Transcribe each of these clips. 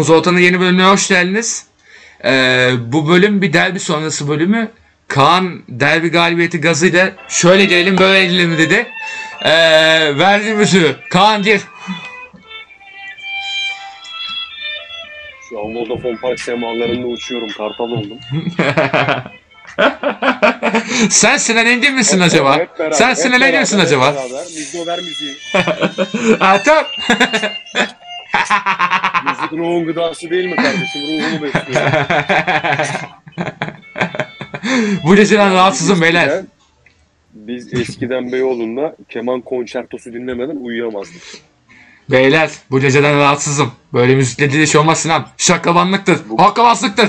Muzoltan'ın yeni bölümüne hoş geldiniz. Ee, bu bölüm bir derbi sonrası bölümü. Kaan derbi galibiyeti gazıyla şöyle gelelim böyle edelim dedi. Ee, verdi müziği. Kaan gir. Şu an Vodafone Park semalarında uçuyorum. Kartal oldum. Sen Sinan Engin misin acaba? Hep beraber, Sen hep Sinan Engin misin beraber, hep acaba? Beraber. Müzdo ver müziği. Tamam. Müzik ruhun gıdası değil mi kardeşim? Ruhunu besliyor. Bu geceden rahatsızım beyler. Biz eskiden Beyoğlu'nda keman konçertosu dinlemeden uyuyamazdık. Beyler bu geceden rahatsızım. Böyle müzikle diliş olmaz Sinan. Şaklabanlıktır. Hokkabazlıktır.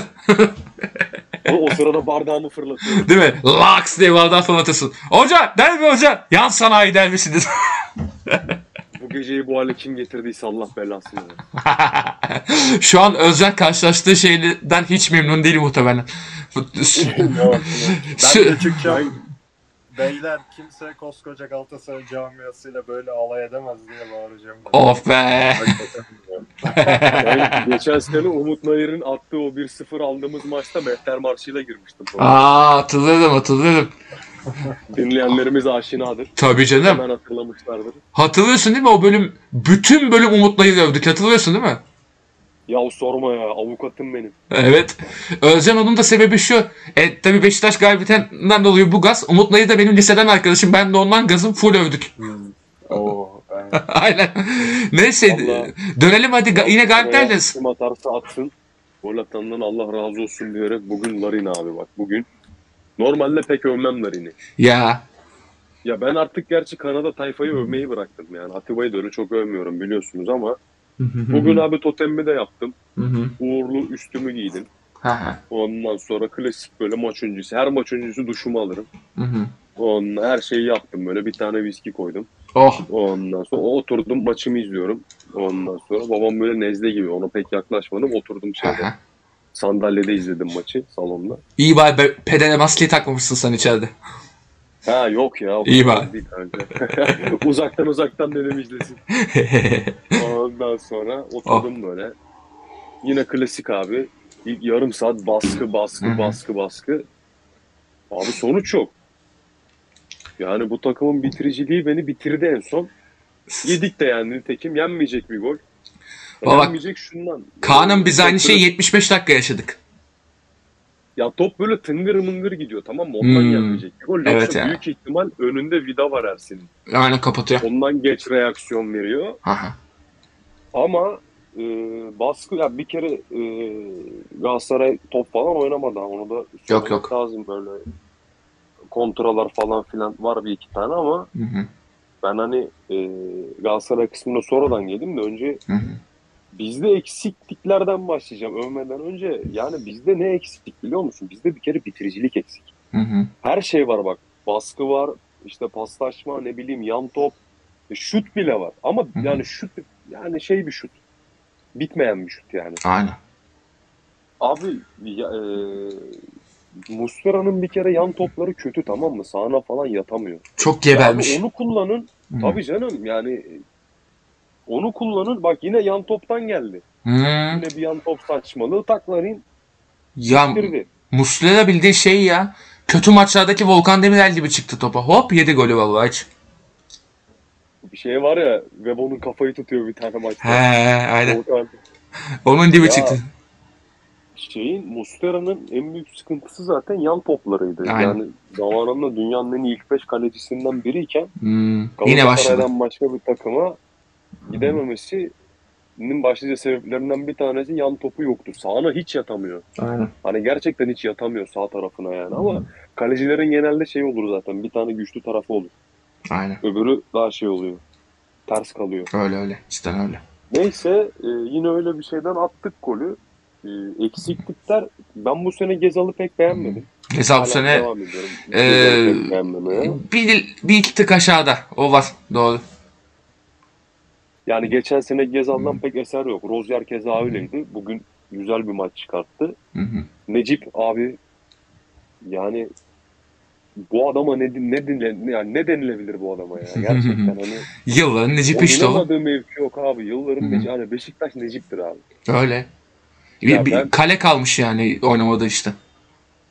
O, o sırada bardağımı fırlatıyorum. Değil mi? Laks diye bardağı fırlatırsın. Hoca derbi hoca. Yan sanayi derbisidir. Geceyi bu hale kim getirdiyse Allah belasını versin. Şu an Özcan karşılaştığı şeyden hiç memnun değil muhtemelen. Ben küçükken beyler kimse koskoca Galatasaray camiasıyla böyle alay edemez diye bağıracağım. of be. Hakikaten Ben geçen sene Umut Nayır'ın attığı o 1-0 aldığımız maçta Mehter Marşı'yla girmiştim. Aa hatırladım hatırladım. Dinleyenlerimiz aşinadır. Tabii canım. Hemen hatırlamışlardır. Hatırlıyorsun değil mi o bölüm? Bütün bölüm Umut'layı övdük. Hatırlıyorsun değil mi? Ya sorma ya avukatım benim. Evet. Özcan onun da sebebi şu. E, tabii Beşiktaş galibiyetinden dolayı bu gaz. Umut'layı da benim liseden arkadaşım. Ben de ondan gazım full övdük. Oo, ben Aynen. Neyse. Vallahi. Dönelim hadi. Ga- Yine galip Oraya derler. Kim atarsa atsın. Gol atandan Allah razı olsun diyerek bugün Larin abi bak bugün. Normalde pek övmem Larin'i. Ya. Ya ben artık gerçi Kanada tayfayı övmeyi bıraktım yani. Atiba'yı da öyle çok övmüyorum biliyorsunuz ama. Bugün abi totemimi de yaptım. Uğurlu üstümü giydim. Ondan sonra klasik böyle maç öncesi. Her maç öncesi duşumu alırım. Ondan her şeyi yaptım böyle. Bir tane viski koydum. Oh. Ondan sonra oturdum maçımı izliyorum. Ondan sonra babam böyle nezle gibi ona pek yaklaşmadım. Oturdum şeyde. Sandalyede izledim maçı salonda. İyi bari be- pedale maskeyi takmamışsın sen içeride. Ha yok ya. o İyi bari. değil uzaktan uzaktan dedim izlesin. Ondan sonra oturdum böyle. Yine klasik abi. İlk yarım saat baskı baskı baskı baskı. Abi sonuç yok. Yani bu takımın bitiriciliği beni bitirdi en son. Yedik de yani nitekim yenmeyecek bir gol. Baba, yenmeyecek şundan. Kaan'ım biz aynı şeyi böyle- 75 dakika yaşadık. Ya top böyle tıngır mıngır gidiyor tamam mı? Ondan Hmm. yenmeyecek bir gol. Evet yani. büyük ihtimal önünde vida var Ersin'in. Aynen kapatıyor. Ondan geç reaksiyon veriyor. Aha. Ama e, baskı ya bir kere e, Galatasaray top falan oynamadı. Onu da Yok, yok. lazım böyle kontralar falan filan var bir iki tane ama Hı hı. ben hani e, Galatasaray kısmına sonradan geldim de önce Hı hı. Bizde eksikliklerden başlayacağım övmeden önce. Yani bizde ne eksik biliyor musun? Bizde bir kere bitiricilik eksik. Hı hı. Her şey var bak. Baskı var, işte paslaşma, ne bileyim yan top, e, şut bile var. Ama hı. yani şut yani şey bir şut. Bitmeyen bir şut yani. Aynen. Abi ya, e, Muslera'nın bir kere yan topları kötü tamam mı? Sağına falan yatamıyor. Çok Ya gebermiş. Abi onu kullanın. Hı. Tabii canım yani onu kullanın. Bak yine yan toptan geldi. Hı. Yine bir yan top saçmalığı takların Ya bitirdi. Muslera bildiğin şey ya. Kötü maçlardaki Volkan Demirel gibi çıktı topa. Hop yedi golü vallahi hiç. Bir şey var ya Webo'nun kafayı tutuyor bir tane He maçta. aynen. Volkan. Onun gibi Ya, çıktı. şeyin Mustera'nın en büyük sıkıntısı zaten yan toplarıydı. Aynen. Yani zamanında dünyanın en iyi ilk 5 kalecisinden biriyken Hmm. Yine başladı. Başka bir takıma gidememesinin başlıca sebeplerinden bir tanesi yan topu yoktu. Sağına hiç yatamıyor. Aynen. Hani gerçekten hiç yatamıyor sağ tarafına yani ama kalecilerin genelde şey olur zaten bir tane güçlü tarafı olur. Aynen. Öbürü daha şey oluyor. Ters kalıyor. Öyle öyle. Cidden öyle. Neyse e, yine öyle bir şeyden attık golü. E, eksiklikler ben bu sene Gezal'ı pek beğenmedim. Gezal bu sene beğenmemeye. bir, bir iki tık aşağıda. O var. Doğru. Yani geçen sene Gezal'dan pek eser yok. Rozier keza öyleydi. Bugün güzel bir maç çıkarttı. Hı hı. Necip abi yani bu adama ne ne dinle, yani ne denilebilir bu adama ya gerçekten hani Yılların Necip işte o. mevki yok abi yılların. Necip hani Beşiktaş Necip'tir abi. Öyle. Bir, Ya bir ben- kale kalmış yani oynamadı işte.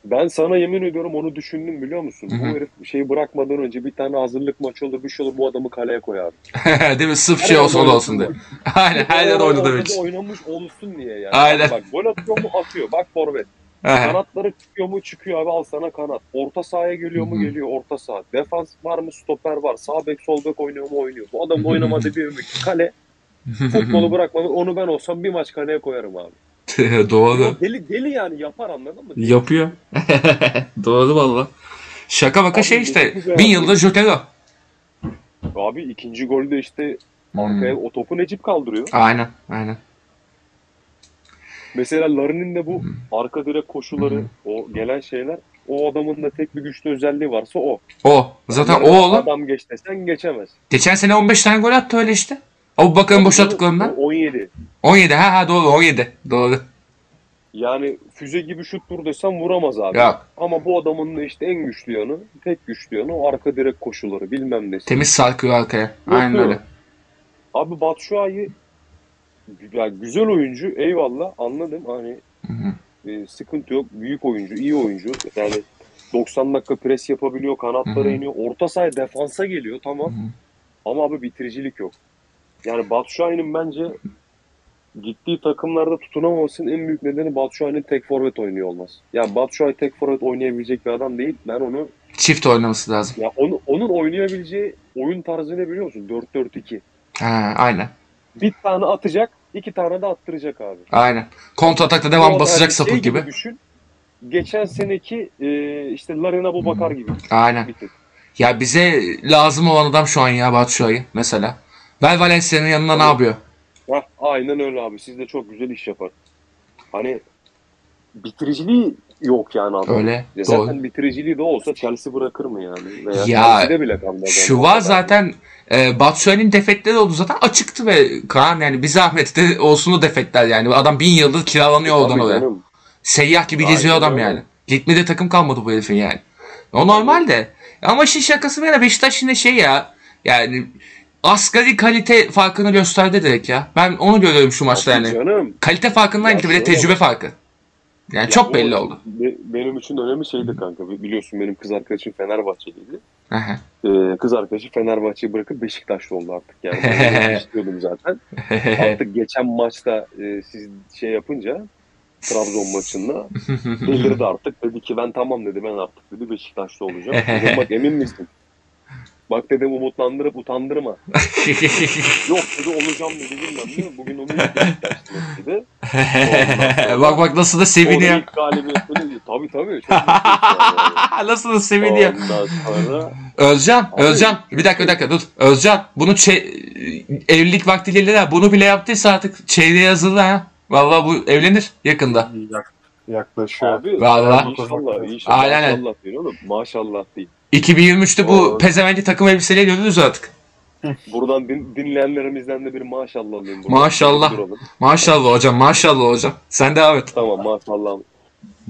Ben sana yemin ediyorum onu düşündüm biliyor musun? Hı hı. Bu herif şeyi bırakmadan önce bir tane hazırlık maçı olur bir şey olur bu adamı kaleye koyar. Değil mi? Sırf Her şey olsun olsun diye. Aynen her yerde oynadı hiç. Oynamış olsun diye yani. Aynen. Bak gol atıyor mu atıyor. Bak forvet. Kanatları çıkıyor mu çıkıyor abi al sana kanat. Orta sahaya geliyor mu Hı hı. geliyor orta saha. Defans var mı stoper var. Sağ bek sol bek oynuyor mu oynuyor. Bu adam oynamadı bir ümit. Kale. Futbolu bırakmadı. Onu ben olsam bir maç kaleye koyarım abi. Doğru. Deli deli yani yapar anladın mı? Yapıyor. Doğru valla. Şaka baka Abi şey işte. Bin yılda Jotero. Abi ikinci golde işte arkaya o topu Necip kaldırıyor. Aynen. Aynen. Mesela Larin'in de bu arka direk koşuları, o gelen şeyler o adamın da tek bir güçlü özelliği varsa o. O. Zaten o oğlum. Adam geç desen geçemez. Geçen sene 15 tane gol attı öyle işte. Abu Bakar'ın boşalttıklarından. O 17. 17 ha ha doğru 17. Doğru. Yani füze gibi şut vur desem vuramaz abi. Ya Ama bu adamın da işte en güçlü yanı, tek güçlü yanı o arka direk koşuları bilmem nesi. temiz sarkıyor arkaya. Aynen Yapıyor. öyle. Abi Batshuayi ya güzel oyuncu eyvallah anladım hani e, sıkıntı yok. Büyük oyuncu, iyi oyuncu. Yani 90 dakika pres yapabiliyor, kanatlara Hı hı. iniyor. Orta sahaya defansa geliyor tamam. Hı hı. Ama abi bitiricilik yok. Yani Batshuayi'nin bence gittiği takımlarda tutunamamasının en büyük nedeni Batshuayi'nin tek forvet oynuyor olması. Yani Batshuayi tek forvet oynayabilecek bir adam değil. Ben onu Çift oynaması lazım. ya onu, onun oynayabileceği oyun tarzı ne biliyor musun? 4-4-2. Ha, aynen. Bir tane atacak, iki tane de attıracak abi. Aynen. Kontra atakta devam O basacak yani sapık şey gibi. Düşün. Geçen seneki e, işte Larin Abubakar gibi. Aynen. Bir tık. Ya bize lazım olan adam şu an ya Batshuayi mesela. Vel Valencia'nın yanında ne yapıyor? Hah, aynen öyle abi. Siz de çok güzel iş yapar. Hani bitiriciliği yok yani adam. Öyle. Ya Doğru. zaten bitiriciliği de olsa Chelsea bırakır mı yani? Veya Ya, bile. Şu var zaten e, Batshuayi'nin defekleri oldu zaten açıktı ve Kaan yani bir zahmet de olsun o defekler yani. Adam bin yıldır kiralanıyor oradan Tabii oraya. canım. Seyyah gibi Aynen geziyor adam öyle. yani. Gitmede takım kalmadı bu herifin yani. O normal de. Ama işin şakası bir yana Beşiktaş yine şey ya. Yani asgari kalite farkını gösterdi direkt ya. Ben onu görüyorum şu maçta yani. Canım. Kalite farkından gitti bir de şöyle tecrübe farkı. Yani Ya çok belli oldu. be- benim için önemli şeydi kanka. Biliyorsun benim kız arkadaşım Fenerbahçeliydi. Ee, kız arkadaşı Fenerbahçe'yi bırakıp Beşiktaşlı oldu artık. Yani ben istiyordum zaten. Artık geçen maçta e, siz şey yapınca Trabzon maçında delirdi artık. Dedi ki ben tamam dedi ben artık dedi Beşiktaşlı olacağım. Dedim bak emin misin? Bak dedim umutlandırıp utandırma. Yok dedi olacağım dedi bilmem ne. Bugün onu ilk dedi. bak bak nasıl da seviniyor. ilk galibiyetini tabii tabii. Çok mutluyum nasıl da seviniyor. Sonra Özcan, Abi- Özcan. Bir dakika bir dakika dur. Özcan bunu evlilik vaktiyle de bunu bile yaptıysa artık çeyreğe hazırla ha. Vallahi bu evlenir yakında. Yak- yaklaşıyor. abi Vallahi. inşallah inşallah Aynen maşallah değil oğlum. Maşallah değil. 2023'te bu pezevenci takım elbiseleri görürüz artık. Buradan din, dinleyenlerimizden de bir maşallah alayım. buradan. Maşallah. Duralım. Maşallah hocam maşallah hocam. Sen devam et. Tamam maşallah.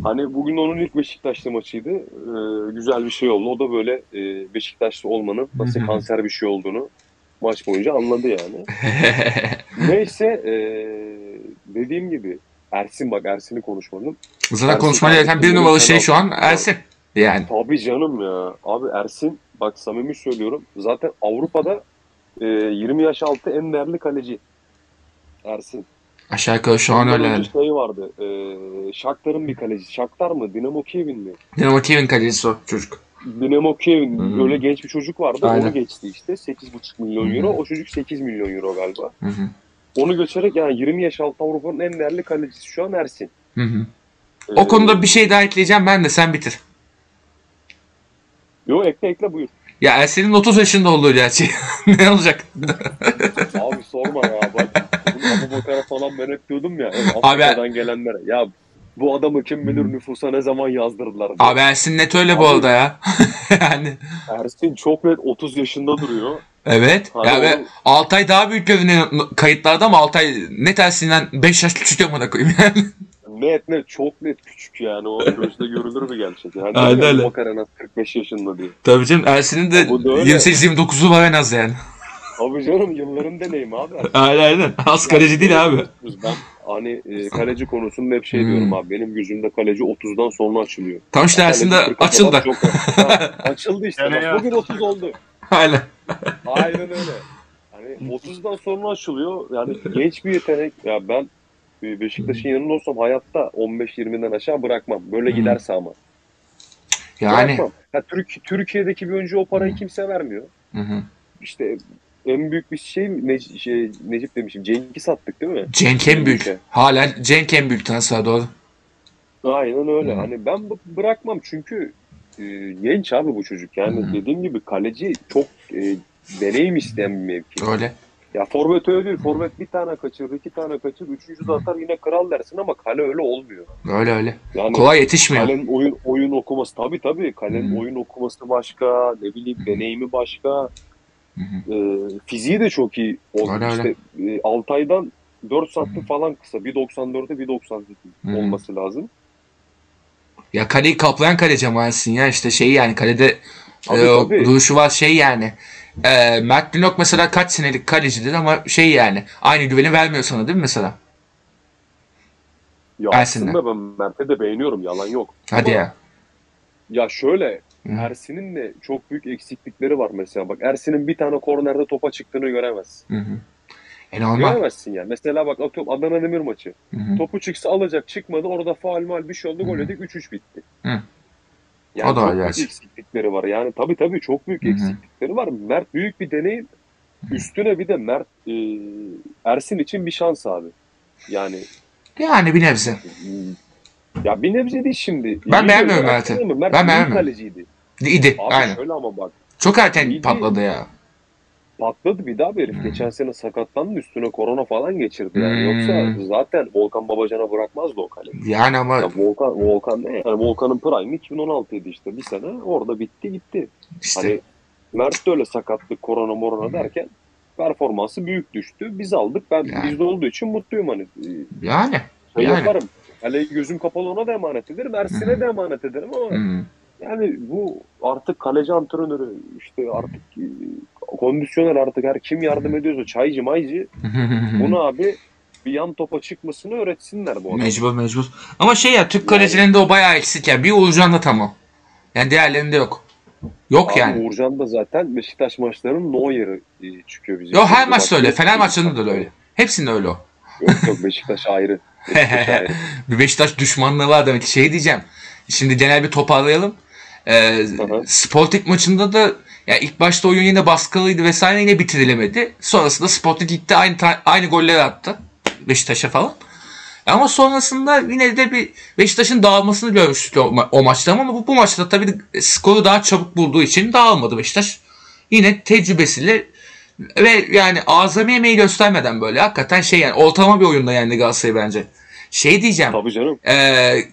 Hani bugün onun ilk Beşiktaşlı maçıydı. Ee, güzel bir şey oldu. O da böyle e, Beşiktaşlı olmanın nasıl kanser bir şey olduğunu maç boyunca anladı yani. Neyse e, dediğim gibi Ersin bak Ersin'i konuşmadım. Zaten Ersin konuşmaya gereken bir numaralı şey şu an. Ersin. Yani. Tabii canım ya. Abi Ersin bak samimi söylüyorum. Zaten Avrupa'da e, 20 yaş altı en değerli kaleci. Ersin. Aşağı yukarı şu an öyle. yani. şey vardı. E, Shakhtar'ın bir kalecisi. Shakhtar mı? Dinamo Kiev'in mi? Dinamo Kiev'in kalecisi o çocuk. Dinamo Kiev'in Hmm. böyle genç bir çocuk vardı. Aynen. Onu geçti işte. 8,5 milyon hı. euro. O çocuk 8 milyon euro galiba. Hı hı. Onu göçerek yani 20 yaş altı Avrupa'nın en değerli kalecisi şu an Ersin. Hı hı. Ee, O konuda bir şey daha ekleyeceğim ben de sen bitir. Yo ekle ekle buyur. Ya Ersin'in 30 yaşında olduğu gerçi. ne olacak? Abi sorma ya bak. Abu Bakar'a falan ben hep diyordum ya. Abi- Afrika'dan gelenlere. Ya bu adamı kim bilir nüfusa ne zaman yazdırdılar. diye. Abi Ersin net öyle bu Abi- arada ya. yani Ersin çok net 30 yaşında duruyor. evet. Hani ya ve Altay daha büyük görünüyor kayıtlarda ama Altay net Ersin'den 5 yaş küçük amına koyayım yani. Net net çok net küçük yani. O gözle görülür bir gerçek. Yani Aynen öyle. Bakar en az 45 yaşında diye. Tabii canım Ersin'in de Bu da öyle. 28-29'u var en az yani. Abi canım yılların deneyimi abi. Aynen aynen. Az kaleci değil abi. Ben hani e, kaleci konusunda hep şey Hmm. diyorum abi. Benim gözümde kaleci 30'dan sonra açılıyor. Tam işte 40'a açıldı. çok- Ha, açıldı işte. Yani Bak, ya. bugün 30 oldu. Aynen. Aynen öyle. Hani 30'dan sonra açılıyor. Yani genç bir yetenek. Ya ben Beşiktaş'ın yanında olsam hayatta 15-20'den aşağı bırakmam. Böyle Hmm. giderse ama. Yani. Bırakmam. Ha, Türk, Türkiye'deki bir oyuncu o parayı kimse vermiyor. Hı hı. İşte en büyük bir şey, ne, şey Necip demişim. Cenk'i sattık değil mi? Cenk en büyük. Cenk. Hala Cenk en büyük transfer doğru. Aynen öyle. Hı. Hani ben bu- bırakmam çünkü e, genç abi bu çocuk. Yani Hı. dediğim gibi kaleci çok e, deneyim isteyen bir mevki. Öyle. Ya forvet öyle değil. Forvet bir tane kaçırır, iki tane kaçırır, üçüncü de atar yine kral dersin ama kale öyle olmuyor. Öyle öyle. Yani Kolay yetişmiyor. kalenin oyun oyun okuması tabii tabii. Kalenin Hı. oyun okuması başka, ne bileyim deneyimi başka. Hı hı. E, fiziği de çok iyi. O, Öyle, işte e, Altay'dan 4 santim falan kısa. 1.94'e 1.98 Hı. olması lazım. Ya kaleyi kaplayan kaleci ama Ersin ya işte şey yani kalede Tabii, e, tabii. duruşu var şey yani. E, Mert Günok mesela kaç senelik kalecidir ama şey yani aynı güveni vermiyor sana değil mi mesela? Ya Ersin'le. aslında ben Mert'e de beğeniyorum. Yalan yok. Hadi Ama ya. Ya şöyle Hı. Ersin'in de çok büyük eksiklikleri var mesela. Bak Ersin'in bir tane kornerde topa çıktığını göremezsin. Hı hı. E normal. Göremezsin yani. Mesela bak atıyorum Adana Demir maçı. Hı hı. Topu çıksa alacak çıkmadı. Orada faal mal bir şey oldu. Gol yedik 3-3 bitti. Hı. Yani O da çok büyük eksiklikleri var. Yani tabii tabii çok büyük Hı hı. Eksiklikleri var. Mert büyük bir deneyim. Üstüne bir de Mert e, Ersin için bir şans abi. Yani Yani bir nebze. hmm, ya bir nebze değil şimdi. Ben İyi beğenmiyorum Mert'i. Mert Ben beğenmiyorum. kaleciydi. İyiydi. Abi Aynen. şöyle ama bak Çok erken İyiydi. patladı ya. patladı bir daha bir herif. Hmm. Geçen sene sakatlandı üstüne korona falan geçirdi yani. Hmm. Yoksa zaten Volkan Babacan'a bırakmazdı o kaleyi. Yani ama Ya Volkan, Volkan ne? Yani Volkan'ın prime 2016 idi işte. Bir sene orada bitti gitti. işte Hani Mert de öyle sakatlık, korona morona derken performansı büyük düştü. Biz aldık. Ben Yani. bizde olduğu için mutluyum hani. Ee, yani. Şey Yani. yaparım. Kaleyi gözüm kapalı ona da emanet ederim. Ersin'e de emanet ederim ama yani bu artık kaleci antrenörü işte artık e, kondisyoner artık her kim yardım ediyorsa çaycı maycı bunu abi bir yan topa çıkmasını öğretsinler bu adama. Mecbur mecbur. Ama şey ya Türk Yani- kalecilerinde o bayağı eksik ya. Bir Uğurcan'da tamam. Yani diğerlerinde yok. Yok Abi yani. Uğurcan da zaten Beşiktaş maçlarının no yeri e, çıkıyor bizim. Yok her maçta öyle. Fener maçlarında da öyle. Hepsinde öyle o. Yok yok Beşiktaş ayrı. Beşiktaş ayrı. bir Beşiktaş düşmanlığı var demek. Şey diyeceğim. Şimdi genel bir toparlayalım. Ee. Sporting maçında da ya ilk başta oyun yine baskılıydı vesaire yine bitirilemedi. Sonrasında Sporting gitti aynı aynı golleri attı Beşiktaş'a falan. Ama sonrasında yine de bir Beşiktaş'ın dağılmasını görmüştük o, ma- o maçta ama bu, bu maçta tabii skoru daha çabuk bulduğu için dağılmadı Beşiktaş. Yine tecrübesiyle ve yani azami emeği göstermeden böyle hakikaten şey yani ortalama bir oyunda yendi Galatasaray bence. Şey diyeceğim. Tabii canım. Ee,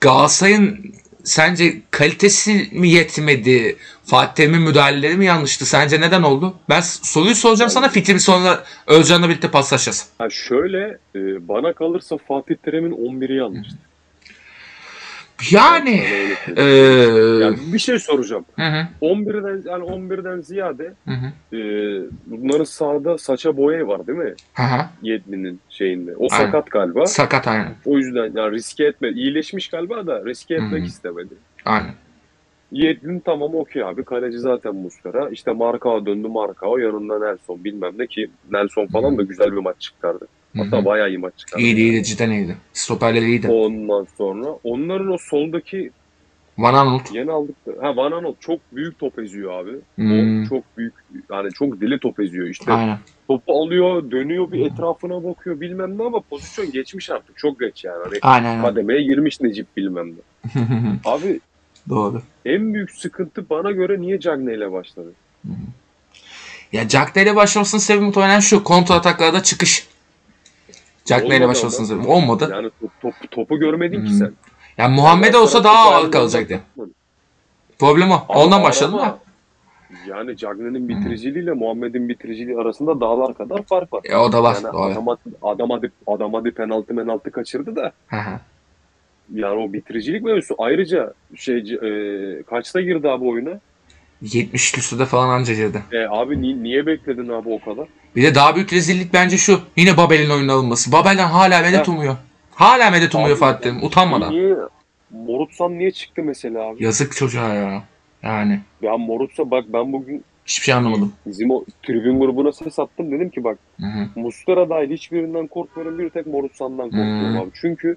Galatasaray'ın sence kalitesi mi yetmedi? Fatih Terim'in müdahaleleri mi yanlıştı? Sence neden oldu? Ben soruyu soracağım sana fikrimi sonra Özcan'la birlikte paslaşacağız. Ha şöyle e, bana kalırsa Fatih Terim'in 11'i yanlıştı. Yani ee, Yani bir şey soracağım. hı hı, 11'den yani 11'den ziyade hı hı, e, bunların sağda saça boyayı var değil mi? hı hı. Yedlin'in şeyinde. O Aynen. sakat galiba. Sakat aynen. O yüzden yani riske etme. İyileşmiş galiba da riske etmek Hı. istemedi. Aynen. Yedlin tamam okey abi. Kaleci zaten Muslera. İşte Markao döndü Markao. Yanında Nelson bilmem ne ki Nelson falan da güzel bir maç çıkardı. Hatta hı. bayağı iyi maç çıkardı. İyiydi iyiydi cidden iyiydi. Stoperleri iyiydi. Ondan sonra onların o soldaki Van Aanholt. yeni aldıkları ha Van Aanholt çok büyük top eziyor abi. Hmm. O çok büyük yani çok deli top eziyor işte. Aynen. Topu alıyor, dönüyor bir etrafına bakıyor bilmem ne ama pozisyon geçmiş artık. Çok geç yani. Hani Aynen. kademeye girmiş Necip bilmem ne. Abi Doğru. en büyük sıkıntı bana göre niye Cagney ile başladı? Ya Cagney ile başlamasının sebebi muhtemelen şu. Kontra ataklarda çıkış. İle Olmadı ama. sebebi. Olmadı. Yani top, top- topu görmedin ki Hmm. sen. Yani Muhammed Ondan olsa daha ağır kalacaktı. Problem o. Ama Ondan başladım da. Yani Cagney'in bitiriciliğiyle Muhammed'in bitiriciliği arasında dağlar kadar fark var. E, o da var. Yani Doğru. adam, adam, hadi, adam hadi penaltı penaltı kaçırdı da yani o bitiricilik mevzusu. Ayrıca şey e, kaçta girdi abi oyuna? 70 küsürde falan anca girdi. E, abi ni- niye bekledin abi o kadar? Bir de daha büyük rezillik bence şu. Yine Babel'in oyunun alınması. Babel'den hala medet Heh. umuyor. Hala medet umuyor Abi, Fatih Terim. Utanmadan. Niye? Morutsan niye çıktı mesela abi? Yazık çocuğa ya. Yani. Ya Morutsa bak ben bugün Hiçbir şey anlamadım. bizim o tribün grubuna ses attım. Dedim ki bak Hı hı. Mustera dahil hiçbirinden korkmuyorum. Bir tek Morutsan'dan korkuyorum Hmm. abi. Çünkü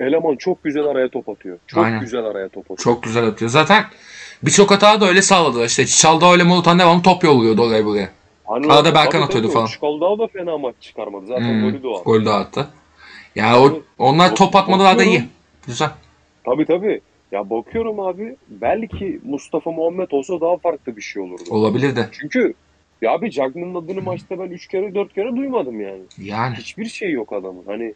eleman çok güzel araya top atıyor. Çok Aynen. güzel araya top atıyor. Çok güzel atıyor. Zaten birçok hata da öyle sağladılar. İşte Çalda öyle Molutan devamlı top yolluyordu oraya buraya. Hani Arada Berkan atıyordu falan. Çikaldao da fena maç çıkarmadı. Zaten Hmm. golü de o. Gol de attı. Yani o, onlar top atmadılar da iyi. Güzel. Tabii tabii. Ya bakıyorum abi belki Mustafa Muhammed olsa daha farklı bir şey olurdu. Olabilir de. Çünkü ya abi Cagney'in adını maçta ben 3 kere 4 kere duymadım yani. Yani. Hiçbir şey yok adamın. Hani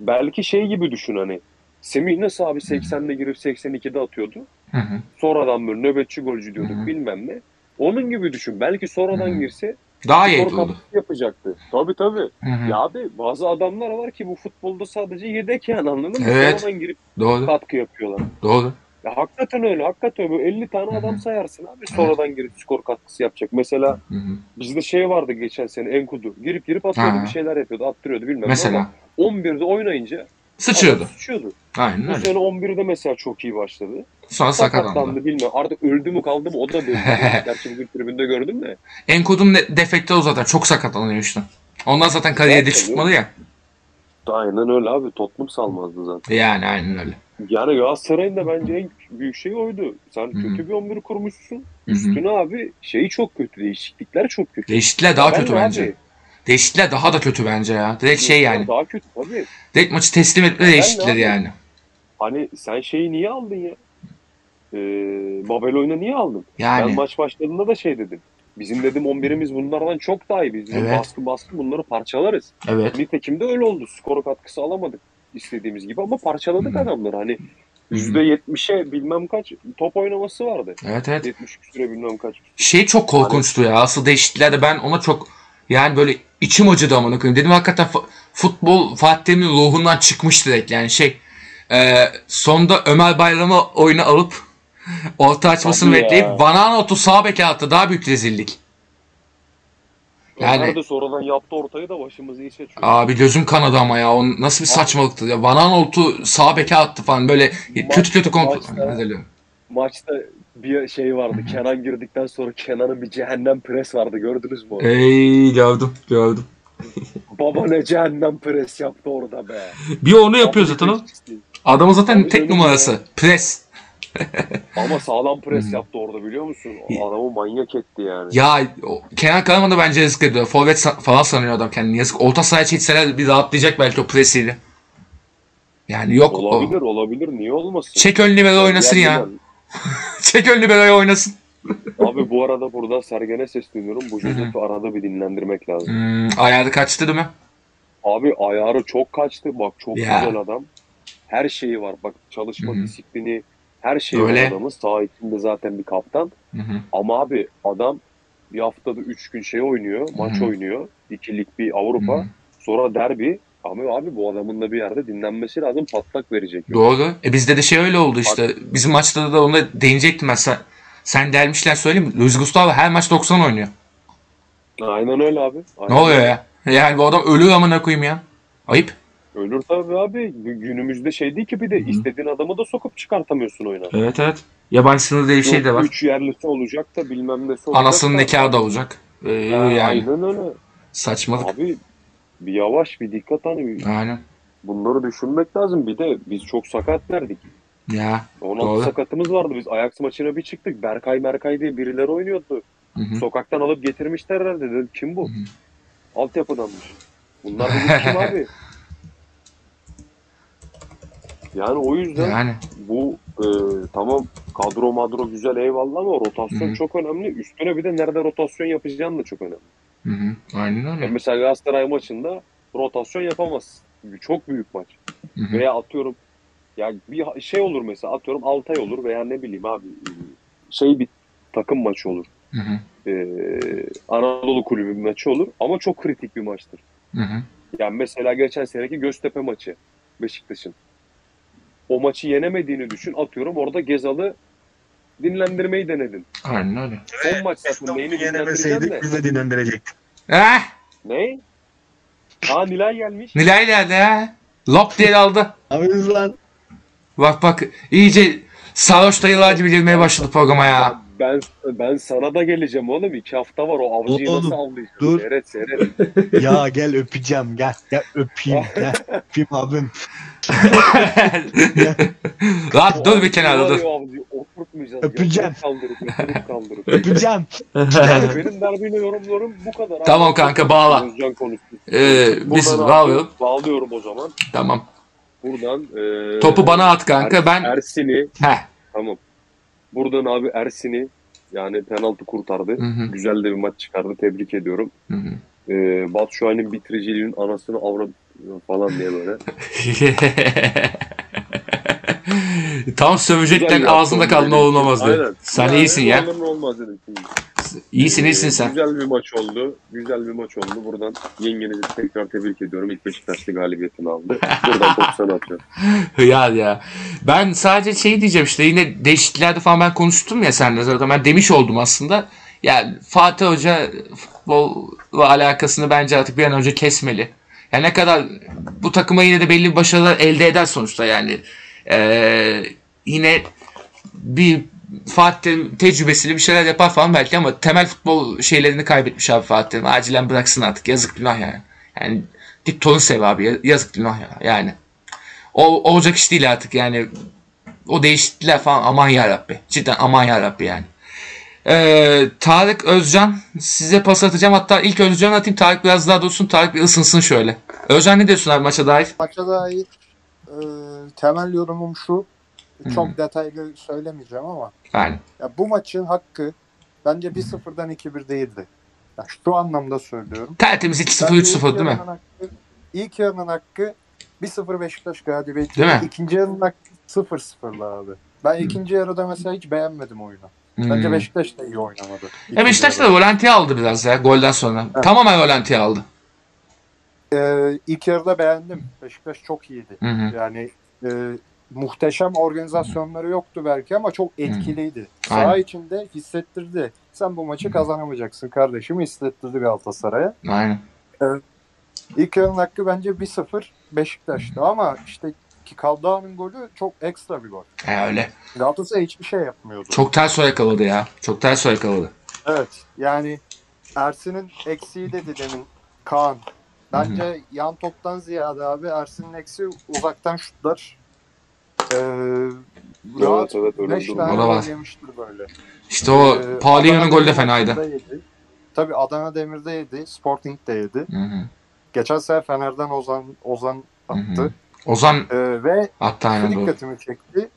belki şey gibi düşün hani. Semih nasıl abi 80'de girip 82'de atıyordu. Hı hı. Sonradan böyle nöbetçi golcü diyorduk Hı hı. bilmem ne. Onun gibi düşün. Belki sonradan Hı hı. girse Daha iyi skor oldu. yapacaktı. Tabii tabii. Hı hı. Ya abi bazı adamlar var ki bu futbolda sadece yedek yani anladın mı? Evet. Sonradan girip Doğru. katkı yapıyorlar. Doğru. Ya hakikaten öyle. Hakikaten böyle 50 tane Hı hı. adam sayarsın abi. Sonradan girip skor katkısı yapacak. Mesela Hı hı. bizde şey vardı geçen sene Enkudu. Girip girip atıyordu Ha. bir şeyler yapıyordu. Attırıyordu bilmem ne Mesela. ama 11'de oynayınca Sıçıyordu. sıçıyordu. Aynen Bu öyle. sene 11'de mesela çok iyi başladı. Sonra sakatlandı. Sakatlandı bilmem. Artık öldü mü kaldı mı o da değil. Gerçi bugün tribünde gördüm de. Enkod'un de- defekti o zaten. Çok sakatlanıyor işte. Ondan zaten kariyeri Zaten çıkmadı ya. Aynen öyle abi. Tottenham salmazdı zaten. Yani aynen öyle. Yani Galatasaray'ın da bence en büyük şey oydu. Sen hı. kötü bir 11 kurmuşsun. Üstüne abi şeyi çok kötü. Değişiklikler çok kötü. Değişiklikler daha Ben kötü bence. abi, Değişiklikler daha da kötü bence ya. Direkt şey yani. Daha kötü tabii. Direkt maçı teslim etme değişiklikleri yani. Hani sen şeyi niye aldın ya? Ee, Babel oyunu niye aldın? Ben Yani. maç başladığında da şey dedim. Bizim dedim 11'imiz bunlardan çok daha iyi. Biz Evet. baskı baskı bunları parçalarız. Evet. Nitekim de öyle oldu. Skor katkısı alamadık istediğimiz gibi ama parçaladık Hı hı. adamları. Hani Hı hı. %70'e bilmem kaç top oynaması vardı. Evet evet. 70 küsüre bilmem kaç. Şey çok korkunçtu ya. Asıl değişikliklerde ben ona çok yani böyle içim acıdı amına koyayım. Dedim hakikaten futbol Fatih Terim'in ruhundan çıkmış direkt yani şey. E, sonda Ömer Bayram'ı oyuna alıp orta açmasını Tabii ya. bekleyip Van Aanholt'u sağ beke attı. Daha büyük rezillik. Yani- de sonradan yaptı ortayı da başımızı iş açıyor. Abi gözüm kanadı ama ya. O nasıl bir saçmalıktı ya. Van Aanholt'u sağ beke attı falan böyle kötü kötü kontrol. maçta-. Maçta bir şey vardı. Kenan girdikten sonra Kenan'ın bir cehennem pres vardı. Gördünüz mü onu? Ey gördüm gördüm. Baba ne cehennem pres yaptı orada be. Bir onu yapıyor zaten o. Adamın zaten tek numarası. ya. Pres. Ama sağlam pres Hı. yaptı orada biliyor musun? Adamı manyak etti yani. Ya o- Kenan Karaman da bence yazık ediyor. Forvet sa- falan sanıyor adam kendini. Yazık. Orta sahaya çekseler bir rahatlayacak belki o presiyle. Yani yok olabilir o. olabilir. Niye olmasın? Çek ön libero oynasın ya. Gerçekten. Çek ön libero'yu oynasın. Abi bu arada burada Sergen'e sesleniyorum. Bu Josef'i arada bir dinlendirmek lazım. Hmm, ayarı kaçtı değil mi? Abi ayarı çok kaçtı. Bak çok Ya. güzel adam. Her şeyi var. Bak çalışma Hı hı. disiplini her şeyi Öyle. adamın. Sağ içinde zaten bir kaptan. Hı hı. Ama abi adam bir haftada 3 gün şey oynuyor. Maç Hı hı. oynuyor. İkilik bir Avrupa. Hı hı. Sonra derbi. Ama abi bu adamın da bir yerde dinlenmesi lazım. Patlak verecek. Doğru. E bizde de şey öyle oldu işte. Bizim maçta da ona değinecektim ben. Sen, sen dermişler söyleyeyim mi? Luis Gustavo her maç 90 oynuyor. Aynen öyle abi. Ne Aynen oluyor öyle. ya? Yani bu adam ölür amına koyayım ya. Ayıp. Ölür tabii abi. Gü- Günümüzde şey değil ki bir de Hı hı. istediğin adamı da sokup çıkartamıyorsun oyuna. Evet evet. Yabancı sınırı diye bir şey de var. Üç yerlisi olacak da bilmem nesi olacak Anasının da. nikahı da olacak. Ee, Ha, yani Aynen öyle. saçmalık. Abi bir yavaş bir dikkat hani Aynen. bunları düşünmek lazım. Bir de biz çok sakat verdik. Ya. 16 Doğru. sakatımız vardı. Biz Ajax maçına bir çıktık. Berkay Merkay diye birileri oynuyordu. Hı hı. Sokaktan alıp getirmişler herhalde. Dedim kim bu? Hı hı. Altyapıdanmış. Bunlar dedik kim abi? Yani o yüzden Yani. bu e, tamam kadro madro güzel eyvallah ama rotasyon Hı hı. çok önemli. Üstüne bir de nerede rotasyon yapacağın da çok önemli. Hı hı. Aynen Yani öyle. mesela Galatasaray maçında rotasyon yapamazsın. Çok büyük maç. Hı hı. Veya atıyorum ya bir şey olur mesela atıyorum Altay olur veya ne bileyim abi şey bir takım maçı olur. Hı hı. Ee, Anadolu kulübü bir maçı olur ama çok kritik bir maçtır. Hı hı. Yani mesela geçen seneki Göztepe maçı Beşiktaş'ın. O maçı yenemediğini düşün. Atıyorum orada Gezal'ı dinlendirmeyi denedin. Aynen öyle. Son maç zaten neyini dinlendireceksin Yenemeseydik de. biz de dinlendirecektik. Eh, Ne? Aa Nilay gelmiş. Nilay geldi ha. Lop diye aldı. Abi lan. Bak bak iyice sarhoş dayılar gibi girmeye başladı programa ya. Ben ben sana da geleceğim oğlum. İki hafta var o avcıyı Oğlum, nasıl avlayacağız? dur. Seyret seyret. Ya gel öpeceğim gel. Gel öpeyim gel. Öpeyim abim. Lan dur bir kenarda dur. Oturtmayacağız. Öpeceğim. Kaldırıp kaldırıp. Öpeceğim. Yani benim derbiyle yorumlarım bu kadar. abi. Tamam kanka, bağla. Özcan konuştu. Ee, biz Buradan abi bağlayalım. Bağlıyorum o zaman. Tamam. Buradan e, Topu bana at kanka, Er- ben- Ersin'i Heh. tamam. Buradan abi Ersin'i yani penaltı kurtardı. Hı hı. Güzel de bir maç çıkardı. Tebrik ediyorum. Hı hı. Ee, Batshuayi'nin bitiriciliğinin anasını avradı falan diye böyle. Tam sövecekten Güzel ağzında yaptın kaldın dedim. oğlum olmaz diye. Aynen. Sen Yani iyisin ya. olurun olmaz dedim. şimdi. İyisin Ee, iyisin sen. Güzel bir maç oldu. Güzel bir maç oldu. Buradan yengenizi tekrar tebrik ediyorum. İlk Beşiktaşlı galibiyetini aldı. Buradan topu sana atıyorum. Hıyar ya. Ben sadece şey diyeceğim işte yine değişikliklerde falan ben konuştum ya seninle zaten ben demiş oldum aslında. Ya Fatih Hoca futbolla alakasını bence artık bir an önce kesmeli. Ya ne kadar bu takıma yine de belli bir başarılar elde eder sonuçta yani. Ee, yine bir Fatih tecrübesiyle bir şeyler yapar falan belki ama temel futbol şeylerini kaybetmiş abi Fatih. Acilen bıraksın artık. Yazık günah yani. Yani Dipton'u sev abi. Yazık günah ya. Yani. O olacak iş değil artık yani. O değişiklikler falan aman ya Rabbi. Cidden aman ya Rabbi yani. Ee, Tarık Özcan size pas atacağım. Hatta ilk Özcan'a atayım. Tarık biraz daha dursun. Tarık bir ısınsın şöyle. Özcan ne diyorsun abi maça dair? Maça dair e, temel yorumum şu. Çok detaylı söylemeyeceğim ama Yani. ya bu maçın hakkı bence 1-0'dan 2-1 değildi. Ya şu anlamda söylüyorum. Tertemiz 2-0 Bence 3-0 değil mi? Hakkı, ilk yarının hakkı 1-0 Beşiktaş galibiyeti. Değil mi? İkinci yarının hakkı 0-0'lı abi. Ben ikinci yarıda mesela hiç beğenmedim oyunu. Bence Hmm. Beşiktaş da iyi oynamadı. Ya Beşiktaş da volantiye aldı biraz ya golden sonra. Evet. Tamamen volantiye aldı. Ee, ilk yarıda beğendim. Beşiktaş çok iyiydi. Hı hı. Yani e, muhteşem organizasyonları yoktu belki ama çok etkiliydi. Aynen. Saha içinde hissettirdi. Sen bu maçı kazanamayacaksın kardeşim hissettirdi Galatasaray'a. Aynen. İlk yarının hakkı bence 1-0 Beşiktaş'tı ama işte ki Kaldağ'ın golü çok ekstra bir gol. E öyle. Galatasaray hiçbir şey yapmıyordu. Çok ters yakaladı ya. Çok ters yakaladı. Evet yani Ersin'in eksiği dedi demin Kaan. Bence yan toptan ziyade abi Ersin'in eksiği uzaktan şutlar. Ee, rahat evet öyle 5 bir durum. tane O da var. gol yemiştir böyle. İşte o Ee, Paulinho'nun golü de fenaydı. Tabii Adana Demir'de yedi. Sporting de yedi. Hı hı. Geçen sene Fener'den Ozan Ozan Hı hı. Ozan Ee, ve doğru. dikkatimi çekti.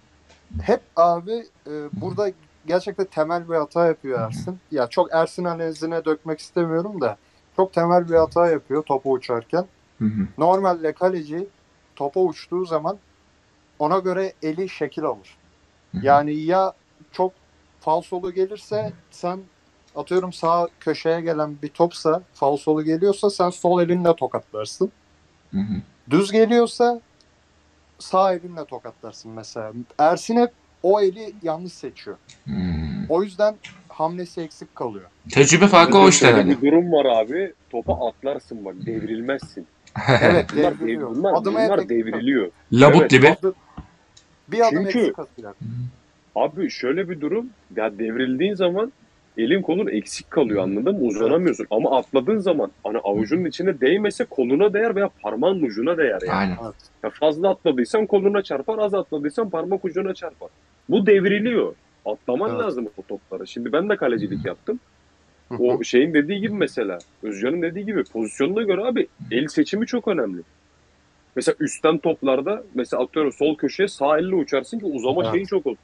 Hep abi e, burada gerçekten temel bir hata yapıyor Ersin. Ya çok Ersin analizine dökmek istemiyorum da çok temel bir hata yapıyor topu uçarken. Normalde kaleci topa uçtuğu zaman ona göre eli şekil alır. Yani ya çok falsolu gelirse sen atıyorum sağ köşeye gelen bir topsa falsolu geliyorsa sen sol elinle tokatlarsın. Hı hı. Düz geliyorsa sağ elinle tokatlarsın mesela. Ersin hep o eli yanlış seçiyor. Hmm. O yüzden hamlesi eksik kalıyor. Tecrübe farkı o işte bir durum var abi. Topa atlarsın bak devrilmezsin. Evet Bunlar, dev, devriliyor. bunlar, Adıma bunlar devriliyor. Labut Evet. gibi. Adı- Bir adım Çünkü- eksik atıyor. Abi şöyle bir durum. Ya devrildiğin zaman elin kolun eksik kalıyor anladın mı? Uzanamıyorsun. Ama atladığın zaman hani avucunun içine değmese koluna değer veya parmağın ucuna değer yani. Aynen. Ya fazla atladıysan koluna çarpar, az atladıysan parmak ucuna çarpar. Bu devriliyor. Atlaman Evet. lazım o topları. Şimdi ben de kalecilik yaptım. O şeyin dediği gibi mesela, Özcan'ın dediği gibi pozisyonuna göre abi el seçimi çok önemli. Mesela üstten toplarda mesela atıyorum sol köşeye sağ elle uçarsın ki uzama Evet. şeyin çok olur.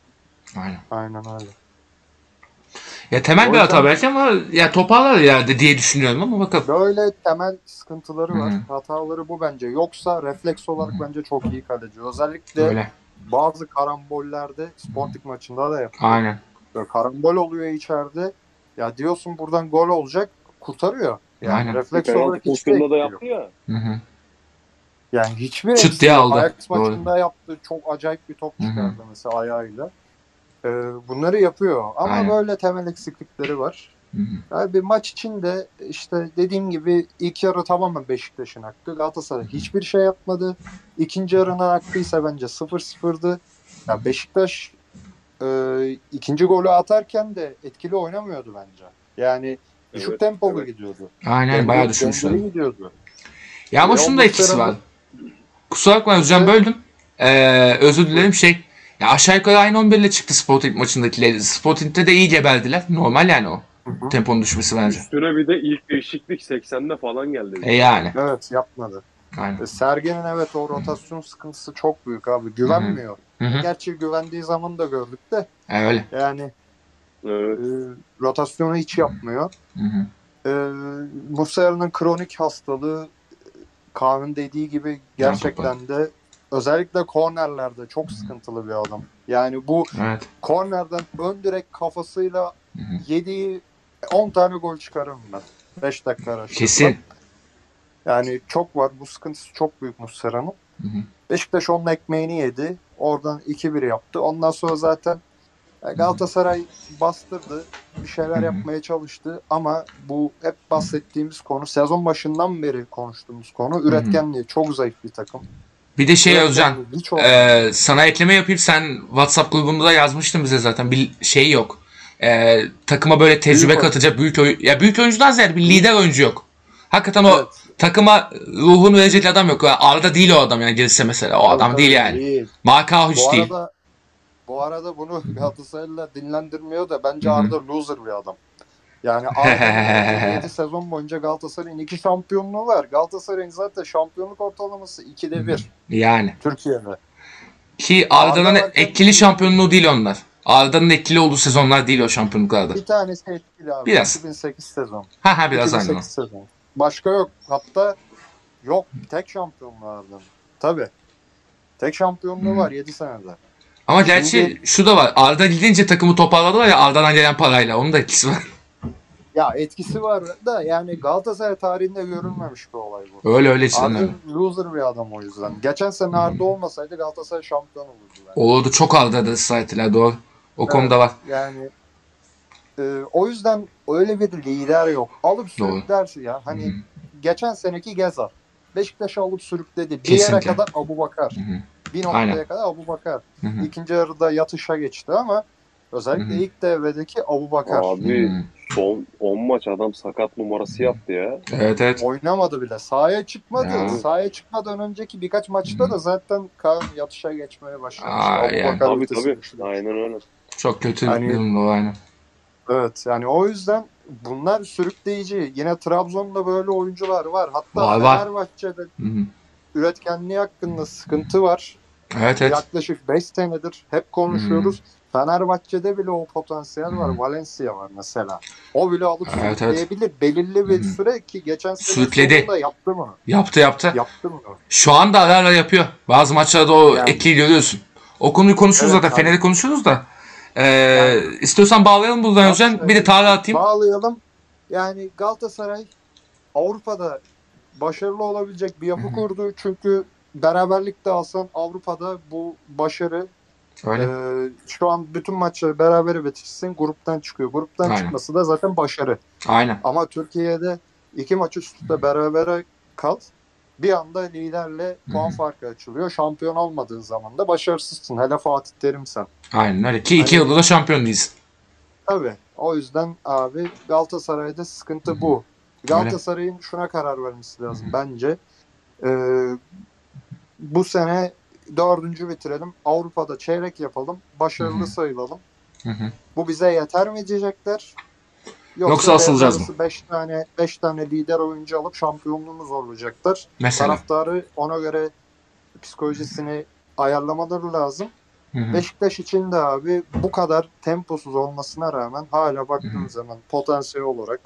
Aynen. Aynen öyle. Ya temel O bir hata belki ama ya toparlar ileride diye düşünüyorum ama bakalım. Böyle temel sıkıntıları var. Hı Hataları bu bence. Yoksa refleks olarak bence çok iyi kaleci. Özellikle Öyle. bazı karambollerde Sporting maçında da yapıyor. Aynen. Böyle karambol oluyor içeride. Ya diyorsun buradan gol olacak. Kurtarıyor. Yani Aynen. refleks Penaltı olarak hiçbir pozisyonunda da yaptı ya. Hı hı. Yani hiçbir Çıt diye aldı. Ajax Doğru. maçında yaptı. Çok acayip bir top çıkardı mesela ayağıyla. Ee, bunları yapıyor ama Aynen. böyle temel eksiklikleri var. Hı hı. Yani bir maç içinde işte dediğim gibi ilk yarı tamamen Beşiktaş'ın hakkı. Galatasaray hiçbir şey yapmadı. İkinci yarının hakkı ise bence 0-0'dı. Ya Beşiktaş e, ikinci golü atarken de etkili oynamıyordu bence. Yani düşük Evet, tempolu evet. gidiyordu. Aynen bayağı Dengeli- düşmüşler. gidiyordu. Ya ama Ya şunun da etkisi var. Kusura bakma hocam böldüm. Ee, özür dilerim şey. Ya aşağı yukarı aynı 11 ile çıktı Sporting maçındakiler. Sporting'de de iyi gebeldiler. Normal yani o. Hı hı. Temponun düşmesi bence. Üstüne bir de ilk değişiklik 80'de falan geldi. E yani. Evet yapmadı. Aynen. E, Sergen'in evet o rotasyon sıkıntısı çok büyük abi. Güvenmiyor. Hı hı. Gerçi güvendiği zaman da gördük de E, öyle. yani Evet. e, rotasyonu hiç yapmıyor. Hı hı. E, Muslera'nın kronik hastalığı Kaan'ın dediği gibi gerçekten de özellikle kornerlerde çok sıkıntılı bir adam. Yani bu Evet. kornerden ön direkt kafasıyla yediği 10 tane gol çıkarırım ben. 5 dakika araştırdım. Kesin. Yani çok var. Bu sıkıntısı çok büyük Muslera'nın. Beşiktaş onun ekmeğini yedi. Oradan 2-1 yaptı. Ondan sonra zaten e, Galatasaray bastırdı. Bir şeyler Hı hı. yapmaya çalıştı. Ama bu hep bahsettiğimiz konu sezon başından beri konuştuğumuz konu üretkenliği. Çok zayıf bir takım. Bir de şey Özcan. Hiç. Ee, sana ekleme yapayım. Sen WhatsApp grubunda da yazmıştın bize zaten. Bir şey yok. Ee, takıma böyle tecrübe Büyük katacak büyük oyun. Ya büyük oyuncudan ziyade bir lider oyuncu yok. Hakikaten o Evet. takıma ruhunu verecek adam yok. Arda değil o adam yani gelirse mesela. O adam değil yani. değil. Marka Bu değil. arada bu arada bunu Galatasaraylılar dinlendirmiyor da bence Hı hı. Arda loser bir adam. Yani Arda'nın 7 sezon boyunca Galatasaray'ın 2 şampiyonluğu var. Galatasaray'ın zaten şampiyonluk ortalaması 2'de 1 Yani. Türkiye'de. Ki Arda'nın Arda etkili şampiyonluğu değil onlar. Arda'nın etkili olduğu sezonlar değil o şampiyonluklarda. Bir tanesi etkili abi. Biraz. 2008 sezon. Ha ha biraz aynı. 2008 sezon. Başka yok. Hatta yok. Tek şampiyonluğu Arda'nın. Tabii. Tek şampiyonluğu Hı. var 7 senede. Ama gerçi Şimdi- şu da var. Arda gidince takımı toparladılar ya Arda'dan gelen parayla. Onun da etkisi var. Ya etkisi var da yani Galatasaray tarihinde görülmemiş bir olay bu. Öyle öyle Arda loser bir adam o yüzden. Geçen sene Arda olmasaydı Galatasaray şampiyon olurdu. Yani. Olurdu çok aldadı Saitler doğru. O evet, konuda var. Yani e, o yüzden öyle bir lider yok. Alıp sürüklersin ya. Hani hmm. geçen seneki Gezal. Beşiktaş'ı alıp sürükledi. Bir Kesinlikle. yere kadar Abu Bakar. Hmm. Bir noktaya Aynen. kadar Abu Bakar. Hmm. İkinci yarıda yatışa geçti ama özellikle hmm. ilk devredeki Abu Bakar. Abi hmm 10, 10 maç adam sakat numarası yaptı ya. Evet evet. Oynamadı bile. Sahaya çıkmadı. Ya. Sahaya çıkmadan önceki birkaç maçta da zaten Kaan yatışa geçmeye başlamış. Aa, yani. Tabii tabii. Aynen öyle. Çok kötü yani, bir durumda aynen. Evet yani o yüzden bunlar sürükleyici. Yine Trabzon'da böyle oyuncular var. Hatta var, var. Fenerbahçe'de Hı-hı. üretkenliği hakkında sıkıntı var. Evet, evet. Yaklaşık 5 senedir hep konuşuyoruz. Hı-hı. Fenerbahçe'de bile o potansiyel var. Hmm. Valencia var mesela. O bile alıp Evet, sürükleyebilir. Belirli bir Hmm. süre ki geçen sene Sürükledi. yaptı mı? Yaptı yaptı. Yaptı mı? Şu anda ara ara yapıyor. Bazı maçlarda o Yani. etkiyi görüyorsun. O konuyu konuşuruz Evet, abi. Fener'i konuşuruz da. Ee, istiyorsan bağlayalım buradan Özcan. Bir de tarih atayım. Bağlayalım. Yani Galatasaray Avrupa'da başarılı olabilecek bir yapı Hı hı. kurdu. Çünkü beraberlikte alsan Avrupa'da bu başarı Öyle. e, şu an bütün maçları berabere bitirsin gruptan çıkıyor. Gruptan Aynen. çıkması da zaten başarı. Aynen. Ama Türkiye'de iki maç üst üste berabere kal. Bir anda liderle puan Hı hı. farkı açılıyor. Şampiyon olmadığın zaman da başarısızsın. Hele Fatih Terim sen. Aynen öyle. Ki iki Hani- yılda da şampiyon değiliz. Tabii. O yüzden abi Galatasaray'da sıkıntı hı. bu. Galatasaray'ın şuna karar vermesi lazım bence. Ee, bu sene dördüncü bitirelim. Avrupa'da çeyrek yapalım. Başarılı Hı hı. sayılalım. Hı hı. Bu bize yeter mi diyecekler? Yoksa asılacağız mı? 5 tane 5 tane lider oyuncu alıp şampiyonluğunu zorlayacaklar. Mesela. Taraftarı ona göre psikolojisini ayarlamaları lazım. Hı hı. Beşiktaş için de abi bu kadar temposuz olmasına rağmen hala baktığın zaman potansiyel olarak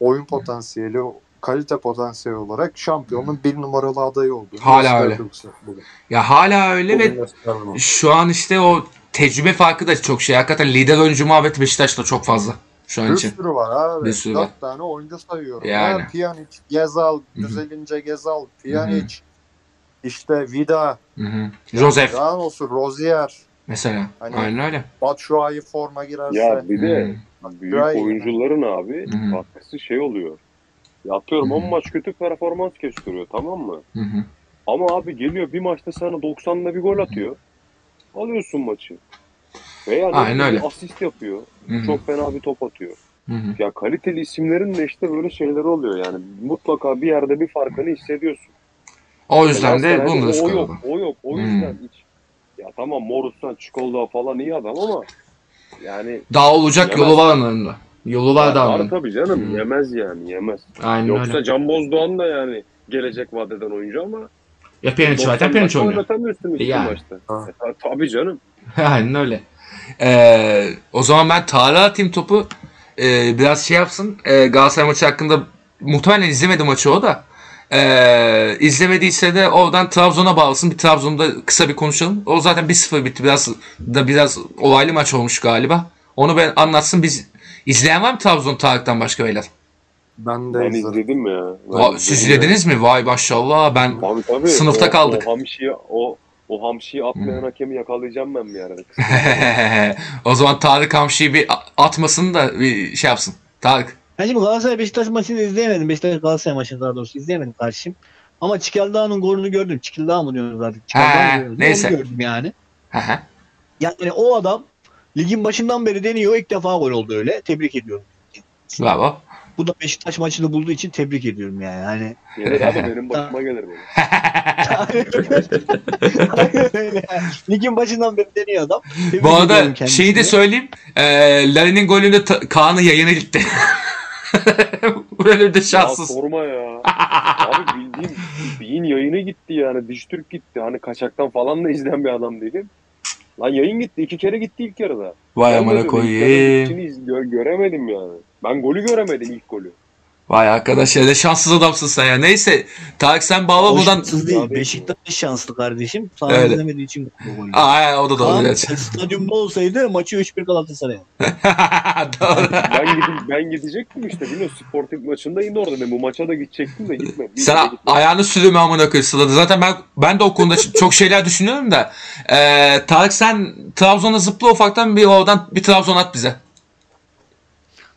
oyun potansiyeli, kalite potansiyeli olarak şampiyonun bir numaralı adayı oldu. Hala öyle. Ya hala öyle ve ve şu an işte o tecrübe farkı da çok şey. Hakikaten lider oyuncu muhabbeti Beşiktaş'ta çok fazla şu an bir için. sürü var abi. Bir sürü Dört var. tane oyuncu sayıyorum. Yani. Ya, Pjanic, Gezal, düzelince Gezal, Pjanic, işte Vida, Hı hı. Joseph. Daha olsun Rozier. Mesela. Hani- Aynen öyle. Batshuayi forma girerse. Ya bir de Hmm. büyük Batshuayi- oyuncuların abi Hı hı. katkısı şey oluyor. Ya atıyorum Hı 10 hı. maç kötü performans gösteriyor tamam mı? Hı hı. Ama abi geliyor bir maçta sana 90'da bir gol atıyor. Alıyorsun maçı. Veya ne Aynen öyle. asist yapıyor. Hı hı. Çok fena bir top atıyor. Hı hı. Ya kaliteli isimlerin de işte böyle şeyleri oluyor yani. Mutlaka bir yerde bir farkını hissediyorsun. O yüzden de bunu da o yok, o yok. O Hmm. yüzden hiç. Ya tamam Morus'tan Çikolda falan iyi adam ama yani Daha olacak yolu var onların Yolu var da var tabii canım Hmm. yemez yani yemez. Aynen Yoksa öyle. Can Bozdoğan da yani gelecek vadeden oyuncu ama Ya Pjanic var, 90 Pjanic oynuyor. oynatamıyorsun iki Yani. maçta. Ha. E, ta- tabii canım. Aynen öyle. Ee, o zaman ben Tarık'a atayım topu. Ee, biraz şey yapsın. Ee, Galatasaray maçı hakkında muhtemelen izlemedi maçı o da. Ee, izlemediyse de oradan Trabzon'a bağlasın. Bir Trabzon'da kısa bir konuşalım. O zaten 1-0 bitti. Biraz da biraz olaylı maç olmuş galiba. Onu ben anlatsın. Biz izleyen var mı Trabzon Tarık'tan başka beyler? Ben de Ben izledim. izledim ya. Ben Aa, siz izledim ya. izlediniz mi? Vay maşallah. Ben Tabii tabii. Sınıfta O- kaldık. O hamşiyi, o, o hamşiyi atmayan hakemi yakalayacağım ben bir ara. o zaman Tarık Hamşi'yi bir atmasın da bir şey yapsın. Tarık. Ben şimdi Galatasaray Beşiktaş maçını izleyemedim. Beşiktaş Galatasaray maçını daha doğrusu izleyemedim karşım. Ama Çikildağ'ın golünü gördüm. Çikildağ mı diyoruz artık? Çikildağ He, mı diyoruz? neyse. Onu gördüm yani. Hı hı. Yani o adam ligin başından beri deniyor. İlk defa gol oldu öyle. Tebrik ediyorum. Bravo. Bu da Beşiktaş maçını bulduğu için tebrik ediyorum yani. Hani Gelir abi benim başıma gelir böyle. Aynen öyle. Ligin başından beri deniyor adam. Tebrik Bu ediyorum arada kendisini. şeyi de söyleyeyim. E, Larin'in golünde ta- Kaan'ın yayına gitti. Böyle de Ya şanssız. sorma ya. Abi bildiğin beyin yayını gitti yani. Dijitürk gitti. Hani kaçaktan falan da izleyen bir adam değilim. Lan yayın gitti. iki kere gitti ilk yarıda. Vay amına koyayım. göremedim yani. Ben golü göremedim ilk golü. Vay arkadaş ya ne şanssız adamsın sen ya. Neyse Tarık sen bağla O buradan. şanssız değil. Beşiktaş şanslı kardeşim. Sağ Evet. izlemediği için. Aa o da doğru. Kaan evet. stadyumda olsaydı maçı 3-1 Galatasaray'a. doğru. Ben, gidip, ben gidecektim işte. Biliyorsun Sporting maçında yine orada. Ben bu maça da gidecektim de gitmedim. Sen gitmedim. ayağını sürüme amına koyayım Sıla'da. Zaten ben ben de o konuda çok şeyler düşünüyorum da. Ee, Tarık sen Trabzon'a zıpla ufaktan bir oradan bir Trabzon at bize.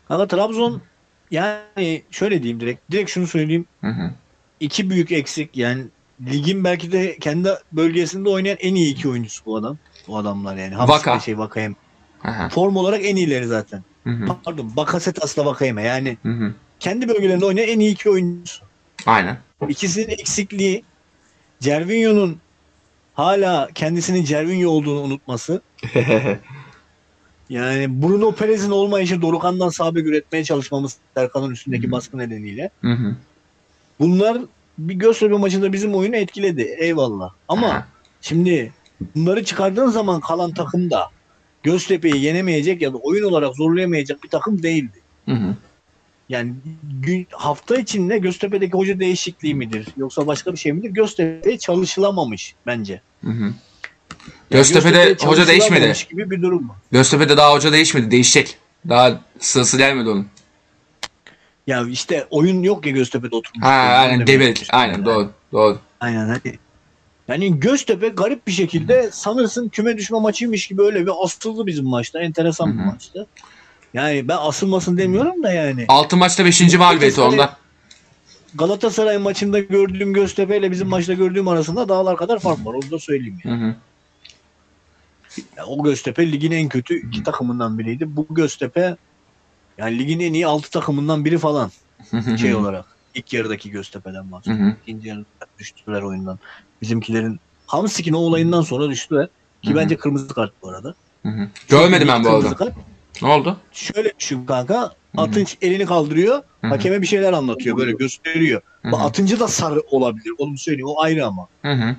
Ama Trabzon yani şöyle diyeyim direkt. Direkt şunu söyleyeyim. Hı hı. İki büyük eksik. Yani ligin belki de kendi bölgesinde oynayan en iyi iki oyuncusu bu adam. Bu adamlar yani. Hamsi Vaka. şey Vakayeme. Hı hı. Form olarak en iyileri zaten. Hı hı. Pardon Bakasetas'la Vakayeme. Yani Hı hı. kendi bölgelerinde oynayan en iyi iki oyuncusu. Aynen. İkisinin eksikliği Cervinho'nun hala kendisinin Cervinho olduğunu unutması. Yani Bruno Perez'in olmayışı Dorukan'dan sağ bek üretmeye çalışmamız Serkan'ın üstündeki Hı. baskı nedeniyle. Hı hı. Bunlar bir Göztepe maçında bizim oyunu etkiledi. Eyvallah. Ama Aha. şimdi bunları çıkardığın zaman kalan takım da Göztepe'yi yenemeyecek ya da oyun olarak zorlayamayacak bir takım değildi. Hı hı. Yani gün, hafta içinde Göztepe'deki hoca değişikliği midir? Yoksa başka bir şey midir? Göztepe çalışılamamış bence. Hı hı. Göztepe'de Göztepe hoca değişmedi. gibi bir durum var. Göztepe'de daha hoca değişmedi. Değişecek. Daha sırası gelmedi onun. Ya işte oyun yok ya Göztepe'de oturmuş. Ha Yani aynen demek Aynen yani. doğru. Doğru. Aynen hani. Yani Göztepe garip bir şekilde sanırsın küme düşme maçıymış gibi öyle bir asıldı bizim maçta. Enteresan bir Hı hı. maçtı. Yani ben asılmasın demiyorum da yani. Altı maçta 5. mağlubiyeti ondan. Galatasaray maçında gördüğüm Göztepe ile bizim maçta gördüğüm arasında dağlar kadar fark var. Onu da söyleyeyim. Yani. Hı hı. Yani o Göztepe ligin en kötü iki takımından biriydi. Bu Göztepe yani ligin en iyi altı takımından biri falan şey olarak. İlk yarıdaki Göztepe'den bahsediyorum. İkinci yarıda düştüler oyundan. Bizimkilerin Hamsik'in o olayından sonra düştüler. Ki bence kırmızı kart bu arada. Görmedim ben bu arada. kart. Ne oldu? Şöyle düşün kanka. Atınç elini kaldırıyor. Hakeme bir şeyler anlatıyor. Böyle gösteriyor. Hı Bu hı. Atıncı da sarı olabilir. Onu söyleyeyim. O ayrı ama.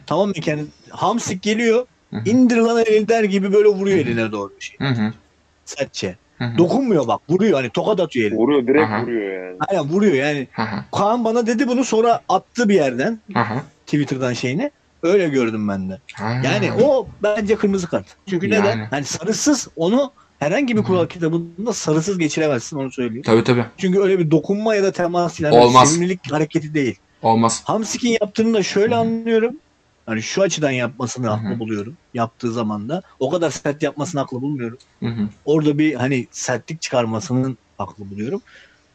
Tamam mı? Yani Hamsik geliyor. İndir lan elini der gibi böyle vuruyor eline doğru bir şey. Hı hı. Sertçe. Dokunmuyor bak. Vuruyor. Hani tokat atıyor eline. Vuruyor direkt Aha. vuruyor yani. Aynen vuruyor yani. Hı. Kaan bana dedi bunu sonra attı bir yerden. Hı hı. Twitter'dan şeyini. Öyle gördüm ben de. Ha. Yani o bence kırmızı kart. Çünkü Yani. neden? Hani sarısız onu herhangi bir kural kitabında sarısız geçiremezsin onu söyleyeyim. Tabii tabii. Çünkü öyle bir dokunma ya da temas yani Olmaz. sevimlilik hareketi değil. Olmaz. Hamsik'in yaptığını da şöyle Hı. anlıyorum. Hani şu açıdan yapmasını Hı hı. haklı buluyorum. Yaptığı zaman da. O kadar sert yapmasını haklı bulmuyorum. Hı hı. Orada bir hani sertlik çıkarmasının haklı buluyorum.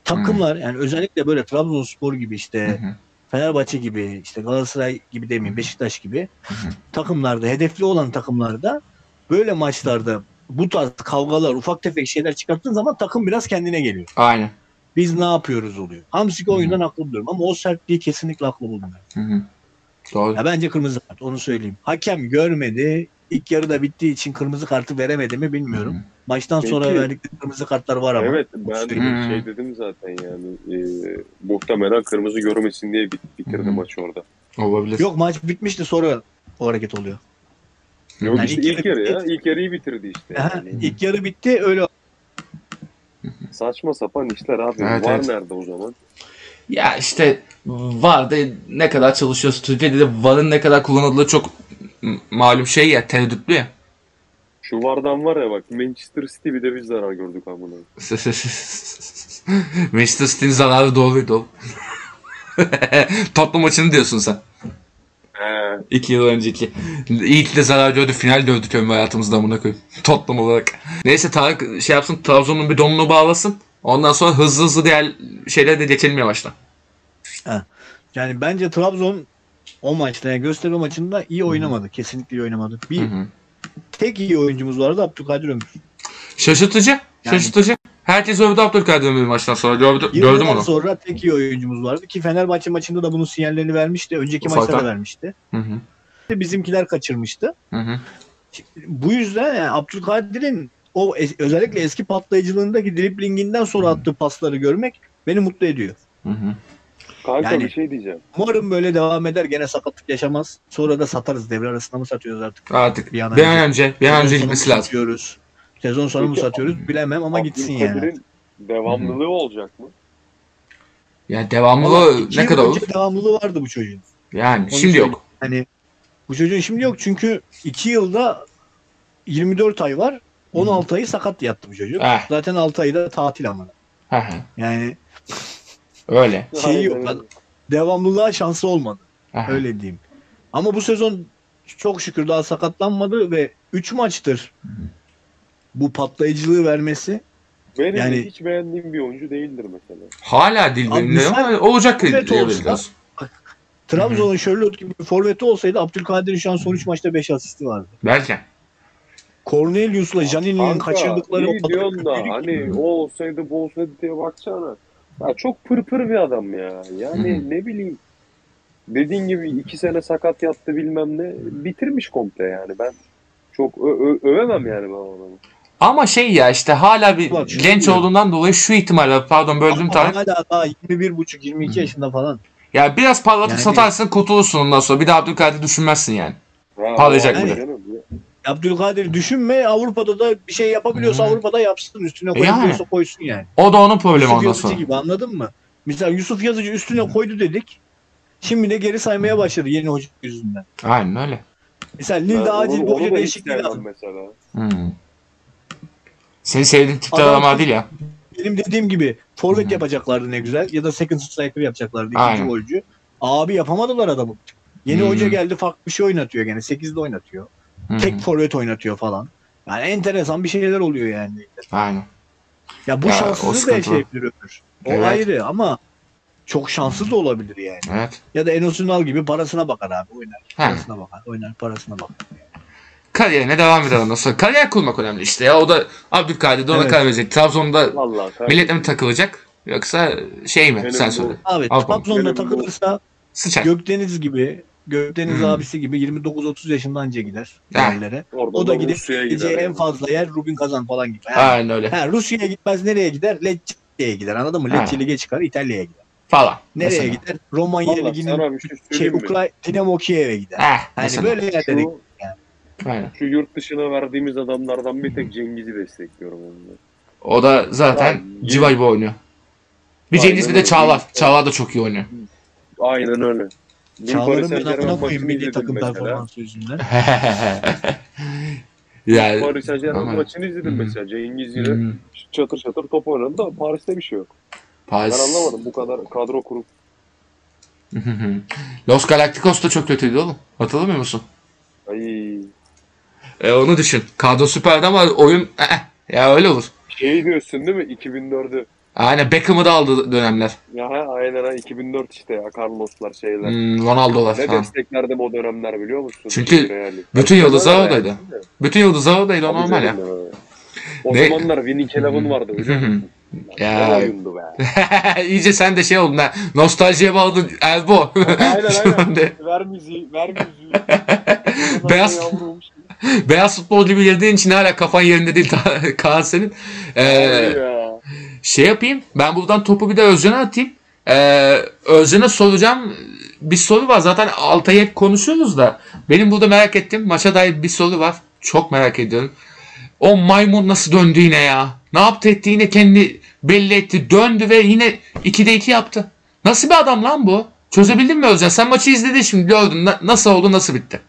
Takımlar yani özellikle böyle Trabzonspor gibi işte hı. Fenerbahçe gibi işte Galatasaray gibi demeyeyim Beşiktaş gibi Hı hı. takımlarda hedefli olan takımlarda böyle maçlarda bu tarz kavgalar ufak tefek şeyler çıkarttığın zaman takım biraz kendine geliyor. Aynen. Biz ne yapıyoruz oluyor. Hamsik oyundan haklı buluyorum ama o sertliği kesinlikle haklı bulmuyorum. Hı hı. Doğru. Ya bence kırmızı kart onu söyleyeyim. Hakem görmedi. İlk yarıda bittiği için kırmızı kartı veremedi mi bilmiyorum. Hı. Maçtan Peki. sonra verdikleri kırmızı kartlar var ama. Evet ben Hmm. şey dedim zaten yani e, muhtemelen kırmızı görmesin diye bit- bitirdi Hı. maçı orada. Olabilir. Yok maç bitmişti sonra o hareket oluyor. Yok Yani işte ilk ilk yarı- ya. ilk yarıyı bitirdi işte. Yani. İlk yarı bitti öyle. Saçma sapan işler abi. Evet, Var evet. nerede o zaman? Ya işte VAR'da ne kadar çalışıyoruz. Türkiye'de de VAR'ın ne kadar kullanıldığı çok malum şey ya. Tereddütlü ya. Şu vardan var ya bak Manchester City bir de biz zarar gördük amına. Manchester City'nin zararı doğruydu oğlum. Tottenham maçını diyorsun sen. He. İki yıl önceki. İlk de zarar gördü. Final gördük ömrü hayatımızda amına koyayım. Tottenham olarak. Neyse Tarık şey yapsın. Trabzon'un bir donunu bağlasın. Ondan sonra hızlı hızlı diğer şeylere de geçelim yavaştan. Yani bence Trabzon o maçta yani gösteri maçında iyi oynamadı. Kesinlikle iyi oynamadı. Bir Hı hı. tek iyi oyuncumuz vardı Abdülkadir Ömür. Şaşırtıcı. Şaşırtıcı. Herkes övdü Abdülkadir Ömür maçtan sonra. Gördü, gördüm onu. sonra tek iyi oyuncumuz vardı ki Fenerbahçe maçında da bunun sinyallerini vermişti. Önceki Ufaktan. maçta da vermişti. Hı hı. Bizimkiler kaçırmıştı. Hı hı. Bu yüzden yani Abdülkadir'in o es- özellikle eski patlayıcılığındaki driblinginden sonra attığı pasları görmek beni mutlu ediyor. Hı hı. Kanka Yani- bir şey diyeceğim. Umarım böyle devam eder. Gene sakatlık yaşamaz. Sonra da satarız. Devre arasında mı satıyoruz artık? Artık Bir an bir önce. an önce, bir an önce gitmesi lazım. Satıyoruz. Sezon sonu mu satıyoruz bilemem ama gitsin yani. Devamlılığı olacak mı? Yani Ama devamlı iki ne kadar önce olur? devamlılığı vardı bu çocuğun. Yani Onu şimdi söyleyeyim. yok. Hani bu çocuğun şimdi yok çünkü 2 yılda 24 ay var. 16 ayı sakat yattı bu çocuk. Eh. Zaten 6 ayı da tatil ama. Hı hı. Yani Öyle. şeyi yok. Öyle. Devamlılığa şansı olmadı. Hı. Öyle diyeyim. Ama bu sezon çok şükür daha sakatlanmadı ve 3 maçtır bu patlayıcılığı vermesi Benim Yani- hiç beğendiğim bir oyuncu değildir mesela. Hala değil Abi benim de misal- ama olacak diyebiliriz. Trabzon'un Charlotte gibi bir forveti olsaydı Abdülkadir'in şu an son 3 maçta 5 asisti vardı. Belki. Cornelius'la Janini'nin kaçırdıkları iyi o diyorsun da büyük- hani o olsaydı bu olsaydı diye baksana. Ya çok pırpır bir adam ya. Yani Hı. ne bileyim. Dediğin gibi iki sene sakat yattı bilmem ne. Bitirmiş komple yani. Ben çok ö- ö- övemem yani ben adamı. Ama şey ya işte hala bir Bak, genç olduğundan dolayı şu ihtimal var. Pardon böldüm Tarık. hala daha 21,5-22 Hı. yaşında falan. Ya biraz parlatıp Yani- satarsın kurtulursun ondan sonra. Bir daha Abdülkadir düşünmezsin yani. Ha, Parlayacak o Abdülkadir düşünme Avrupa'da da bir şey yapabiliyorsa Hı. Avrupa'da yapsın üstüne Yani. koyabiliyorsa koysun yani. O da onun problemi Yusuf ondan Yazıcı gibi anladın mı? Mesela Yusuf Yazıcı üstüne koydu dedik. Şimdi de geri saymaya başladı yeni hoca yüzünden. Aynen öyle. Mesela Ben Lille'de onu- acil bir hoca değişikliği lazım. mesela. Hmm. Senin sevdiğin tipler Adam- adamlar değil ya. Benim dediğim gibi forvet Hı. yapacaklardı ne güzel ya da second striker yapacaklardı ikinci Aynen. golcü. Abi yapamadılar adamı. Yeni Hı. hoca geldi farklı bir şey oynatıyor gene. 8'de oynatıyor. Hı. Tek forvet oynatıyor falan. Yani enteresan bir şeyler oluyor yani. Aynen. Ya bu Ya, o şanssızı da yaşayabilir ömür. O Evet. ayrı ama çok şanssız da olabilir yani. Evet. Ya da Enos Ünal gibi parasına bakar abi oynar. Parasına bakar. Oynar parasına bakar. Kariyerine devam eder ondan sonra. Kariyer kurmak önemli işte ya. O da Abdülkadir de ona Evet. karar verecek. Trabzon'da Vallahi milletle mi takılacak? Yoksa şey mi? Benim Sen bu- söyle. Abi. Trabzon'da takılırsa Sıçar. Gökdeniz gibi Gökdeniz Hmm. abisi gibi 29-30 yaşında anca gider Ha. yerlere. Orada O da gidip Rusya'ya gider en yani. fazla yer Rubin Kazan falan gider. Ha, Aynen öyle. ha, Rusya'ya gitmez nereye gider? Lecce'ye gider anladın mı? Lecce lige çıkar İtalya'ya gider. Falan. Nereye mesela. gider? Romanya Vallahi liginin şey şey? Ukrayna Dinamo Kiev'e gider. Eh, Hani mesela. böyle yerlere Şu, Aynen. şu yurt dışına verdiğimiz adamlardan bir tek Cengiz'i destekliyorum onunla. O da zaten Ya, civa gibi oynuyor. Bir Cengiz bir de. Çağlar. Çağlar da çok iyi oynuyor. Aynen öyle. Çağlar'ın ben amına koyayım milli izledim takım mesela. performansı yüzünden. yani Paris Saint Germain Ama- maçını izledim Hı. mesela. Cengiz yine hmm, çatır çatır top oynadı da Paris'te bir şey yok. Ben Paris anlamadım bu kadar kadro kurup Los Galacticos da çok kötüydü oğlum. Hatırlamıyor musun? Ay. E, onu düşün. Kadro süperdi ama oyun eh, ya öyle olur. Şey diyorsun değil mi? 2004'ü. Aynen Beckham'ı da aldı dönemler. Ya ha, aynen ha 2004 işte ya Carlos'lar şeyler. Hmm, Ronaldo'lar Ne falan. desteklerdim o dönemler biliyor musun? Çünkü Real'i. bütün yıldızlar oradaydı. yani. Bütün yıldızlar oradaydı Tabii normal ya. ya. O Ne- zamanlar Winning Eleven vardı biliyor musun? Ya. Ne oyundu be. İyice sen de şey oldun ha. Nostaljiye bağladın Elbo. aynen aynen. ver müziği, ver müziği. Beyaz-. Beyaz futbol gibi girdiğin için hala kafan yerinde değil Kaan senin. Ee. Şey yapayım. Ben buradan topu bir de Özcan'a atayım. Ee, Özcan'a soracağım. Bir soru var. Zaten Altay'ı hep konuşuyoruz da. Benim burada merak ettiğim maça dair bir soru var. Çok merak ediyorum. O maymun nasıl döndü yine ya? Ne yaptı etti yine kendi belli etti. Döndü ve yine 2'de 2 yaptı. Nasıl bir adam lan bu? Çözebildin mi Özcan? Sen maçı izledin şimdi gördün. Na- nasıl oldu nasıl bitti?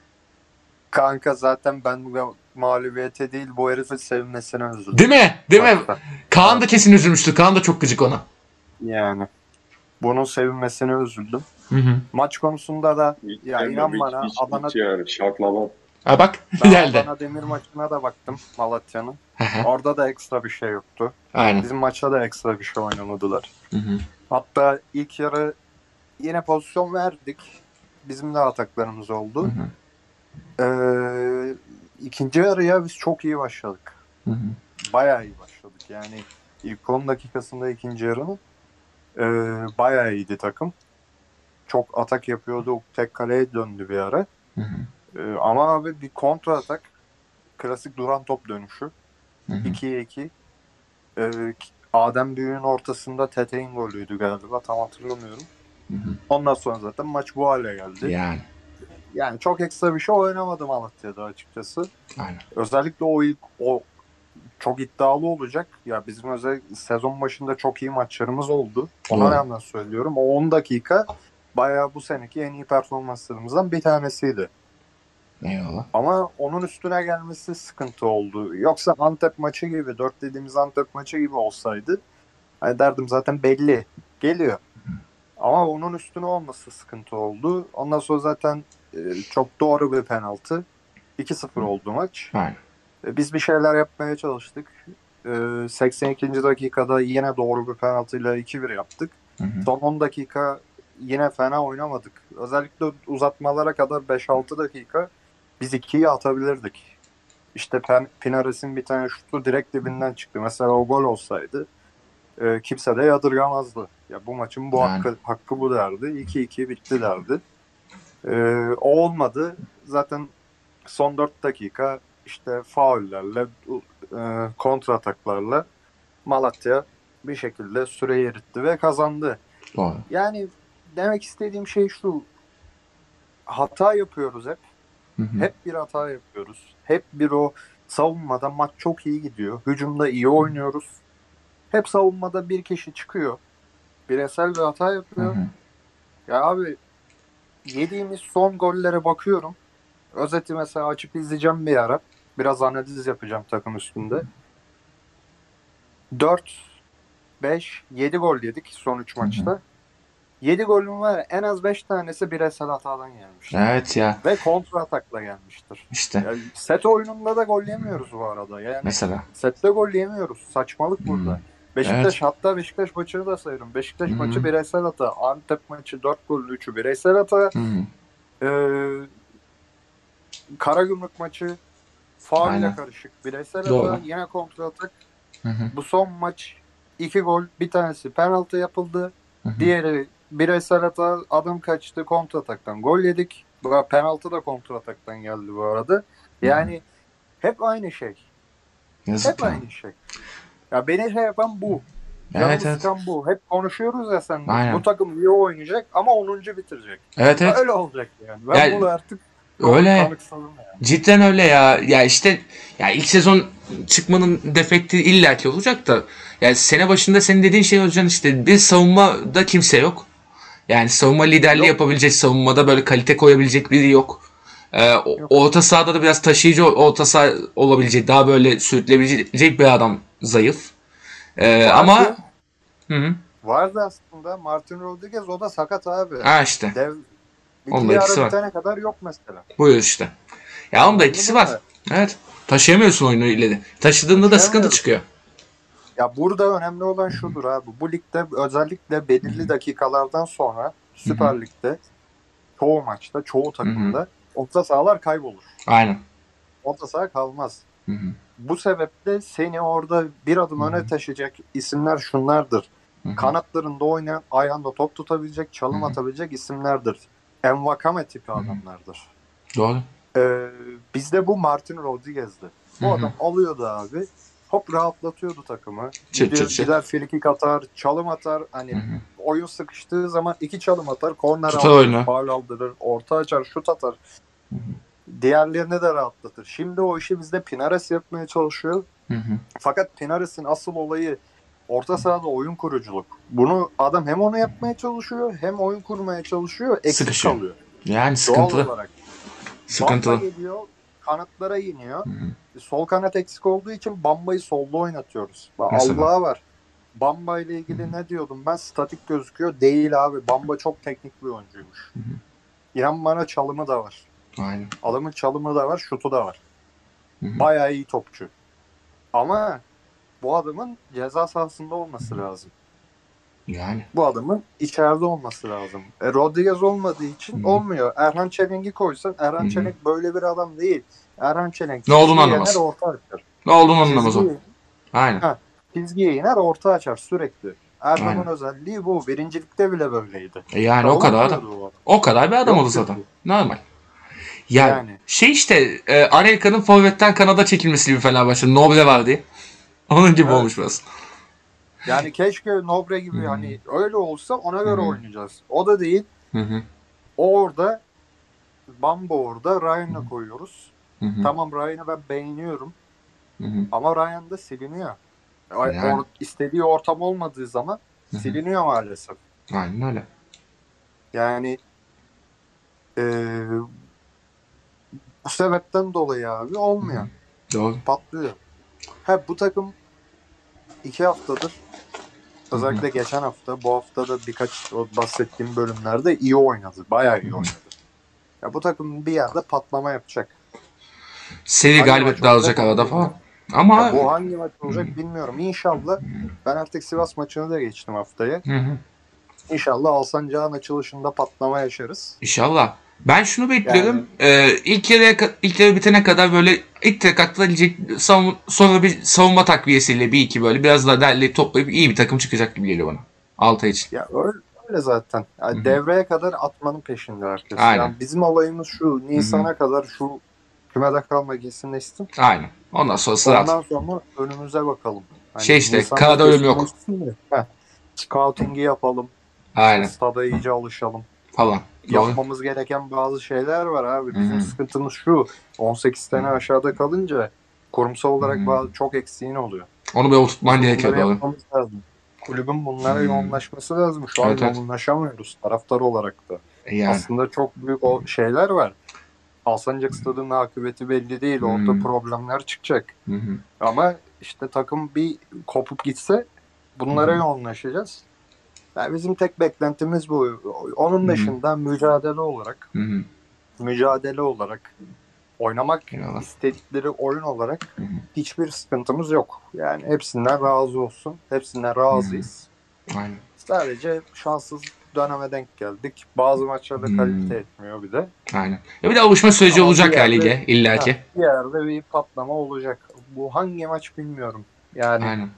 Kanka zaten ben bu mağlubiyete değil bu herifin sevinmesine üzüldüm. Değil mi? Değil mi? Kaan da kesin üzülmüştü. Kaan da çok gıcık ona. Yani. Bunun sevinmesine üzüldüm. Hı hı. Maç konusunda da ya Hem de inan hiç- bana hiç- Adana, hiç yani şartlama. Ha bak geldi. Adana Demir maçına da baktım Malatya'nın. Hı hı. Orada da ekstra bir şey yoktu. Aynen. Bizim maçta da ekstra bir şey oynamadılar. Hı hı. Hatta ilk yarı yine pozisyon verdik. Bizim de ataklarımız Hı oldu. hı. Ee, ikinci yarıya biz çok iyi başladık. Hı hı. Bayağı iyi başladık. Yani ilk 10 dakikasında ikinci yarının ee, bayağı iyiydi takım. Çok atak yapıyordu. Tek kaleye döndü bir ara. Hı hı. Ee, ama abi bir kontra atak klasik duran top dönüşü. Hı hı. 2'ye 2. Ee, Adem Büyük'ün ortasında Tete'in golüydü galiba. Tam hatırlamıyorum. Hı hı. Ondan sonra zaten maç bu hale geldi. Yani. Yani çok ekstra bir şey oynamadım Malatya'da açıkçası. Aynen. Özellikle o ilk o çok iddialı olacak. Ya bizim özel sezon başında çok iyi maçlarımız oldu. Ona rağmen söylüyorum. O 10 dakika bayağı bu seneki en iyi performanslarımızdan bir tanesiydi. Eyvallah. Ama onun üstüne gelmesi sıkıntı oldu. Yoksa Antep maçı gibi, 4 dediğimiz Antep maçı gibi olsaydı hani derdim zaten belli. Geliyor. Ama onun üstüne olması sıkıntı oldu. Ondan sonra zaten çok doğru bir penaltı. 2-0 oldu maç. Aynen. E, Biz bir şeyler yapmaya çalıştık. E, 82. dakikada yine doğru bir penaltıyla 2-1 yaptık. Hı hı. Son 10 dakika yine fena oynamadık. Özellikle uzatmalara kadar 5-6 dakika biz 2'yi atabilirdik. İşte Pinares'in bir tane şutu direkt dibinden çıktı. Mesela o gol olsaydı e, kimse de yadırgamazdı. Ya bu maçın bu Yani. hakkı, hakkı bu derdi. 2-2 bitti derdi. E, o olmadı. Zaten son 4 dakika işte faullerle, e, kontra ataklarla Malatya bir şekilde süreyi eritti ve kazandı. Doğru. Yani demek istediğim şey şu. Hata yapıyoruz hep. Hı hı. Hep bir hata yapıyoruz. Hep bir o savunmada maç çok iyi gidiyor. Hücumda iyi oynuyoruz. Hep savunmada bir kişi çıkıyor. Bireysel bir hata Hı yapıyor. hı. Ya abi yediğimiz son gollere bakıyorum. Özeti mesela açıp izleyeceğim bir ara. Biraz analiz yapacağım takım üstünde. 4, 5, 7 gol yedik son 3 Hı hı. maçta. 7 golün var en az 5 tanesi bireysel hatadan gelmiştir. Evet ya. Ve kontra atakla gelmiştir. İşte. Yani set oyununda da gol yemiyoruz bu arada. Yani Mesela. sette gol yemiyoruz. Saçmalık burada. Hı. Beşiktaş Evet. hatta Beşiktaş maçını da sayarım. Beşiktaş Hı. maçı bireysel hata. Antep maçı 4 gol 3'ü bireysel hata. Hı hı. Ee, Karagümrük maçı faul karışık. Bireysel Doğru. hata yine kontra atak. Hı hı. Bu son maç 2 gol bir tanesi penaltı yapıldı. Hı hı. Diğeri bireysel hata adam kaçtı kontra ataktan gol yedik. Bu penaltı da kontra ataktan geldi bu arada. Yani hep aynı şey. Yazık Hep ya. aynı şey. Ya beni şey yapan bu. Evet Canımı evet. sıkan bu. Hep konuşuyoruz ya sen. Aynen. Bu takım iyi oynayacak ama 10. bitirecek. Evet evet. Öyle olacak yani. Ben Yani- bunu artık Öyle. yani. Cidden öyle ya. Ya işte ya ilk sezon çıkmanın defekti illaki olacak da yani sene başında senin dediğin şey Özcan işte bir savunmada kimse yok. Yani savunma liderliği Yok. yapabilecek savunmada böyle kalite koyabilecek biri yok. Ee, Yok. orta sahada da biraz taşıyıcı orta saha olabilecek daha böyle sürükleyebilecek bir adam zayıf. Ee, ama Vardı. hı hı. Vardı aslında Martin Rodriguez o da sakat abi. Ha işte. Dev Onun da bir ara var. bitene kadar yok mesela. Buyur işte. Ya onun da etkisi var. Mı? Evet. Taşıyamıyorsun oyunu ileri. Taşıdığında da sıkıntı çıkıyor. Ya burada önemli olan şudur abi. Bu ligde özellikle belirli dakikalardan sonra Süper Lig'de çoğu maçta, çoğu takımda orta sahalar kaybolur. Aynen. Orta saha kalmaz. Hı hı. Bu sebeple seni orada bir adım Hı hı. öne taşıyacak isimler şunlardır. Hı hı. Kanatlarında oynayan, ayağında top tutabilecek, çalım Hı hı. atabilecek isimlerdir. Envakame tipi adamlardır. Doğru. Ee, bizde bu Martin Rodriguez'di. Bu Hı hı. adam alıyordu abi. Hop rahatlatıyordu takımı. Çıt Gidiyor, çıt. gider frikik atar, çalım atar. Hani Hı hı. oyun sıkıştığı zaman iki çalım atar, korner alır, faul aldırır, orta açar, şut atar. Hı hı. Diğerlerini de rahatlatır. Şimdi o işi bizde Pinares yapmaya çalışıyor. Hı hı. Fakat Pinares'in asıl olayı orta sahada oyun kuruculuk. Bunu adam hem onu yapmaya çalışıyor hem oyun kurmaya çalışıyor. Eksik Sıkışıyor. kalıyor. Yani Doğal sıkıntılı. olarak. Sıkıntılı. Bamba geliyor, kanatlara iniyor. Hı hı. Sol kanat eksik olduğu için Bamba'yı solda oynatıyoruz. Allah'a var. Bamba ile ilgili ne diyordum ben? Statik gözüküyor. Değil abi. Bamba çok teknik bir oyuncuymuş. Hı hı. İnan bana çalımı da var. Aynen. Adamın çalımı da var, şutu da var. Hı hı. Bayağı iyi topçu. Ama bu adamın ceza sahasında olması lazım. Yani. Bu adamın içeride olması lazım. E, Rodriguez olmadığı için Hı. olmuyor. Erhan Çelenk'i koysan Erhan Hı. Çelenk böyle bir adam değil. Erhan Çelenk Ne olduğunu anlamaz. Ne olduğunu anlamaz o. Aynen. Ha. Çizgiye iner orta açar sürekli. Erhan'ın Aynen. özelliği bu. Birincilikte bile böyleydi. E Yani o kadar o. O kadar bir adam oldu zaten. Normal. Yani, Yani. şey işte e, Anelka'nın forvetten kanada çekilmesi gibi Fenerbahçe. Noble var diye. Onun gibi Evet. olmuş biraz. Yani keşke Nobre gibi Hı. hani öyle olsa ona göre Hı. oynayacağız. O da değil. Hı. O orada Bamba orada Ryan'la koyuyoruz. Hı hı. Tamam Ryan'ı ben beğeniyorum hı. ama Ryan da siliniyor. Yani. or- istediği ortam olmadığı zaman Hı hı. siliniyor maalesef. Aynen öyle. Yani eee, bu sebepten dolayı abi olmuyor. Doğru. Patlıyor. Ha bu takım iki haftadır özellikle geçen hafta bu hafta da birkaç o bahsettiğim bölümlerde iyi oynadı. Bayağı iyi oynadı. Ya bu takım bir yerde patlama yapacak. Seri galibiyet dağılacak arada falan. Ama Ya bu hangi maç olacak bilmiyorum. İnşallah ben artık Sivas maçını da geçtim haftaya. Hı hı. İnşallah Alsancak'ın açılışında patlama yaşarız. İnşallah. Ben şunu bekliyorum. Ee, ilk ka- ilk yarı bitene kadar böyle ilk tek savun, sonra bir savunma takviyesiyle bir iki böyle biraz daha derleyip toplayıp iyi bir takım çıkacak gibi geliyor bana. Altay için. Ya öyle, öyle zaten. Yani Hı hı. devreye kadar atmanın peşinde herkes. Aynen. Yani bizim olayımız şu. Nisan'a kadar şu kümede kalma kesinleşsin. Aynen. Ondan sonra sıra Ondan sonra önümüze bakalım. Hani Şey işte, Kanada ölüm yok. Scouting'i yapalım. Aynen. Stada iyice alışalım. Falan. Yapmamız gereken bazı şeyler var abi. Bizim Hı hı. sıkıntımız şu. 18 tane aşağıda kalınca kurumsal olarak Hı hı. bazı çok eksiğin oluyor. Onu bir oturtman gerekiyor Bunları yapmamız lazım. Kulübün bunlara Hı. yoğunlaşması lazım. Şu an Evet, evet. yoğunlaşamıyoruz taraftar olarak da. E Yani. Aslında çok büyük o şeyler var. Alsancak stadının akıbeti belli değil. Orada Hmm. problemler çıkacak. Hı. Ama işte takım bir kopup gitse bunlara Hı. yoğunlaşacağız. Yani bizim tek beklentimiz bu. Onun Hı. dışında mücadele olarak, Hı hı. mücadele olarak oynamak Eyvallah. istedikleri oyun olarak Hı hı. hiçbir sıkıntımız yok. Yani hepsinden razı olsun. Hepsinden razıyız. Aynen. Sadece şanssız döneme denk geldik. Bazı maçlarda Hmm. kalite etmiyor bir de. Aynen. Ya bir de alışma süreci Ama olacak ya lige illaki. Ha, bir yerde bir patlama olacak. Bu hangi maç bilmiyorum. Yani Aynen.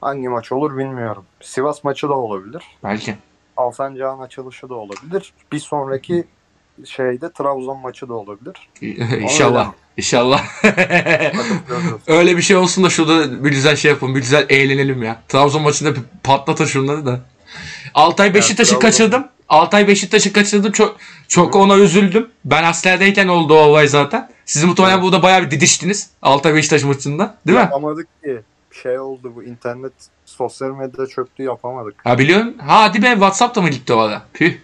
Hangi maç olur bilmiyorum. Sivas maçı da olabilir. Belki. Alsancak'ın açılışı da olabilir. Bir sonraki şeyde Trabzon maçı da olabilir. İnşallah. İnşallah. Bakın görüyoruz. Öyle bir şey olsun da şurada bir güzel şey yapalım. Bir güzel eğlenelim ya. Trabzon maçında bir patlatın şunları da. Altay Beşiktaş'ı Trabzon- kaçırdım. Altay Beşiktaş'ı kaçırdım. Çok çok ona üzüldüm. Ben askerdeyken oldu o olay zaten. Siz muhtemelen Evet. burada bayağı bir didiştiniz. Altay Beşiktaş maçında. Değil mi? Yapamadık ki. Şey oldu bu internet sosyal medyada çöktü yapamadık. Ha biliyorsun. Ha hadi be Whatsapp'ta mı gitti o ara? Püh.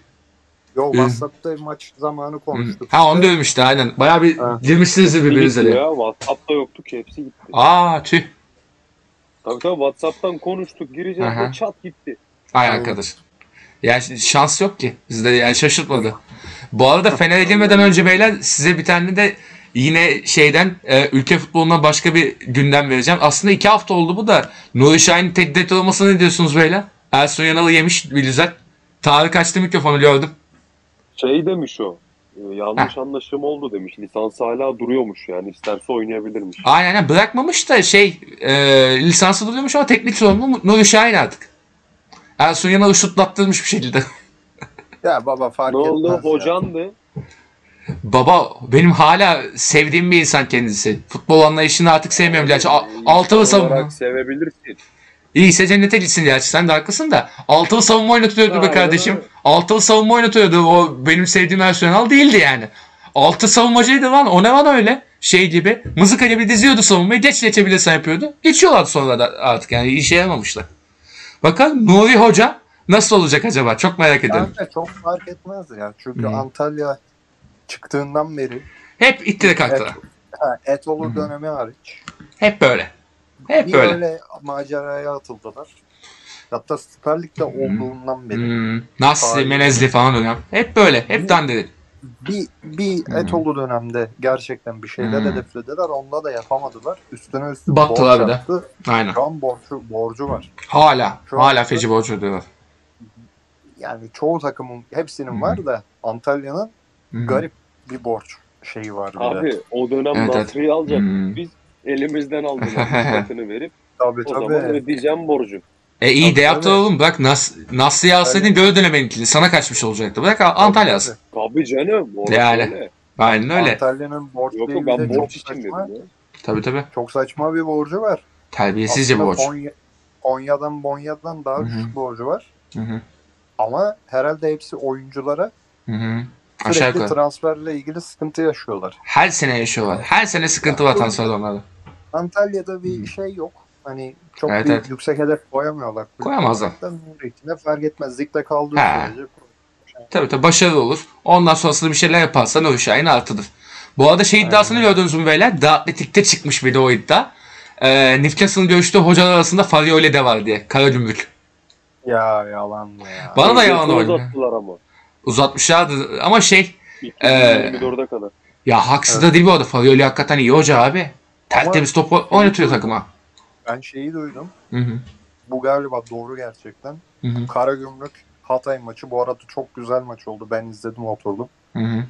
Yo. WhatsApp'ta maç zamanı konuştuk. Ha onu işte aynen. Bayağı bir Ha. girmişsiniz birbirinize de. ya. WhatsApp'ta yoktu ki hepsi gitti. Aa tüh. Tabii tabii WhatsApp'tan konuştuk gireceğiz Aha. de çat gitti. Ay arkadaş. Yani şans yok ki. Bizde yani şaşırtmadı. Bu arada Fener edilmeden önce beyler size bir tane de yine şeyden e, ülke futboluna başka bir gündem vereceğim. Aslında iki hafta oldu bu da. Nuri Şahin'in direktör olmasına ne diyorsunuz beyler? Ersun Yanal'ı yemiş bir güzel. Tarık açtı mikrofonu gördüm. Şey demiş o. e, Yanlış anlaşılma oldu demiş. Lisansı hala duruyormuş yani. isterse oynayabilirmiş. Aynen aynen bırakmamış da şey e, lisansı duruyormuş ama teknik sorumlu Nuri Şahin artık. Ersun Yanal'ı şutlattırmış bir şekilde. Ya baba fark Ne oldu? etmez ya. Baba benim hala sevdiğim bir insan kendisi. Futbol anlayışını artık sevmiyorum gerçi. Altılı savunma. sevebilirsin. İyiyse cennete gitsin gerçi sen de haklısın da. Altılı savunma oynatıyordu be kardeşim. Altılı savunma oynatıyordu. O benim sevdiğim Arsenal değildi yani. Altı savunmacıydı lan. O ne lan öyle? Şey gibi. Mızıka gibi diziyordu savunmayı. Geç geçebilirsen yapıyordu. Geçiyorlar sonra da artık yani işe yaramamışlar. Bakalım Nuri Hoca nasıl olacak acaba? Çok merak ediyorum. Bence çok fark etmez ya. Çünkü. Antalya çıktığından beri Hep ittire kalktılar. ha, Etolu Hı. dönemi hariç Hep böyle. Hep bir böyle. öyle maceraya atıldılar. Hatta Süper Lig'de olduğundan beri Hmm, Nasri. Menezli falan dönem. Hep böyle. Hep dandiri. bir bir Hı. Etolu dönemde gerçekten bir şeyler Hı. hedeflediler. Onda da yapamadılar. Üstüne üstüne Battılar borç bir de. yaptı. Aynen. Şu an borcu, borcu var. Hala. Şu Hala feci borç ödüyorlar. Yani çoğu takımın hepsinin Hı. var da Antalya'nın hı. garip bir borç şeyi var bir de. Abi o dönem Evet, evet. Nasri'yi alacak. Hmm. Biz elimizden aldılar. Fiyatını verip Tabii o zaman tabii. ödeyeceğim borcu. E iyi de Tabii, yaptı tabii. oğlum. Bak Nas Nasri'yi alsaydın böyle dönemeninkini. Sana kaçmış olacaktı. Bırak Antalya alsın. Tabii canım. Yani. öyle. Aynen öyle. Antalya'nın borç Yok ben çok borç için dedim saçma, ya. Tabii tabii. çok saçma bir borcu var. Terbiyesizce Aslında borç. Konya- Konya'dan Bonya'dan daha Hı hı. düşük borcu var. Hı hı. Ama herhalde hepsi oyunculara Hı hı. Aşağı sürekli yukarı. transferle ilgili sıkıntı yaşıyorlar. Her sene yaşıyorlar. Her sene sıkıntı var transferde onlarda. Antalya'da bir şey yok. Hani çok Evet, bir evet. yüksek hedef koyamıyorlar. Koyamazlar. Ne fark etmez. Ligde kaldığı He. sürece. Tabii tabii başarılı olur. Ondan sonrasında bir şeyler yaparsan o Şahin artıdır. Bu arada şey iddiasını gördünüz mü beyler? The Athletic'te çıkmış bir de o iddia. Ee, Newcastle'ın görüştüğü hocalar arasında Farioli de var diye. Karagümrük. Ya yalan mı ya? Bana da yalan oynuyor. Uzatmışlardı ama şey 2024'e kadar. ya haksız da değil bu arada. Farioli hakikaten iyi hoca abi. Tertemiz top oynatıyor takıma. Ben şeyi duydum. Hı hı. Bu galiba doğru gerçekten. Hı hı. Karagümrük Hatay maçı. Bu arada çok güzel maç oldu. Ben izledim oturdum. Hı hı.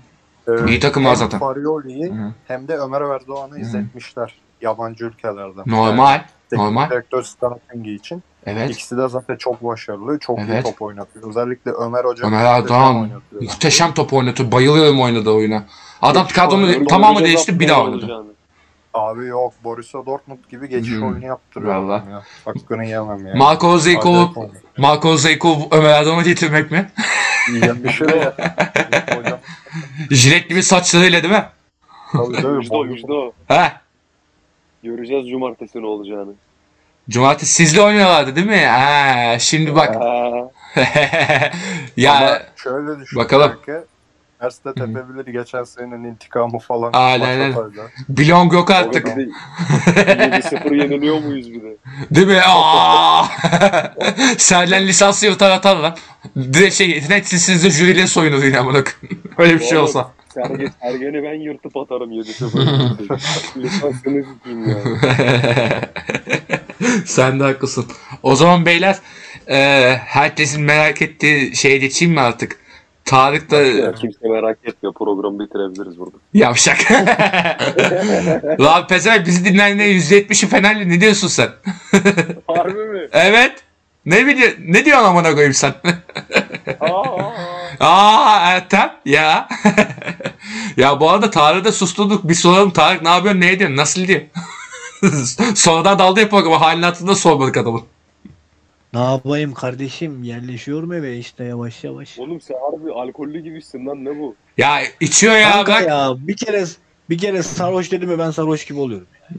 Ee, İyi takım var zaten. Farioli'yi hem de Ömer Erdoğan'ı izletmişler. Yabancı ülkelerden. Normal. Yani normal. direktör scoutingi için. Evet. İkisi de zaten çok başarılı. Çok iyi Evet. top oynatıyor. Özellikle Ömer Hoca. Ömer muhteşem oynatıyor. muhteşem top oynatıyor. Bayılıyorum oynadığı oyuna. Adam kadronun tamamı Göreceğiz değişti bir daha oynadı. olacağını. Abi yok Borussia Dortmund gibi geçiş Hı. oyunu yaptırıyor. Valla. adam ya. Hakkını yemem ya. Marco Zeyko. Marco Zeyko Ömer Erdoğan'a getirmek mi? Ya. Hocam. Jilet gibi saçlarıyla değil mi? Tabii tabii. Müjde o müjde o. He. Göreceğiz cumartesi ne olacağını. Cumartesi sizle oynuyorlardı değil mi? Ha, şimdi bak. Ya Ama şöyle düşün. bakalım. belki, Erste tepebilir geçen senenin intikamı falan. Aynen. Bilong yok artık. bir de 7-0 yeniliyor muyuz bir de? Değil mi? Aa! Serlen lisansı yurtar atar lan. Direkt şey net sizsizde jüriyle soyunur yine amına. Öyle bir şey olsa. Sergen, Sergen'i ben yırtıp atarım 7-0. Lisansını sikeyim ya. Sen de haklısın. O zaman beyler e, herkesin merak ettiği şeye geçeyim mi artık? Tarık da Ya, kimse merak etmiyor. Programı bitirebiliriz burada. yavşak. Lan pezevenk bizi dinleyenlerin %70'i Fenerli ne diyorsun sen? Harbi mi? evet. Ne biliyor ne diyorsun amına koyayım sen? Aa, Aa Ertem ya. ya bu arada Tarık'ı da susturduk. Bir soralım Tarık ne yapıyorsun ne ediyorsun nasıl diyor. Sonradan daldı ya programa halinin altında sormadık adamın. Ne yapayım kardeşim yerleşiyorum eve işte yavaş yavaş. oğlum sen harbi alkollü gibisin lan ne bu? Ya içiyor ya Kanka bak. ya bir kere bir kere sarhoş dedim mi ben sarhoş gibi oluyorum.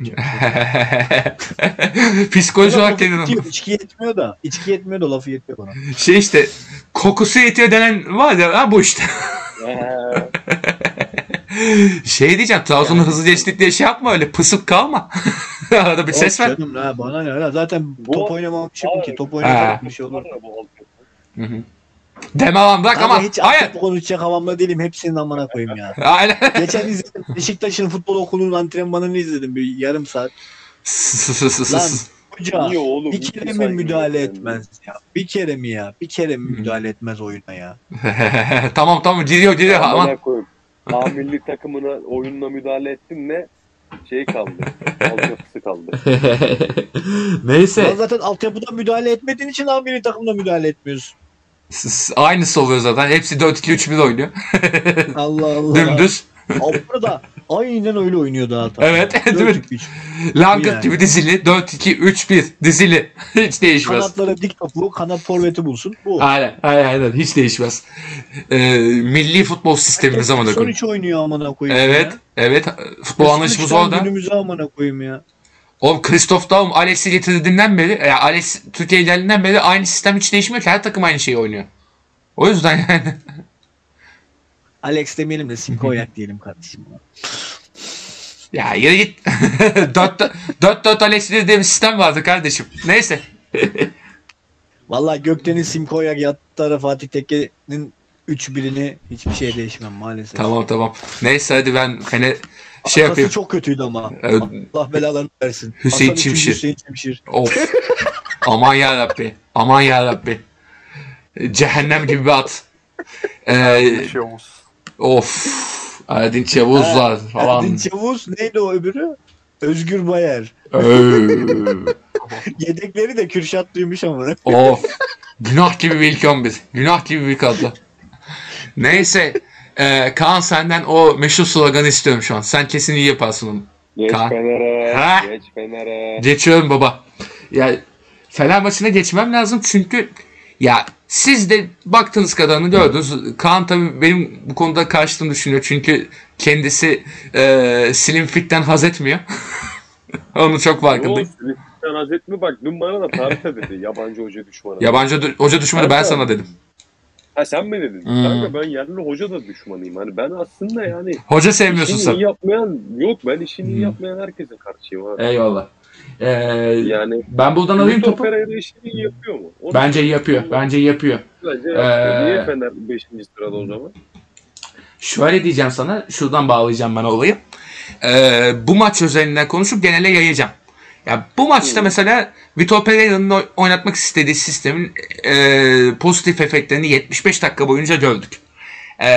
Psikoloji olarak yetiyor, İçki yetmiyor da içki yetmiyor da lafı yetiyor bana. Şey işte kokusu yetiyor denen var ya ha bu işte. Şey diyeceğim Trabzon'u hızlı geçtik diye şey yapma öyle pısıp kalma. Arada bir ses ver. Canım, ha, bana ne zaten Bu- top oynamamışım Abi, ki top oynamak bir şey olur. Hı hı. Deme lan bırak Ama hiç Hayır. konuşacak havamda değilim. Hepsinin amına koyayım ya. Aynen. Geçen izledim. Beşiktaş'ın futbol okulunun antrenmanını izledim bir yarım saat. Lan hoca Niye oğlum? bir kere mi müdahale yani. etmez ya? Bir kere mi ya? Bir kere mi müdahale etmez oyuna ya? tamam tamam giriyor giriyor Amına ama. koyayım. A milli takımına oyununa müdahale ettin ne? Şey kaldı. Altyapısı kaldı. Neyse. Sen zaten altyapıda müdahale etmediğin için abi milli takımda müdahale etmiyorsun. Aynısı oluyor zaten. Hepsi 4-2-3-1 oynuyor. Allah Allah. Dümdüz. Avrupa da aynen öyle oynuyordu hatta. Evet, değil mi? 4-2-3. Langırt Yani. gibi dizili. 4-2-3-1 dizili. Hiç değişmez. Kanatlara dik topu, kanat forveti bulsun. Bu. Aynen, aynen, aynen. Hiç değişmez. Ee, milli futbol sistemimiz amına Son koyayım. üç oynuyor amına koyayım Evet, ya. evet. Futbol anlayışımız orada. Günümüze amına koyayım ya. Oğlum Christoph Daum Alex'i getirdiğinden beri, ya Alex Türkiye'ye geldiğinden beri aynı sistem hiç değişmiyor ki. Her takım aynı şeyi oynuyor. O yüzden yani. Alex demeyelim de Simkoyak diyelim kardeşim. ya yürü git. 4-4 Alex diye bir sistem vardı kardeşim. Neyse. Vallahi Gökdeniz Simkoyak yattığı Fatih Tekke'nin 3-1'ini hiçbir şey değişmem maalesef. Tamam tamam. Neyse hadi ben hani şey Arkası yapayım. çok kötüydü ama. Evet. Allah belalarını versin. Hüseyin Hasan Çimşir. Hüseyin Çimşir. Of. Aman ya Rabbi. Aman ya Rabbi. Cehennem gibi bir at. Ee, Şey olsun. Of. Erdinç Yavuzlar falan. Erdinç Yavuz neydi o öbürü? Özgür Bayer. Yedekleri de Kürşat duymuş ama. of. Günah gibi bir ilk 11. Günah gibi bir kadro. Neyse. Ee, Kaan senden o meşhur sloganı istiyorum şu an. Sen kesin iyi yaparsın onu. Geç Kaan. Fener'e. Ha? Geç Fener'e. Geçiyorum baba. Ya Fener maçına geçmem lazım çünkü ya siz de baktığınız kadarını gördünüz. Kaan tabii benim bu konuda karşılığını düşünüyor çünkü kendisi e, Slim Fit'ten haz etmiyor. Onu çok farkındayım. Sen Hazret mi bak dün bana da tarihte dedi. Yabancı hoca düşmanı. Yabancı dü- hoca düşmanı ben sana dedim. Ha sen mi dedin? Hmm. Kanka ben yerli hoca da düşmanıyım. Hani ben aslında yani Hoca sevmiyorsun işini sen. iyi yapmayan yok ben işini Hmm. yapmayan herkesin karşıyım abi. Eyvallah. Ee, Yani ben buradan alayım topu. İşini yapıyor mu? Onu Bence yapıyor. Bence iyi yapıyor. Bence Ee, yapıyor. Niye Fener 5. sırada o zaman? Şöyle diyeceğim sana. Şuradan bağlayacağım ben olayı. Ee, bu maç üzerinden konuşup genele yayacağım. Ya bu maçta Hmm. mesela Vitor Pereira'nın oy- oynatmak istediği sistemin e, pozitif efektlerini 75 dakika boyunca gördük. E,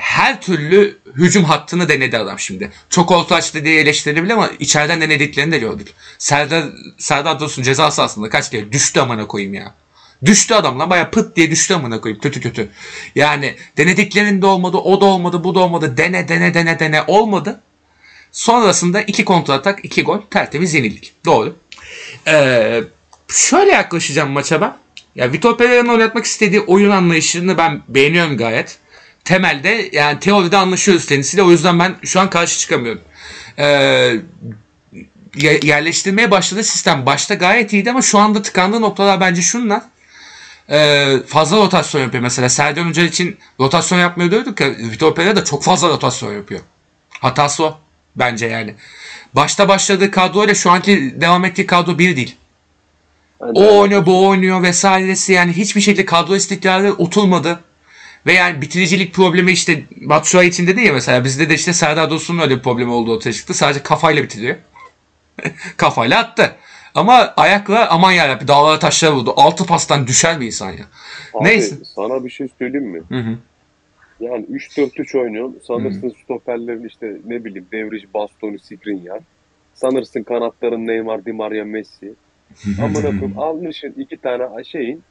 her türlü hücum hattını denedi adam şimdi. Çok orta açtı diye eleştirilebilir ama içeriden denediklerini de gördük. Serdar, Serdar Dursun ceza sahasında kaç kere düştü amına koyayım ya. Düştü adam lan baya pıt diye düştü amına koyayım kötü kötü. Yani denediklerinde olmadı o da olmadı bu da olmadı dene dene dene dene olmadı. Sonrasında iki kontratak iki gol tertemiz yenildik. Doğru. Ee, şöyle yaklaşacağım maça ben. Ya Vitor Pereira'nın oynatmak istediği oyun anlayışını ben beğeniyorum gayet. Temelde yani teoride anlaşıyoruz kendisiyle o yüzden ben şu an karşı çıkamıyorum. Ee, ye- yerleştirmeye başladığı sistem başta gayet iyiydi ama şu anda tıkandığı noktalar bence şunlar. Ee, fazla rotasyon yapıyor mesela. Serdar Hoca için rotasyon yapmıyor diyorduk ya. Vitor Pereira da çok fazla rotasyon yapıyor. Hatası o. Bence yani. Başta başladığı kadroyla şu anki devam ettiği kadro bir değil. Bence O oynuyor bu oynuyor vesairesi yani hiçbir şekilde kadro istikrarı oturmadı. Ve yani bitiricilik problemi işte Batshuayi için dedi ya mesela bizde de işte Serdar Dursun'un öyle bir problemi olduğu ortaya çıktı. Sadece kafayla bitiriyor. kafayla attı. Ama ayakla aman yarabbim dağlara taşlara vurdu. Altı pastan düşer bir insan ya. Abi, Neyse. sana bir şey söyleyeyim mi? Hı hı. Yani 3-4-3 oynuyorsun. Sanırsın stoperlerin işte ne bileyim Devrici, Bastoni, Skriniar. Sanırsın kanatların Neymar, Di Maria, Messi. Amına koyayım almışsın iki tane şeyin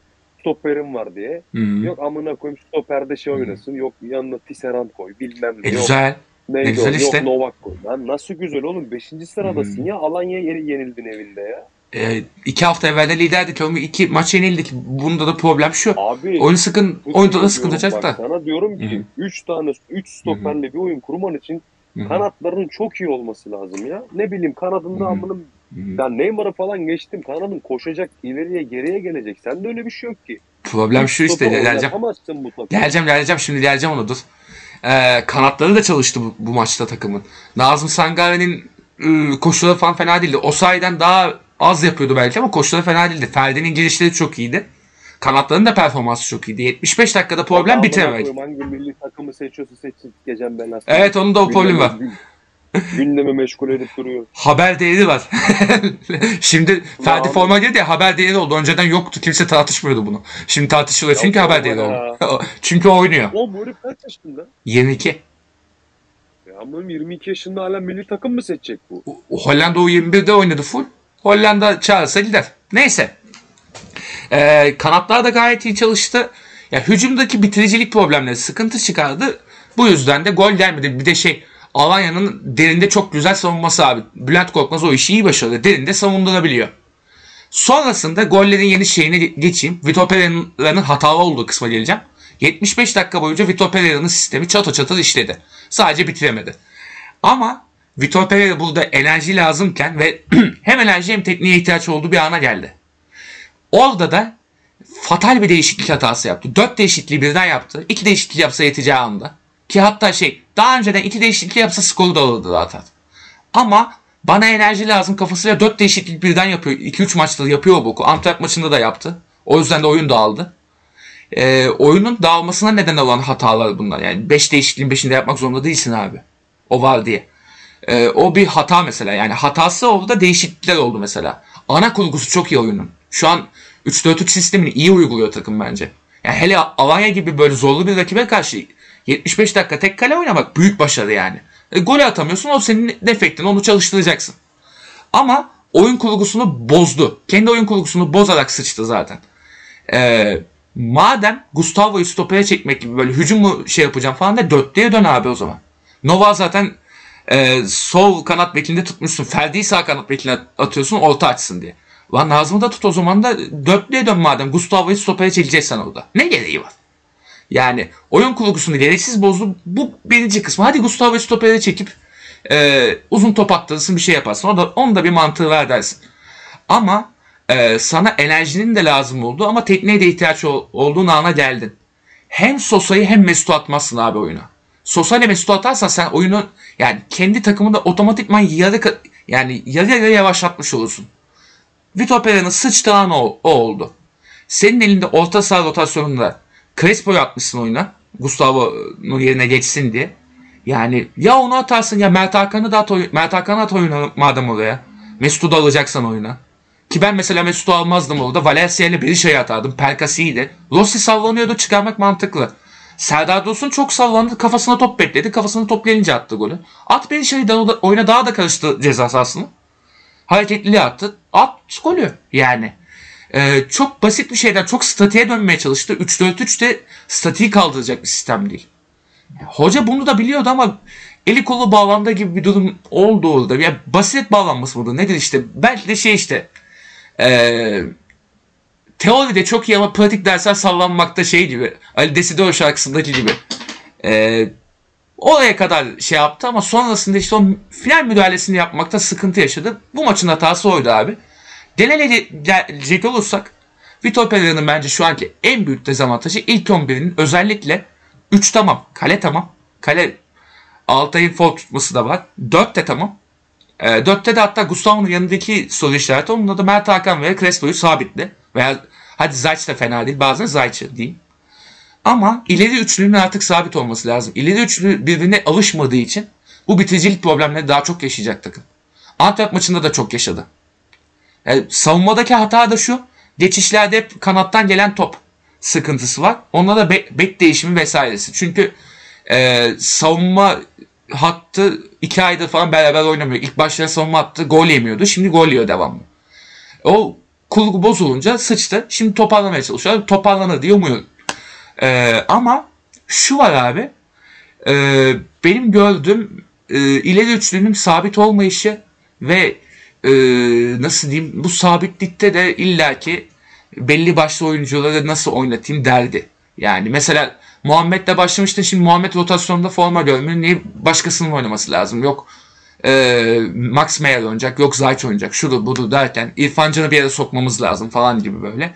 stoperin var diye. Hı hı. Yok amına koyayım stoperde şey oynasın. Yok yanına Tisserand koy bilmem ne. E yok güzel. neydi güzel o, işte. Yok Novak koy. Lan nasıl güzel oğlum 5. sıradasın Hmm. ya. Alanya yeni yenildin evinde ya. E, iki hafta evvel de liderdik. Oğlum. İki maç yenildik. Bunda da problem şu. Abi Oyun sıkın, oyunda da sıkıntı olacak da. Sana diyorum ki 3 tane 3 stoperle bir oyun kurman için Hı hı. kanatların çok iyi olması lazım ya. Ne bileyim kanadında amının Ben Neymar'ı falan geçtim. Kanadın koşacak, ileriye geriye gelecek. Sende öyle bir şey yok ki. Problem şu işte. Geleceğim. Geleceğim geleceğim şimdi geleceğim ona dur. Ee, kanatları da çalıştı bu, bu maçta takımın. Nazım Sangare'nin ıı, koşuları falan fena değildi. O sayeden daha az yapıyordu belki ama koşuları fena değildi. Ferdi'nin girişleri çok iyiydi. Kanatların da performansı çok iyiydi. 75 dakikada problem koyayım, Hangi milli takımı seçiyorsa seçsin gecem. Evet onun da o problemi var. Gündemi meşgul edip duruyor. Haber değeri var. Şimdi Ferdi forma girdi ya haber değeri oldu. Önceden yoktu. Kimse tartışmıyordu bunu. Şimdi tartışılıyor çünkü Ya haber değeri oldu. çünkü oynuyor. O bu herif kaç yaşında? 22. Ya bunun 22 yaşında hala milli takım mı seçecek bu? O- Hollanda U21'de oynadı full. Hollanda çağırsa gider. Neyse. Ee, kanatlar da gayet iyi çalıştı. Ya hücumdaki bitiricilik problemleri sıkıntı çıkardı. Bu yüzden de gol gelmedi. Bir de şey Alanya'nın derinde çok güzel savunması abi. Bülent Korkmaz o işi iyi başardı. Derinde savundurabiliyor. Sonrasında gollerin yeni şeyine ge- geçeyim. Vitor Pereira'nın hatalı olduğu kısma geleceğim. 75 dakika boyunca Vitor Pereira'nın sistemi çatır çatır işledi. Sadece bitiremedi. Ama Vitor Pereira burada enerji lazımken ve hem enerji hem tekniğe ihtiyaç olduğu bir ana geldi. Orada da fatal bir değişiklik hatası yaptı. Dört değişikliği birden yaptı. İki değişiklik yapsa yeteceği anda. Ki hatta şey daha önceden iki değişiklik yapsa skoru da alırdı zaten. Ama bana enerji lazım kafasıyla dört değişiklik birden yapıyor. 2-3 maçta yapıyor bu. Antwerp maçında da yaptı. O yüzden de oyun dağıldı. Ee, oyunun dağılmasına neden olan hatalar bunlar. Yani 5 değişikliğin 5'inde yapmak zorunda değilsin abi. O var diye. Ee, o bir hata mesela. Yani hatası oldu da değişiklikler oldu mesela. Ana kurgusu çok iyi oyunun. Şu an 3-4-3 sistemini iyi uyguluyor takım bence. Yani hele Alanya gibi böyle zorlu bir rakibe karşı 75 dakika tek kale oynamak büyük başarı yani. E, golü atamıyorsun o senin defektin onu çalıştıracaksın. Ama oyun kurgusunu bozdu. Kendi oyun kurgusunu bozarak sıçtı zaten. Ee, madem Gustavo'yu stopere çekmek gibi böyle hücumu şey yapacağım falan da dörtlüğe dön abi o zaman. Nova zaten e, sol kanat bekinde tutmuşsun. Ferdi'yi sağ kanat bekine atıyorsun orta açsın diye. Lan Nazım'ı da tut o zaman da dörtlüğe dön madem. Gustavo'yu stopere çekeceksen orada. Ne gereği var? Yani oyun kurgusunu gereksiz bozdu. Bu birinci kısmı. Hadi Gustavo'yu stopere çekip e, uzun top attırırsın bir şey yaparsın. O da, onun da bir mantığı var dersin. Ama e, sana enerjinin de lazım olduğu ama tekneye de ihtiyaç ol, olduğun ana geldin. Hem Sosa'yı hem Mesut'u atmazsın abi oyuna. Sosa ile Mesut'u atarsan sen oyunu yani kendi takımında otomatikman yarı yani yarı yarı yavaşlatmış olursun. Vitor Pereira'nın sıçtığı an o, o oldu. Senin elinde orta saha rotasyonunda Crespo'yu atmışsın oyuna. Gustavo'nun yerine geçsin diye. Yani ya onu atarsın ya Mert Hakan'ı da at, oy- Mert Hakan'ı at oyuna madem oraya. Mesut'u da alacaksan oyuna. Ki ben mesela Mesut'u almazdım orada. Valencia ile şey atardım. Pelkas iyiydi. Rossi sallanıyordu çıkarmak mantıklı. Serdar Dursun çok sallandı. Kafasına top bekledi. Kafasına top gelince attı golü. At şey de oyuna daha da karıştı ceza sahasını. Hareketliliği attı. At golü yani. Ee, çok basit bir şeyden çok statiğe dönmeye çalıştı. 3-4-3 de statiği kaldıracak bir sistem değil. Hoca bunu da biliyordu ama eli kolu bağlandı gibi bir durum oldu orada. Ya basit bağlanması mıdır nedir işte. Belki de şey işte ee, teoride çok iyi ama pratik dersler sallanmakta şey gibi. Ali Desidero şarkısındaki gibi. Ee, oraya kadar şey yaptı ama sonrasında işte o final müdahalesini yapmakta sıkıntı yaşadı. Bu maçın hatası oydu abi. Genel gelecek olursak Vitor Pereira'nın bence şu anki en büyük dezavantajı ilk 11'in özellikle 3 tamam. Kale tamam. Kale Altay'ın for tutması da var. 4 de tamam. E, 4'te de hatta Gustavo'nun yanındaki soru işareti onunla da Mert Hakan ve Crespo'yu sabitle. Veya hadi Zayç da fena değil. Bazen Zayç'ı diyeyim. Ama ileri üçlünün artık sabit olması lazım. İleri üçlü birbirine alışmadığı için bu bitiricilik problemleri daha çok yaşayacak takım. Antwerp maçında da çok yaşadı. Yani savunmadaki hata da şu. Geçişlerde hep kanattan gelen top sıkıntısı var. Onda da bek, bek değişimi vesairesi. Çünkü e, savunma hattı iki aydır falan beraber oynamıyor. İlk başta savunma hattı gol yemiyordu. Şimdi gol yiyor devamlı. O kurgu bozulunca sıçtı. Şimdi toparlamaya çalışıyor. Toparlanır diye umuyorum. E, ama şu var abi. E, benim gördüğüm e, ileri üçlünün sabit olmayışı ve e, nasıl diyeyim bu sabitlikte de illaki belli başlı oyuncuları nasıl oynatayım derdi. Yani mesela Muhammed'le başlamıştın şimdi Muhammed rotasyonda forma görmüyor. Niye başkasının oynaması lazım? Yok e, Max Meyer oynayacak, yok Zayt oynayacak, şudur budur derken İrfan Can'ı bir yere sokmamız lazım falan gibi böyle.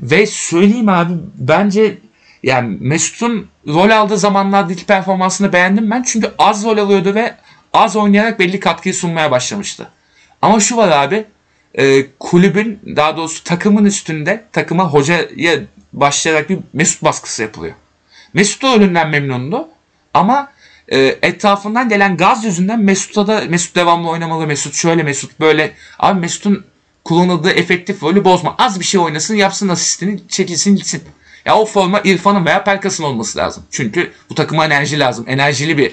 Ve söyleyeyim abi bence yani Mesut'un rol aldığı zamanlardaki performansını beğendim ben. Çünkü az rol alıyordu ve az oynayarak belli katkıyı sunmaya başlamıştı. Ama şu var abi e, kulübün daha doğrusu takımın üstünde takıma hocaya başlayarak bir Mesut baskısı yapılıyor. Mesut da önünden memnundu ama e, etrafından gelen gaz yüzünden Mesut'a da Mesut devamlı oynamalı Mesut şöyle Mesut böyle abi Mesut'un kullanıldığı efektif rolü bozma. Az bir şey oynasın yapsın asistini çekilsin gitsin. Ya o forma İrfan'ın veya Pelkas'ın olması lazım. Çünkü bu takıma enerji lazım. Enerjili bir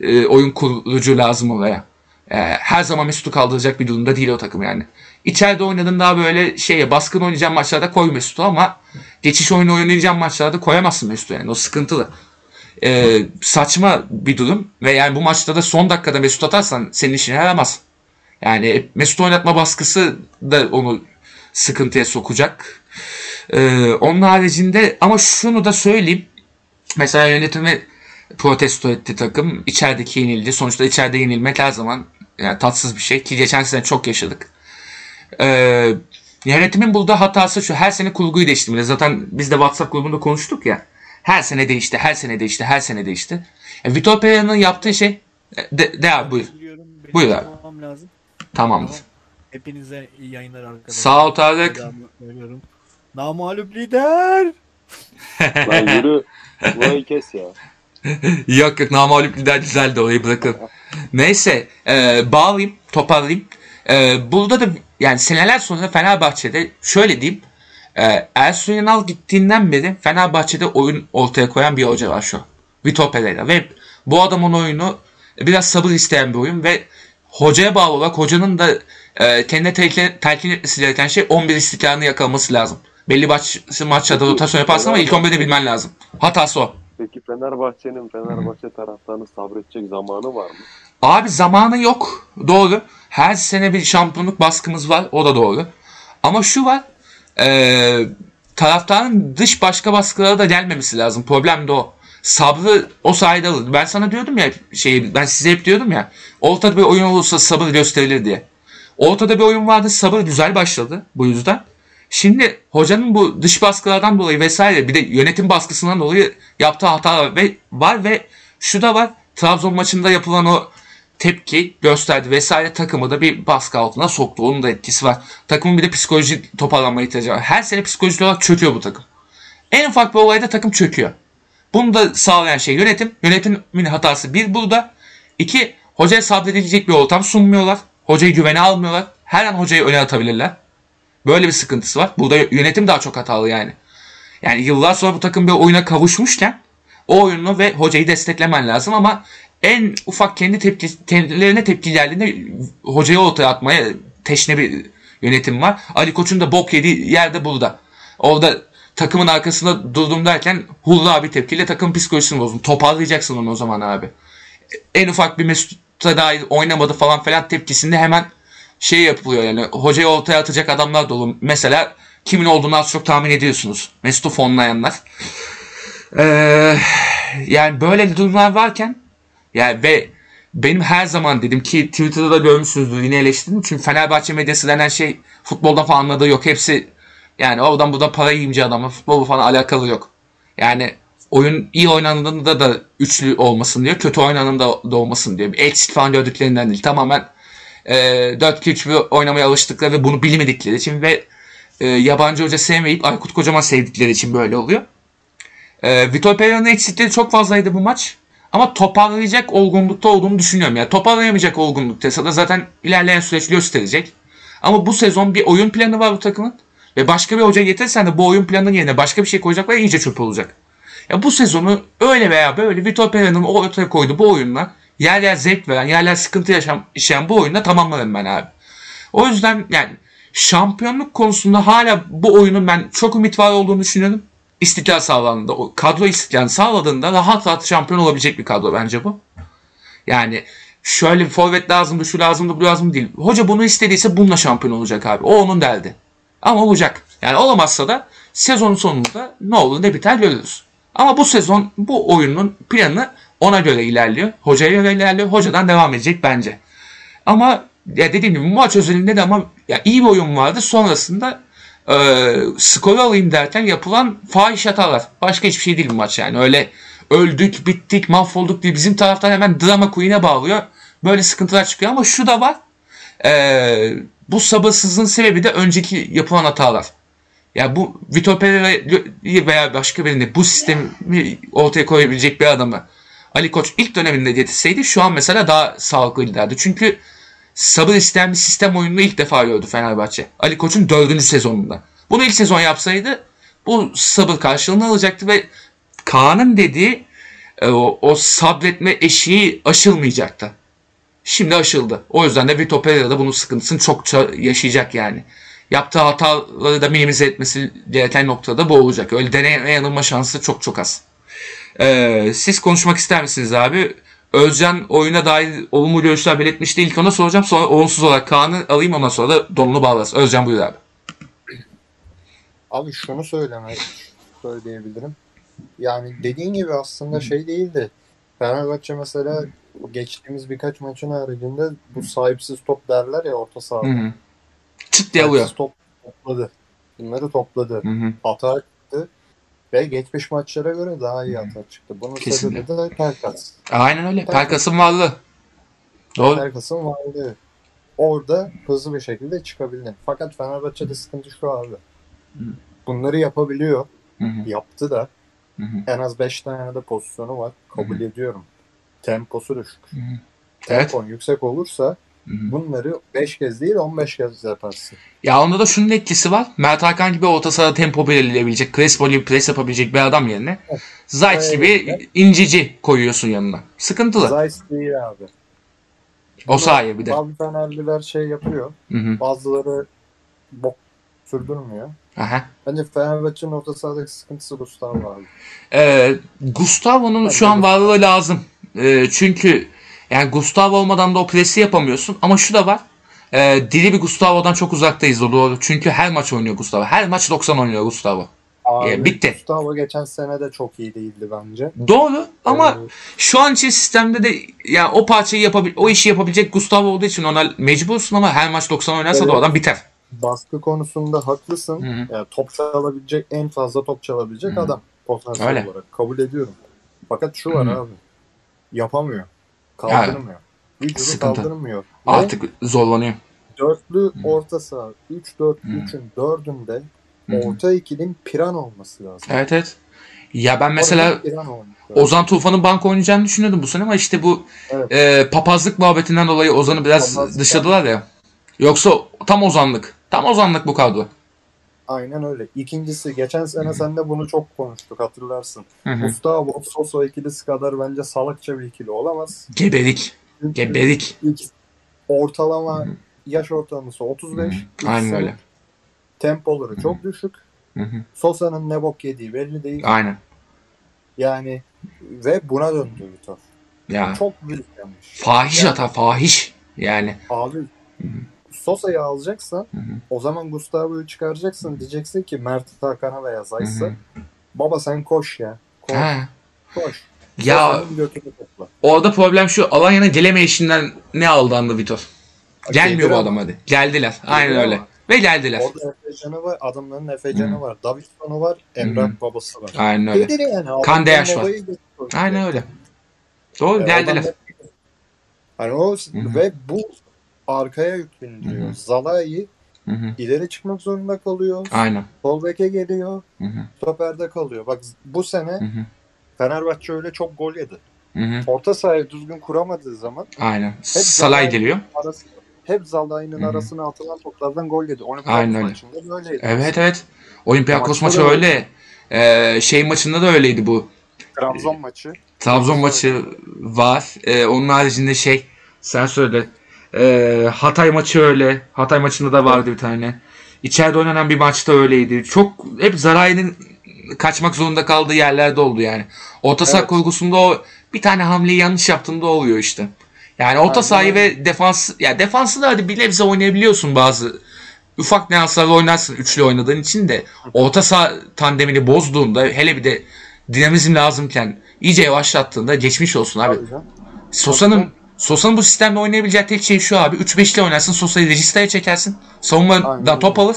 e, oyun kurucu lazım oraya. E, her zaman Mesut'u kaldıracak bir durumda değil o takım yani. İçeride oynadığın daha böyle şeye baskın oynayacağın maçlarda koy Mesut'u ama geçiş oyunu oynayacağın maçlarda koyamazsın Mesut'u yani. O sıkıntılı. E, saçma bir durum ve yani bu maçta da son dakikada Mesut atarsan senin işine yaramaz. Yani Mesut oynatma baskısı da onu sıkıntıya sokacak. Ee, onun haricinde ama şunu da söyleyeyim. Mesela yönetimi protesto etti takım. İçerideki yenildi. Sonuçta içeride yenilmek her zaman yani tatsız bir şey ki geçen sene çok yaşadık. Ee, yönetimin burada hatası şu. Her sene kurguyu değiştirmeli. Zaten biz de WhatsApp grubunda konuştuk ya. Her sene değişti, her sene değişti, her sene değişti. E, Vitor Pereira'nın yaptığı şey de, de abi buyur. Buyur abi. lazım. Tamamdır. Tamam. Hepinize iyi yayınlar arkadaşlar. Sağ ol Tarık. Namalup lider. Lan yürü. Burayı kes ya. yok yok namalip lider güzeldi orayı bırakın. Neyse e, bağlayayım toparlayayım. E, burada da yani seneler sonra Fenerbahçe'de şöyle diyeyim. E, Ersun Yanal gittiğinden beri Fenerbahçe'de oyun ortaya koyan bir hoca var şu. an. Vitor Pereira ve bu adamın oyunu biraz sabır isteyen bir oyun ve hocaya bağlı olarak hocanın da e, kendine telkin, etmesi gereken şey 11 istikrarını yakalaması lazım. Belli maç, maçlarda rotasyon yaparsın ama ilk 11'de bilmen lazım. Hatası o. Peki Fenerbahçe'nin Fenerbahçe taraftarının sabredecek zamanı var mı? Abi zamanı yok. Doğru. Her sene bir şampiyonluk baskımız var. O da doğru. Ama şu var. E, taraftarın dış başka baskılara da gelmemesi lazım. Problem de o. Sabrı o sayede alır. Ben sana diyordum ya şey ben size hep diyordum ya. Ortada bir oyun olursa sabır gösterilir diye. Ortada bir oyun vardı. Sabır güzel başladı bu yüzden. Şimdi hocanın bu dış baskılardan dolayı vesaire bir de yönetim baskısından dolayı yaptığı hata var ve, şu da var. Trabzon maçında yapılan o tepki gösterdi vesaire takımı da bir baskı altına soktu. Onun da etkisi var. Takımın bir de psikoloji toparlanma ihtiyacı var. Her sene psikolojik olarak çöküyor bu takım. En ufak bir olayda takım çöküyor. Bunu da sağlayan şey yönetim. Yönetimin hatası bir burada. İki hocaya sabredilecek bir ortam sunmuyorlar. Hocayı güvene almıyorlar. Her an hocayı öne atabilirler. Böyle bir sıkıntısı var. Burada yönetim daha çok hatalı yani. Yani yıllar sonra bu takım bir oyuna kavuşmuşken o oyunu ve hocayı desteklemen lazım ama en ufak kendi tepki, kendilerine tepki geldiğinde hocayı ortaya atmaya teşne bir yönetim var. Ali Koç'un da bok yediği yerde burada. Orada takımın arkasında durdum derken hurra bir tepkiyle takım psikolojisini bozdun. Toparlayacaksın onu o zaman abi. En ufak bir Mesut'a dair oynamadı falan falan tepkisinde hemen şey yapılıyor yani hocayı ortaya atacak adamlar dolu. Mesela kimin olduğunu az çok tahmin ediyorsunuz. Mesut'u fonlayanlar. Ee, yani böyle durumlar varken yani ve benim her zaman dedim ki Twitter'da da görmüşsünüzdür yine eleştirdim. Çünkü Fenerbahçe medyası denen şey futbolda falan anladığı yok. Hepsi yani oradan buradan para yiyince adamla futbol falan alakalı yok. Yani oyun iyi oynandığında da üçlü olmasın diyor. Kötü oynanında da olmasın diyor. Eksik falan gördüklerinden değil. Tamamen e, 4-2-3-1 oynamaya alıştıkları ve bunu bilmedikleri için ve e, yabancı hoca sevmeyip Aykut Kocaman sevdikleri için böyle oluyor. E, Vitor Pereira'nın eksikleri çok fazlaydı bu maç. Ama toparlayacak olgunlukta olduğunu düşünüyorum. Yani toparlayamayacak olgunlukta da zaten ilerleyen süreç gösterecek. Ama bu sezon bir oyun planı var bu takımın. Ve başka bir hoca getirsen de bu oyun planının yerine başka bir şey koyacaklar iyice çöp olacak. Ya bu sezonu öyle veya böyle Vitor Pereira'nın ortaya koyduğu bu oyunla yer yer zevk veren, yer yer sıkıntı yaşam, yaşayan bu oyunla tamamlarım ben abi. O yüzden yani şampiyonluk konusunda hala bu oyunun ben çok ümit var olduğunu düşünüyorum. İstikrar sağlandığında, o kadro istikrarını sağladığında rahat rahat şampiyon olabilecek bir kadro bence bu. Yani şöyle bir forvet lazımdı, şu lazımdı, bu lazım değil. Hoca bunu istediyse bununla şampiyon olacak abi. O onun derdi. Ama olacak. Yani olamazsa da sezonun sonunda ne olur ne biter görürüz. Ama bu sezon bu oyunun planı ona göre ilerliyor. Hocaya göre ilerliyor. Hocadan devam edecek bence. Ama ya dediğim gibi maç özelinde de ama ya iyi bir oyun vardı. Sonrasında e, skoru alayım derken yapılan fahiş hatalar. Başka hiçbir şey değil bu maç yani. Öyle öldük, bittik, mahvolduk diye bizim taraftan hemen drama queen'e bağlıyor. Böyle sıkıntılar çıkıyor ama şu da var. Ee, bu sabırsızlığın sebebi de önceki yapılan hatalar. Ya bu Vitor Pereira'yı veya başka birini bu sistemi ortaya koyabilecek bir adamı Ali Koç ilk döneminde getirseydi şu an mesela daha sağlıklı giderdi. Çünkü sabır isteyen bir sistem oyununu ilk defa gördü Fenerbahçe. Ali Koç'un dördüncü sezonunda. Bunu ilk sezon yapsaydı bu sabır karşılığını alacaktı ve Kaan'ın dediği e, o, o sabretme eşiği aşılmayacaktı. Şimdi aşıldı. O yüzden de Vitor Pereira da bunun sıkıntısını çokça yaşayacak yani. Yaptığı hataları da minimize etmesi gereken noktada bu olacak. Öyle deneme yanılma şansı çok çok az. Ee, siz konuşmak ister misiniz abi? Özcan oyuna dair olumlu görüşler belirtmişti. İlk ona soracağım. Sonra olumsuz olarak Kaan'ı alayım ondan sonra da donunu bağlasın. Özcan buyur abi. Abi şunu söylemek söyleyebilirim. Yani dediğin gibi aslında şey değildi. Fenerbahçe mesela geçtiğimiz birkaç maçın haricinde bu sahipsiz top derler ya orta sahada. Hı hı. Çıt diye. Sahipsiz top topladı. Bunları topladı. Hı hı. Hata çıktı. Ve geçmiş maçlara göre daha iyi hata çıktı. Bunun Kesinlikle. sebebi de Pelkas. Aynen öyle. Pelkas'ın varlığı. Doğru. Pelkas'ın varlığı. Orada hızlı bir şekilde çıkabildi. Fakat Fenerbahçe'de sıkıntı şu abi. Bunları yapabiliyor. Hı hı. Yaptı da. Hı hı. En az 5 tane de pozisyonu var. Kabul ediyorum. Temposu düşük. Hı hı. Evet. Tempon yüksek olursa. Bunları 5 kez değil 15 kez yaparsın. Ya onda da şunun etkisi var. Mert Hakan gibi orta sahada tempo belirleyebilecek, Crespo gibi pres yapabilecek bir adam yerine Zayt gibi incici koyuyorsun yanına. Sıkıntılı. Zeiss değil abi. O sahaya bir de. Bazı Fenerliler şey yapıyor. Hı hı. Bazıları bok sürdürmüyor. Aha. Bence Fenerbahçe'nin orta sahadaki sıkıntısı Gustavo abi. Ee, Gustavo'nun şu an varlığı lazım. Ee, çünkü yani Gustavo olmadan da o presi yapamıyorsun. Ama şu da var. Ee, diri bir Gustavo'dan çok uzaktayız doğru. Çünkü her maç oynuyor Gustavo. Her maç 90 oynuyor Gustavo. Abi, E, bitti. Gustavo geçen sene de çok iyi değildi bence. Doğru ama Ee, şu an için sistemde de ya o parçayı yapabil o işi yapabilecek Gustavo olduğu için ona mecbursun ama her maç 90 oynarsa Evet. adam biter. baskı konusunda haklısın. Hı hı. Yani top çalabilecek, en fazla top çalabilecek Hı. adam. Potansiyel Öyle. olarak. Kabul ediyorum. Fakat şu var Hı. abi. Yapamıyor. Kaldırmıyor. Vücudu Sıkıntı. kaldırmıyor. Ve Artık zorlanıyor. dörtlü orta saha 3-4 Hı. 3'ün 4'ünde Hı hı. orta ikilin piran olması lazım. Evet evet. Ya ben mesela. Ozan Tufan'ın banka oynayacağını düşünüyordum bu sene ama işte bu Evet. e, papazlık muhabbetinden dolayı Ozan'ı biraz Papazlık. dışladılar ya. Yoksa tam Ozanlık. Tam Ozanlık bu kadro. Aynen öyle. İkincisi geçen sene seninle bunu çok konuştuk hatırlarsın. Gustavo Soso ikilisi kadar bence salakça bir ikili olamaz. Gebelik. Gebelik. ortalama yaş ortalaması 35. Hı. Aynen öyle. Tempoları çok düşük. Sosa'nın ne bok yediği belli değil. Aynen. Yani ve buna döndü Vitor. Ya Çok büyük yanlış. fahiş Yani- hata fahiş. Yani. Abi Sosa'yı alacaksan Hı hı. o zaman Gustavo'yu çıkaracaksın. Diyeceksin ki Mert Hakan'a veya Hı Zayt'sa hı. baba sen koş ya. Koş. Ha. koş. Ya orada problem şu Alanya'nın gelemeyişinden ne aldandı Vitor? Gelmiyor bu adam hadi. Geldiler. Aynen Geldi öyle. ama. Ve geldiler. Orada Efecan'ı var, adamların Efecan'ı Hı. var, Davidson'u var, Emrah babası var. Aynen öyle. Yani. adamın Kandeyaş var. Aynen öyle. Doğru E, geldiler. Hani o hı. ve bu arkaya yük bindiriyor. Hı hı. Zalai Hı hı. ileri çıkmak zorunda kalıyor. Aynen. Sol beke geliyor. Hı hı. Stoperde kalıyor. Bak bu sene Hı hı. Fenerbahçe öyle çok gol yedi. Hı hı. Orta sahayı düzgün kuramadığı zaman Aynen. Salay Zalai- geliyor. arası, hep Zalai'nin arasına atılan toplardan gol yedi. Aynen öyle. maçında. Evet evet. Olympiakos maçı da öyle. Ee, şey maçında da öyleydi bu. Trabzon maçı. Trabzon maçı var. Ee, onun haricinde şey sen söyle. Ee, Hatay maçı öyle. Hatay maçında da vardı bir tane. İçeride oynanan bir maçta öyleydi. Çok hep Zaray'ın kaçmak zorunda kaldığı yerlerde oldu yani. Orta saha Evet. kurgusunda o bir tane hamleyi yanlış yaptığında oluyor işte. Yani orta sahayı ve defans ya defansı da hadi bir nebze oynayabiliyorsun bazı ufak nüanslarla oynarsın üçlü oynadığın için de orta saha tandemini bozduğunda hele bir de dinamizm lazımken iyice yavaşlattığında geçmiş olsun abi. Sosa'nın Sosa'nın bu sistemde oynayabileceği tek şey şu abi. 3-5'li oynarsın. Sosa'yı registaya çekersin. Savunmadan top alır.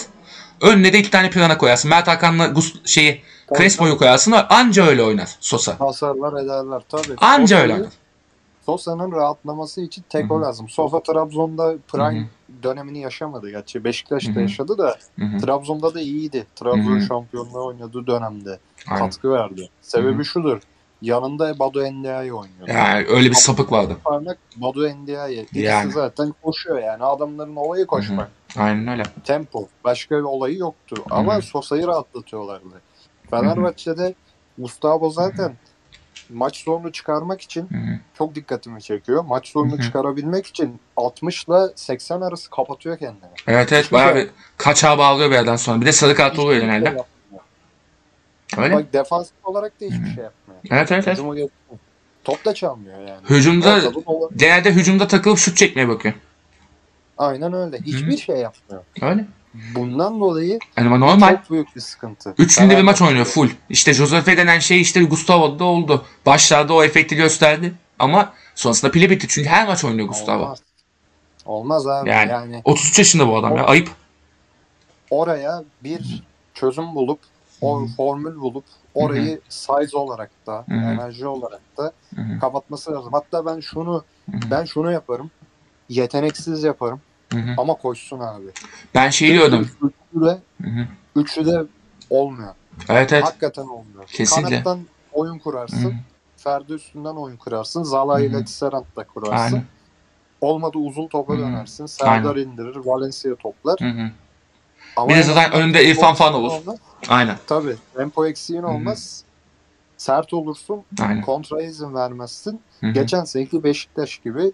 Önüne de iki tane plana koyarsın. Mert Hakan'la Gus şeyi Tabii, Crespo'yu koyarsın. Anca öyle oynar Sosa. Hasarlar ederler tabii. Anca Sosa'yı- öyle oynar. Sosa'nın rahatlaması için tek o lazım. Sosa Trabzon'da prime Hı dönemini yaşamadı gerçi. Beşiktaş'ta Hı hı. yaşadı da Hı hı. Trabzon'da da iyiydi. Trabzon Hı hı. şampiyonluğu oynadığı dönemde Aynen. katkı verdi. Sebebi Hı hı. şudur. Yanında Badu Endia'yı oynuyordu. Yani öyle bir sapık vardı. Parmak Badu Endia'yı. Yani. zaten koşuyor yani. Adamların olayı koşmak. Aynen öyle. Tempo. Başka bir olayı yoktu. Ama Hı. Sosa'yı rahatlatıyorlardı. Fenerbahçe'de Gustavo zaten maç sonunu çıkarmak için Hı hı. çok dikkatimi çekiyor. Maç sonunu Hı hı. çıkarabilmek için 60 ile 80 arası kapatıyor kendini. Evet evet Hiçbir bayağı bir kaçağı bağlıyor bir yerden sonra. Bir de sarı kart oluyor şey genelde. Öyle. Bak defansif olarak da hiçbir şey yapmıyor. Evet evet evet. Hücuma. Top da çalmıyor yani. Hücumda Ortada dola- genelde hücumda takılıp şut çekmeye bakıyor. Aynen öyle. Hiçbir şey yapmıyor. Öyle. Bundan dolayı Yani normal. çok büyük bir sıkıntı. Üç günde bir maç oynuyor full. İşte Josefe denen şey işte Gustavo'da da oldu. Başlarda o efekti gösterdi. Ama sonrasında pili bitti. Çünkü her maç oynuyor Gustavo. Olmaz. Olmaz abi. Yani. Yani, 33 yaşında bu adam ya. Ayıp. oraya bir çözüm bulup o formül bulup orayı size olarak da Hı hı. enerji olarak da Hı hı. kapatması lazım. Hatta ben şunu Hı hı. ben şunu yaparım. Yeteneksiz yaparım Hı hı. ama koşsun abi. Ben şey diyordum. Üçlü de, üçlü de olmuyor. Evet evet. Hakikaten olmuyor. Kesinlikle. Kanattan oyun kurarsın. hı. Ferdi üstünden oyun kurarsın. Zala ile Tisserant'la kurarsın. Aynen. Olmadı uzun topa Hı hı. dönersin. Serdar indirir. Valencia toplar. Hı hı. Ama Bir de en zaten önünde İrfan falan tempo olur. olmaz. Aynen. Tabii. Tempo eksiğin olmaz. Sert olursun. Aynen. Kontraya izin vermezsin. Hı hı. Geçen seneki Beşiktaş gibi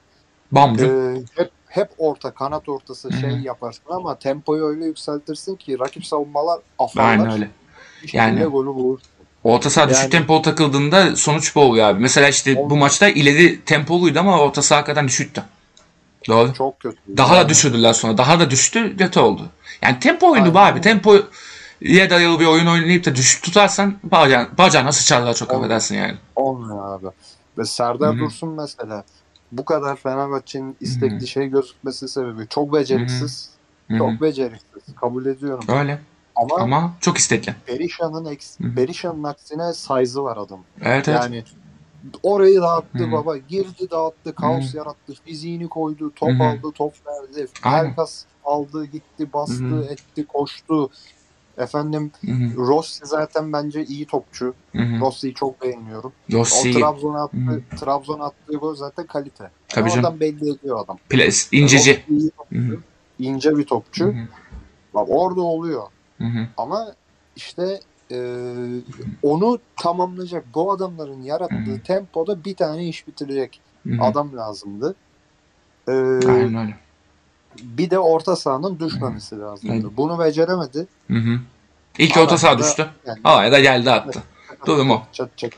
Bamcı. e, hep hep orta kanat ortası Hı hı. şey yaparsın ama tempoyu öyle yükseltirsin ki rakip savunmalar afarlar. Aynen öyle. Yani- golü bulur. Orta saha düşük Yani- tempolu takıldığında sonuç bu oluyor abi. Mesela işte bu Olmuyor. maçta ileri tempoluydu ama orta saha hakikaten düşüktü. Doğru. Çok kötü. Daha Yani da düşürdüler sonra. Daha da düştü. Kötü oldu. Yani tempo oyunu bu abi. Tempo ya dayalı bir oyun oynayıp da düşük tutarsan bacağın, bacağına sıçarlar çok Olmuyor. affedersin yani. Olmuyor abi. Ve Serdar Hı hı. Dursun mesela bu kadar Fenerbahçe'nin istekli Hı şey gözükmesi sebebi çok beceriksiz. Hı hı. Çok beceriksiz. Kabul ediyorum. Öyle. Ama, Ama çok istekli. Berisha'nın eks. Berisha'nın aksine size'ı var adam. Evet evet. Orayı dağıttı Hı. baba. Girdi dağıttı. Kaos Hı. yarattı. Fiziğini koydu. Top Hı hı. aldı. Top verdi. Aynen. Herkes aldı. Gitti. Bastı. Hı hı. Etti. Koştu. Efendim Hı hı. Rossi zaten bence iyi topçu. Hı hı. Rossi'yi çok beğeniyorum. O Yossi. Trabzon'a attığı, Hı. Trabzon'a attığı gol zaten kalite. Tabii Yani canım. oradan belli ediyor adam. Ples. İnceci. Rossi topçu, ince bir topçu. Hı hı. Bak orada oluyor. Hı hı. Ama işte e, onu tamamlayacak bu adamların yarattığı tempoda bir tane iş bitirecek Hı hı. adam lazımdı. E, Aynen öyle. bir de orta sahanın düşmemesi lazımdı. Evet. Bunu beceremedi. Hı hı. İlk orta saha düştü. Yani, Havaya da geldi attı. Durum o. çat çat.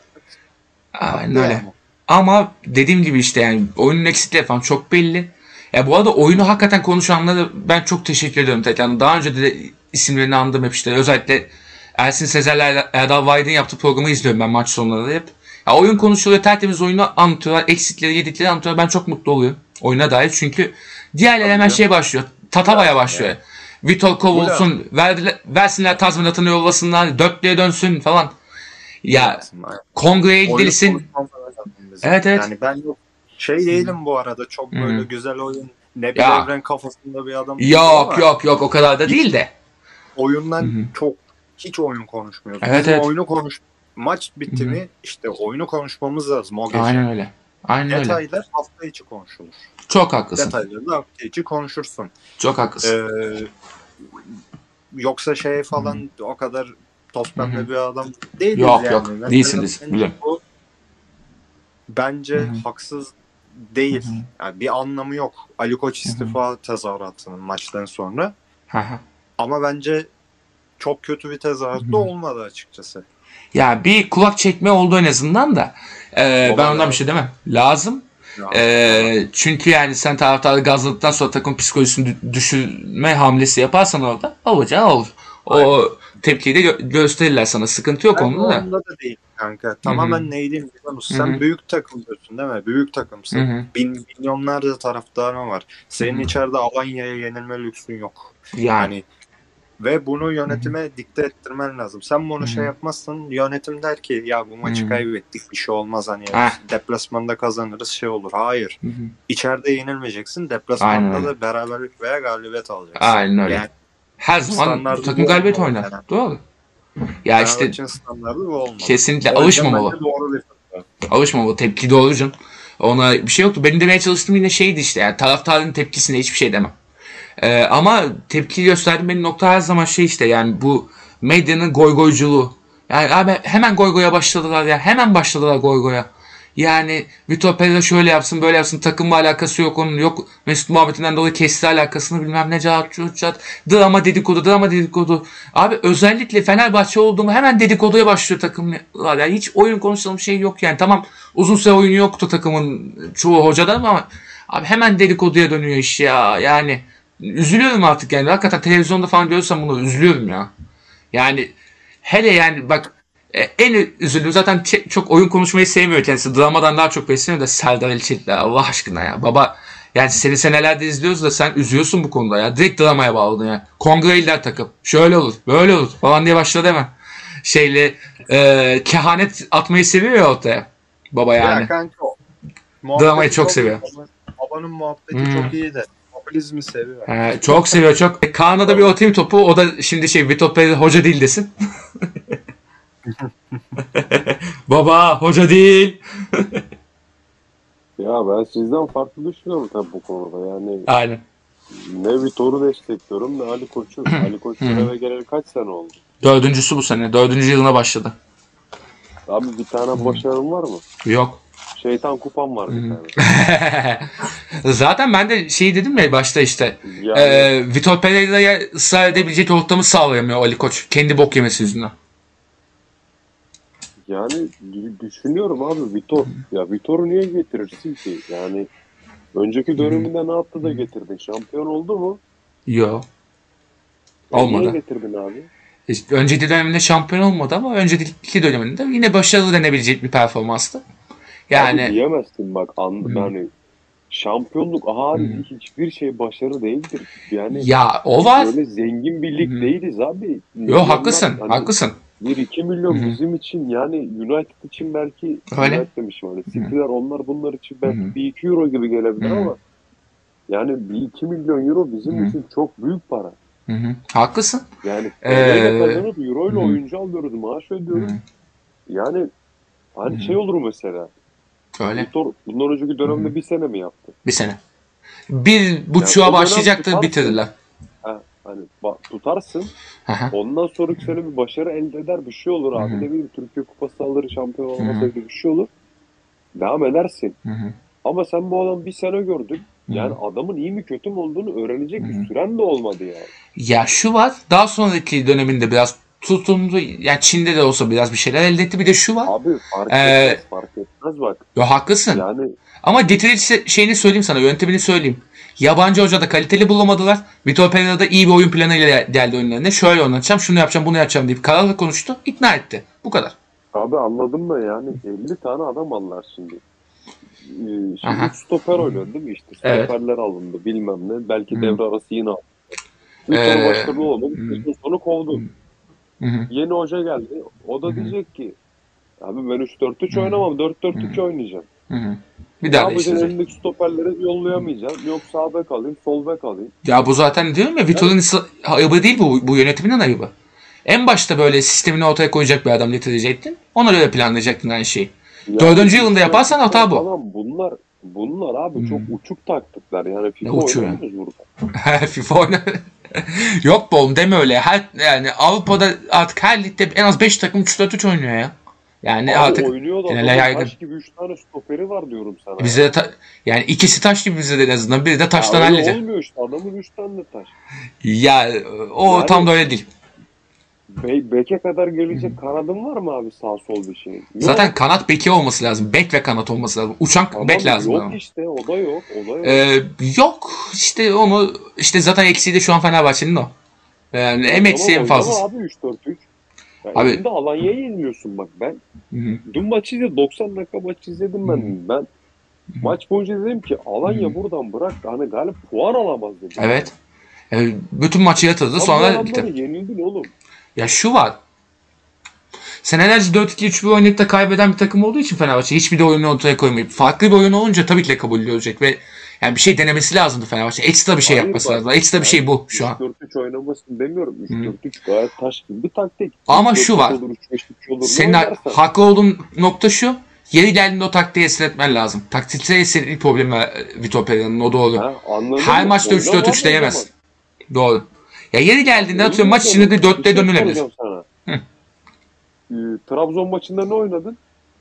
Aynen öyle. yani. Ama dediğim gibi işte yani oyunun eksikleri falan çok belli. Ya bu arada oyunu hakikaten konuşanlara ben çok teşekkür ediyorum tekrar. Daha önce de isimlerini andım hep işte. Özellikle Ersin Sezer'le Erdal Vaydin yaptığı programı izliyorum ben maç sonları hep. Ya oyun konuşuluyor, tertemiz oyunu anlatıyorlar. Eksikleri, yedikleri anlatıyorlar. Ben çok mutlu oluyorum oyuna dair. Çünkü diğerleri hemen Tabii şey başlıyor. Tatavaya başlıyor. Vitor kovulsun, verdiler, versinler tazminatını yollasınlar, dörtlüğe dönsün falan. Ya kongreye gidilsin. Evet, evet. Yani ben yok şey değilim bu arada çok böyle güzel oyun ne bir evren kafasında bir adam Yok yok yok o kadar da değil de. oyundan Hı hı. çok hiç oyun konuşmuyoruz. Evet, Bizim evet. oyunu konuş maç bitti mi işte oyunu konuşmamız lazım o gece. Aynen öyle. Aynen öyle. Detaylar hafta içi konuşulur. Çok haklısın. Detayları da hafta içi konuşursun. Çok haklısın. Ee, yoksa şey falan o kadar toz pembe bir adam değiliz Yok, yani. yok. Mesela Değilsin, değilsin. bence Biliyorum. bu bence Hı hı. haksız değil. Hı hı. Yani bir anlamı yok. Ali Koç istifa tezahüratının maçtan sonra. Hı hı. Ama bence çok kötü bir tezahürat da olmadı açıkçası. ya bir kulak çekme oldu en azından da. Ee, ben ondan lazım. bir şey demem. Lazım. Ya, Ee, çünkü yani sen taraftarı gazladıktan sonra takım psikolojisini dü- düşürme hamlesi yaparsan orada olacağı olur. O tepkiyi de gö- gösterirler sana. Sıkıntı yok ben onda da. onda da değil kanka. Tamamen neydim biliyor musun? Sen hı. büyük takımdasın değil mi? Büyük takımsın. Hı hı. Bin, milyonlarca taraftarın var. Senin Hı hı. içeride Alanya'ya yenilme lüksün yok. Yani. Yani Ve bunu yönetime dikte ettirmen lazım. Sen bunu Hı. şey yapmazsan yönetim der ki ya bu maçı Hı. kaybettik bir şey olmaz hani Heh. deplasmanda kazanırız şey olur. Hayır. Hı hı. İçeride yenilmeyeceksin. Deplasmanda da beraberlik veya galibiyet alacaksın. Aynen öyle. Yani Her zaman bu takım galibiyet oynar. yani. Doğru. Ya işte bu olmalı. kesinlikle O alışmamalı. Doğru bir Alışmamalı. Tepki doğru canım. Ona bir şey yoktu. Benim demeye çalıştığım yine şeydi işte. Yani taraftarın tepkisine hiçbir şey demem. Ee, ama tepki gösterdiğim nokta her zaman şey işte yani bu medyanın goygoyculuğu. Yani abi hemen goygoya başladılar ya. Hemen başladılar goygoya. Yani Vitor Pereira şöyle yapsın böyle yapsın takımla alakası yok onun yok Mesut muhabbetinden dolayı kesti alakasını bilmem ne cat cut cat drama dedikodu drama dedikodu abi özellikle Fenerbahçe olduğumu hemen dedikoduya başlıyor takımlar yani hiç oyun konuşalım şey yok yani tamam uzun süre oyunu yoktu takımın çoğu hocadan ama abi hemen dedikoduya dönüyor iş ya yani üzülüyorum artık yani hakikaten televizyonda falan görürsem bunu üzülüyorum ya yani hele yani bak e, en üzüldüğüm zaten çok oyun konuşmayı sevmiyor kendisi. Dramadan daha çok besleniyor da Serdar Elçelik'le Allah aşkına ya. Baba yani seni senelerde izliyoruz da sen üzüyorsun bu konuda ya. Direkt dramaya bağladın ya. Kongre iller takım. Şöyle olur, böyle olur falan diye başladı hemen. Şeyle e, kehanet atmayı seviyor ya ortaya. Baba yani. Ya kanka. Dramayı Muhabbeti çok seviyor. Babanın, babanın muhabbeti Hmm. çok iyi de. Popülizmi seviyor. E, çok seviyor çok. E, Kaan'a da bir atayım topu. O da şimdi şey Vitor Pereira hoca değil desin. Baba hoca değil. Ya ben sizden farklı düşünüyorum tabii bu konuda. Yani Aynen. ne Vitor'u destekliyorum ne Ali Koç'u. Ali Koç Hı. eve geleli kaç sene oldu? Dördüncüsü bu sene. Dördüncü yılına başladı. Abi bir tane başarın var mı? Yok. Şeytan kupam var bir tane. Zaten ben de şey dedim ya başta işte. Yani, E, Vitor Pereira'ya ısrar edebilecek ortamı sağlayamıyor Ali Koç. Kendi bok yemesi yüzünden. yani dü- düşünüyorum abi Vitor. Ya Vitor'u niye getirirsin ki? Yani önceki döneminde ne yaptı da getirdin? Şampiyon oldu mu? Yok. Ya Olmadı. Niye getirdin abi? İşte önceki döneminde şampiyon olmadı ama önceki döneminde yine başarılı denebilecek bir performanstı. Abi Yani diyemezsin bak an, yani şampiyonluk harici hiçbir şey başarı değildir. Yani ya o var. böyle zengin bir lig Hı. değiliz abi. Yo haklısın. hani Haklısın. 1-2 milyon Hı hı. bizim için yani United için belki Öyle. United demişim hani City'ler onlar bunlar için belki Hı hı. 1-2 euro gibi gelebilir Hı hı. ama yani 1-2 milyon euro bizim Hı hı. için çok büyük para. Hı hı. Haklısın. Yani Ee, kazanıp euro ile oyuncu alıyoruz, maaş ödüyoruz. hı. Yani hani Hı hı. şey olur mesela. Öyle. Vitor bundan önceki dönemde Hı hı. bir sene mi yaptı? Bir sene. Bir buçuğa dönem başlayacaktı tutarsın. bitirdiler. Ha, hani ba- tutarsın. Hı. Ondan sonraki sene bir başarı elde eder bir şey olur abi. Ne bileyim Türkiye Kupası alır, şampiyon hı. olmasaydı bir şey olur. Devam edersin. Hı hı. Ama sen bu adam bir sene gördün. Yani hı. adamın iyi mi kötü mü olduğunu öğrenecek Hı hı. bir süren de olmadı yani. Ya şu var. Daha sonraki döneminde biraz tutumlu. Yani Çin'de de olsa biraz bir şeyler elde etti. Bir de şu var. Abi fark Ee, etmez, fark etmez bak. Yo haklısın. Yani Ama getirici şeyini söyleyeyim sana, yöntemini söyleyeyim. Yabancı hoca da kaliteli bulamadılar. Vitor Pereira da iyi bir oyun planıyla geldi önlerine. Şöyle oynatacağım, şunu yapacağım, bunu yapacağım deyip kararlı konuştu. ikna etti. Bu kadar. abi anladın mı yani 50 tane adam anlar şimdi. Ee, Şimdi Aha. stoper oynuyor değil mi işte Evet. stoperler alındı bilmem ne. Belki Hı. devre arası yine alındı. Bir Ee, başarılı olmadı. sene sonra kovdu. Hı hı. Yeni hoca geldi. O da Hı hı. diyecek ki abi ben 3-4-3 Hı. oynamam. 4-4-2 Hı. oynayacağım. Hı hı. Bir daha değiştirecek. elindeki stoperleri yollayamayacağım. Yok sağ bek alayım, sol bek alayım. Ya bu zaten diyorum ya Vitor'un ısı- ayıbı değil bu. Bu yönetiminin ayıbı. En başta böyle sistemini ortaya koyacak bir adam getirecektin. Ona göre planlayacaktın aynı şeyi. Yani Dördüncü yılında yaparsan hata bu. Falan bunlar bunlar abi Hmm. çok uçuk taktikler. Yani FIFA uçuğu oynamıyoruz burada. FIFA oyna. Yok be oğlum deme öyle. Her, yani Avrupa'da artık her ligde en az 5 takım 3-4-3 oynuyor ya. Yani Abi artık oynuyor da yaygın. taş gibi 3 tane stoperi var diyorum sana. Bize de ta- yani ikisi taş gibi bize de en azından. Biri de taştan ya hallice. olmuyor işte adamın 3 tane de taş. Ya o Yani- tam da öyle değil. Be beke kadar gelecek kanadın var mı abi sağ sol bir şey? Yok. Zaten kanat beki olması lazım. Bek ve kanat olması lazım. Uçan Tamam, bek lazım. Yok ama. işte o da yok. O da yok. Ee, yok işte onu işte zaten eksiği de şu an Fenerbahçe'nin o. Yani hem eksiği hem fazlası. abi 3-4-3. Ya Abi- elinde Alanya'yı yeniliyorsun bak ben. Hı hı. Dün maçı izledim. 90 dakika maçı izledim ben. Ben maç boyunca dedim ki Alanya Hı. buradan bırak. Hani galip puan alamaz dedim. Evet. E, bütün maçı yatırdı Abi sonra yenildin oğlum. Ya şu var. Senelerce 4-2-3-1 oynayıp da kaybeden bir takım olduğu için Fenerbahçe hiçbir de oyunu ortaya koymayıp farklı bir oyun olunca tabii ki de kabul edilecek ve yani bir şey denemesi lazımdı Fenerbahçe. Ekstra bir şey Hayır yapması lazım. Ekstra bir şey bu şu an. 3-4-3 oynamasını demiyorum. 3-4-3 gayet taş gibi bir taktik. Ama 3-4-3 şu var. Olur, 3-5-3 olur. Ne Senin haklı olduğun nokta şu. Yeri geldiğinde o taktiği esnetmen lazım. Taktikte esnetlik problemi var Vitor Pereira'nın o doğru. Ha, Her mı? maçta Oyna 3-4-3 var diyemez. Doğru. Ya yeri geldiğinde Öyle atıyorum maç içinde de? 4'te Bir şey dönülebilir. Ee, Trabzon maçında ne oynadın?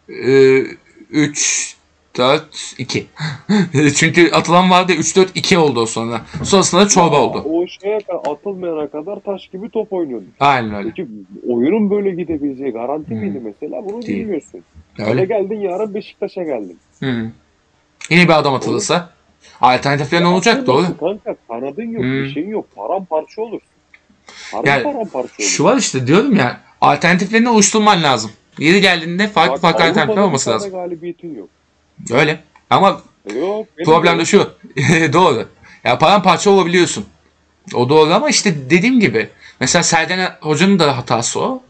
Ee, 3 4 2. Çünkü atılan vardı 3 4 2 oldu o sonra. Sonrasında da çorba oldu. O şeye kadar atılmayana kadar taş gibi top oynuyordun. Aynen öyle. Peki oyunun böyle gidebileceği garanti Hı. miydi mesela? Bunu Değil. bilmiyorsun. Öyle Öyle. geldin yarın Beşiktaş'a geldin. Hı. Yine bir adam atılırsa alternatiflerin olacak Atılmasın doğru. Kanka kanadın yok, Hı. bir şeyin yok. Paramparça olursun. Harbi Yani paramparça olursun. Şu var işte diyorum ya alternatiflerini oluşturman lazım. Yeri geldiğinde farklı Bak, farklı alternatifler olması lazım. galibiyetin yok. Öyle. Ama E Yok. problem de şu. doğru. Ya paramparça olabiliyorsun. O doğru ama işte dediğim gibi. Mesela Serden Hoca'nın da hatası o.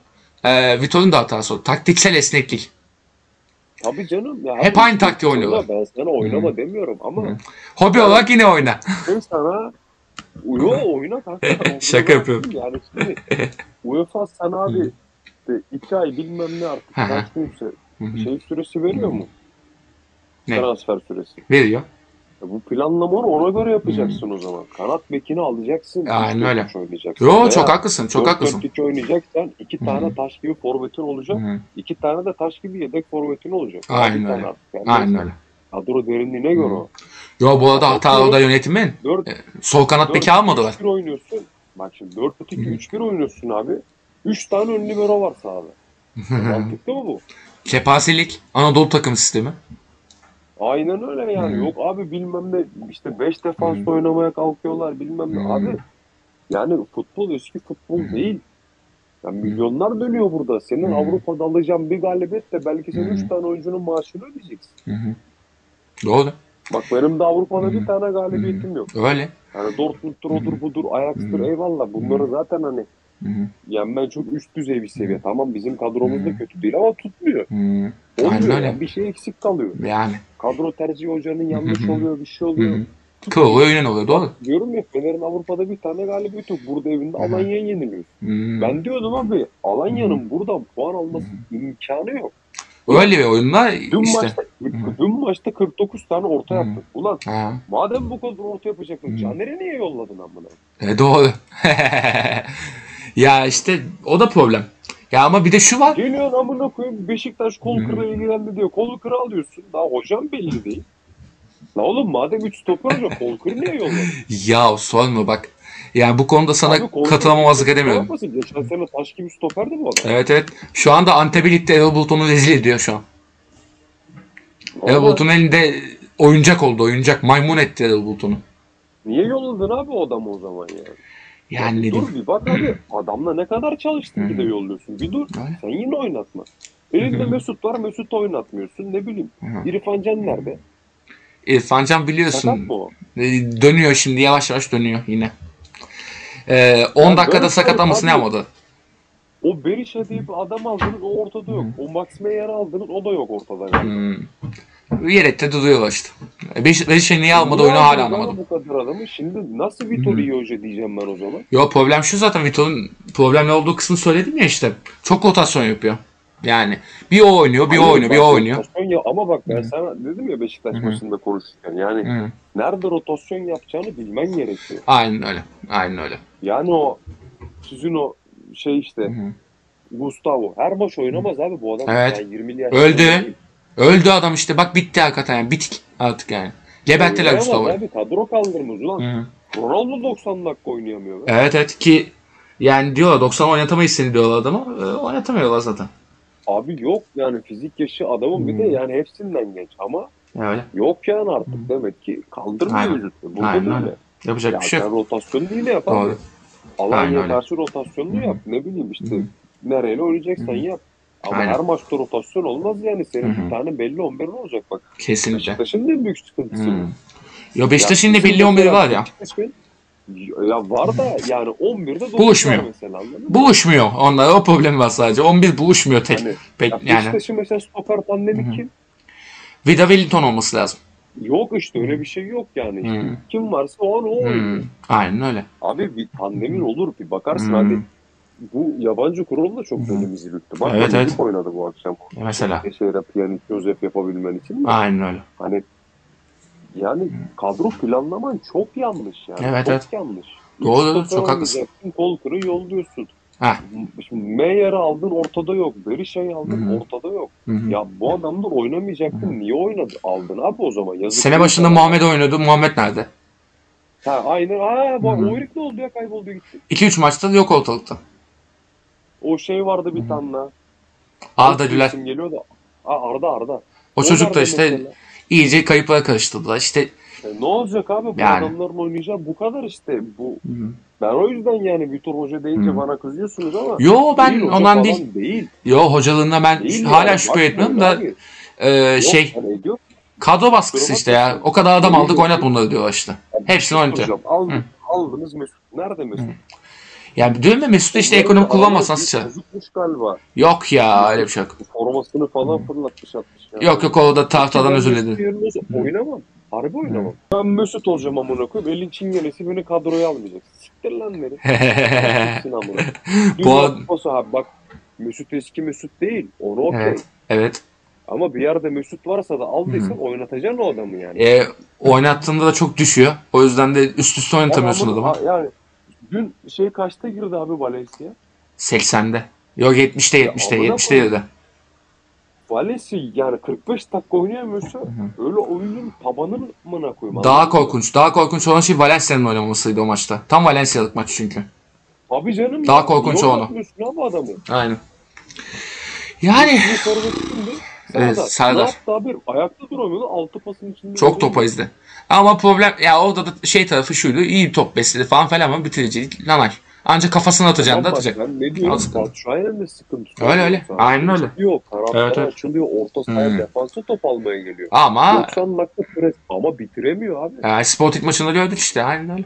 Ee, Vitor'un da hatası o. Taktiksel esneklik. Tabii canım. Ya Hep aynı taktiği oynuyorlar. Ben sana oynama Hı. demiyorum ama Hı. Hobi olarak yine oyna. ben sana Yo oyna kanka. Şaka yapıyorum. Yani şimdi UEFA sana abi iki ay bilmem ne artık kaç günse şey süresi veriyor mu? Ne? Transfer süresi. Veriyor. Ya bu planlamanı ona göre yapacaksın o zaman. Kanat bekini alacaksın. Aynen dört öyle. oynayacaksın. Yo Veya çok haklısın. Çok dört haklısın. dört iki oynayacaksan iki tane taş gibi forvetin olacak. Hı. iki tane de taş gibi yedek forvetin olacak. Aynen tane öyle. artık. Yani Aynen öyle. Kadro derinliğine göre o. Yo bu arada hata orada yönetimin. Dört, Sol kanat beki almadılar. 4-2-3-1 oynuyorsun. Bak şimdi 4-2-3-1 oynuyorsun abi. 3 tane ön libero var sahada. Mantıklı mı bu? Kepazelik. Anadolu takım sistemi. Aynen öyle yani. Hı. Yok abi bilmem ne işte 5 defans Hı. oynamaya kalkıyorlar bilmem ne. Hı. Abi yani futbol eski futbol Hı. değil. Yani milyonlar dönüyor burada. Senin Hı. Avrupa'da alacağın bir galibiyet de belki sen Hı. 3 tane oyuncunun maaşını ödeyeceksin. Hı. Doğru. Bak benim de Avrupa'da Hı. bir tane galibiyetim yok. Öyle. Yani Dortmund'dur, odur budur, Ajax'tır Hı. eyvallah. Bunları zaten hani Hı hı. yani ben çok üst düzey bir seviye. Tamam bizim kadromuz da kötü değil ama tutmuyor. Hı. Olmuyor Aynen öyle. yani. Bir şey eksik kalıyor. Yani. Kadro tercihi hocanın yanlış oluyor, bir şey oluyor. hı. Kıvı oyunun oluyor. Doğru. Diyorum ya Fener'in Avrupa'da bir tane galibiyeti yok. Burada evinde. Alanya'ya yeniliyor. Ben diyordum abi Alanya'nın buradan puan alması imkanı yok. Öyle bir oyunlar Dün işte. maçta dün maçta 49 tane orta Hı. yaptık. Ulan Ha. madem bu kadar orta yapacaktın Hı. Caner'e niye yolladın amına? E, doğru. ya işte o da problem. Ya ama bir de şu var. Geliyorsun amına koyayım Beşiktaş kol Hı. kırığı ilgilendi diyor. Kol kırığı alıyorsun. Daha hocam belli değil. La oğlum madem 3 stoper hoca kol kırığı niye yolladın? Ya sorma bak. Yani bu konuda sana Abi katılamamazlık edemiyorum. Geçen sene taş gibi stoperdi bu adam. Evet evet. Şu anda Antep'e gitti Erol Bulut'unu rezil ediyor şu an. Erol Ama Bulut'un elinde oyuncak oldu. Oyuncak maymun etti Erol Bulut'unu. Niye yolladın abi o adamı o zaman ya? Yani ne dur bir bak abi. Adamla ne kadar çalıştın ki de Hı. yolluyorsun. Bir dur. Sen yine oynatma. Elinde. Mesut var. Mesut oynatmıyorsun. Ne bileyim. İrfan Can nerede? İrfan Can Sakat biliyorsun o? e, dönüyor şimdi yavaş yavaş dönüyor yine. Ee, 10 Ya dakikada böyle sakatlamasını abi- yapmadı. O Berisha diye bir adam aldınız o ortada yok. O Max Meyer'i aldınız o da yok ortada. galiba. Hmm. Yedekte duruyorlar işte. Beş, Beşiktaş'ı niye almadı oyunu hala anlamadım. Bu kadar adamı. Şimdi nasıl Vitor Hı. iyi hoca diyeceğim ben o zaman. Yo problem şu zaten Vitor'un problemli olduğu kısmı söyledim ya işte. Çok rotasyon yapıyor. Yani bir o oynuyor, bir o Hayır, oynuyor, bir o oynuyor. ya- ama bak ben Hı. sana dedim ya Beşiktaş Hı hı. maçında konuşurken yani Hı. nerede rotasyon yapacağını bilmen gerekiyor. Aynen öyle. Aynen öyle. Yani o sizin o şey işte Hı hı. Gustavo her maç oynamaz abi bu adam. Evet. Yani 20 yaş. Öldü. Öldü adam işte bak bitti hakikaten yani bitik artık yani. Gebettiler Oynayamaz Gustavo'yu. Abi kadro kaldırmaz ulan. Hı. Ronaldo 90 dakika oynayamıyor. Be. Evet evet ki yani diyorlar 90 oynatamayız seni diyorlar adama. E, oynatamıyorlar zaten. Abi yok yani fizik yaşı adamın bir de Hmm. yani hepsinden genç ama Öyle. yok yani artık Hmm. demek ki kaldırmıyor Aynen. vücutunu. Burada Aynen böyle. öyle. Yapacak Ya bir şey sen yok. rotasyonu yine yap abi. Doğru. Aynen Alanya'ya öyle. karşı rotasyonunu yap. Ne bileyim işte nereyle oynayacaksan Hı. yap. Ama Aynen. her maçta rotasyon olmaz yani. Senin Hı hı. bir tane belli 11'in olacak bak. Kesinlikle. Beşiktaş'ın en büyük sıkıntısı. Hmm. Yo Beşiktaş'ın Ya da belli bizim 11'i mesela var ya. Ya var da yani 11'de dokuz Buluşmuyor. mesela? Buluşmuyor. Onlar o problem var sadece. 11 buluşmuyor tek. Hani, pek ya yani. Beşiktaş'ın mesela stoper tandemi Hı hı. kim? Vida Wellington olması lazım. Yok işte öyle bir şey yok yani. Hı. Kim varsa o an o oynuyor. Hmm. Aynen öyle. Abi bir tandemin olur bir bakarsın Hmm. hadi. Bu yabancı kurul da çok önümüzü büktü. Bak Evet, evet, oynadı bu akşam. Mesela. Şeyde Pjanic Joseph yapabilmen için. de Aynen öyle. Hani yani kadro planlaman çok yanlış yani. Evet, çok evet. yanlış. Doğru, stoper çok haklısın. oynayacaksın, Kolkır'ı yolluyorsun. Heh. Şimdi Meyer'i aldın ortada yok. Berisha'yı aldın Hı hı. ortada yok. Hı hı. Ya bu adamlar oynamayacaktın. Niye oynadı? Aldın abi o zaman. Yazık Sene başında. Muhammed oynuyordu. Muhammed nerede? Ha, aynen. Aa, bu, Hı hı. o herif ne oldu ya? Kayboldu gitti. 2-3 maçta yok ortalıkta. O şey vardı bir tane daha. Arda Güler. geliyor da. Aa, Arda Arda. O çocuk da işte mesela? iyice kayıplara karıştırdılar. İşte E, ne olacak abi? Bu Yani. adamların oynayacağı bu kadar işte. Bu Hı. Ben o yüzden yani Vitor Hoca deyince Hı. bana kızıyorsunuz ama Yo ben değil, ondan değil. değil. Yo hocalığında ben Değil hala yani, şüphe etmiyorum da abi. e, Yok, şey hani kadro baskısı işte ya. O kadar adam aldık oynat bunları diyor işte. Hepsini oynatıyor. Aldınız Mesut. Nerede Mesut? Hı. Yani diyorum ya Mesut işte ekonomi kullanmaz nasıl? Bozukmuş galiba. Yok ya öyle bir şey yok. Formasını falan fırlatmış atmış. Ya. Yok yok orada tahtadan Ben özür diledi. Oynamam. Harbi oynamam. Ben Mesut olacağım amına koyayım. Elin çingenesi beni kadroya almayacak. Siktir lan beni. Siktir amına. Bu ad- abi bak Mesut eski Mesut değil. Onu okey. Evet. evet. Ama bir yerde Mesut varsa da aldıysan oynatacaksın o adamı yani. E, oynattığında da çok düşüyor. O yüzden de üst üste oynatamıyorsun adamı. Yani dün şey kaçta girdi abi Valencia? 80'de. Yok 70'te 70'te amına 70'te girdi. Valencia yani 45 dakika oynayamıyorsa öyle oyunun tabanını mına koyayım. Daha korkunç. Daha korkunç olan şey Valencia'nın oynamasıydı o maçta. Tam Valencia'lık maç çünkü. Abi canım. Daha ya, korkunç niye o onu. oynatmıyorsun abi adamı? Aynen. Yani Bir forvet kimdi? Evet, Serdar. Yaptı abi? Ayakta duramıyordu. Altı pasın içinde. çok topa izdi. Ama problem ya orada da şey tarafı şuydu. iyi top besledi falan falan ama bitiricilik nanay. Ancak kafasına atacağını da atacak. Ben ne diyorum? Batshuayi'nin de sıkıntı. Öyle öyle. Sonra Aynen öyle. Açılıyor. Kanatlar Evet, evet. açılıyor. Orta sahaya Hmm. defansa top almaya geliyor. Ama 90 dakika pres. Ama bitiremiyor abi. e, Sporting maçında gördük işte. Aynen öyle.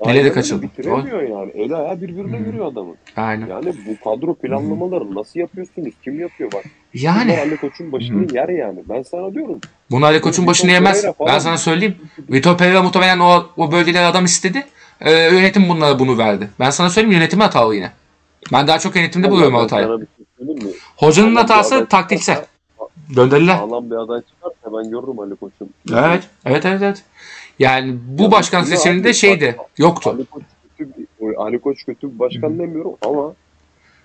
Aynen Nerede öyle, kaçırdı? Bitiremiyor yani. El ayağı birbirine Hmm. giriyor adamın. Aynen. Yani bu kadro planlamaları nasıl yapıyorsunuz? Kim yapıyor bak? Bunlar Yani Ali Koç'un başını yer yani. Ben sana diyorum. bunu Ali Koç'un başını Vitor yemez. Pereira falan- Ben sana söyleyeyim. Vitor Pereira muhtemelen o, o bölgeler adam istedi. Ee, yönetim bunlara bunu verdi. Ben sana söyleyeyim yönetimi hatalı yine. Ben daha çok yönetimde buluyorum hatayı. şey? Hocanın hatası taktiksel. Gönderiler. Sağlam bir aday çıkarsa ben görürüm Ali Koç'un. Evet. Evet evet evet. Yani bu Ya başkan seçiminde abi, şeydi. Yoktu. Ali Koç kötü bir, Ali Koç kötü bir başkan demiyorum ama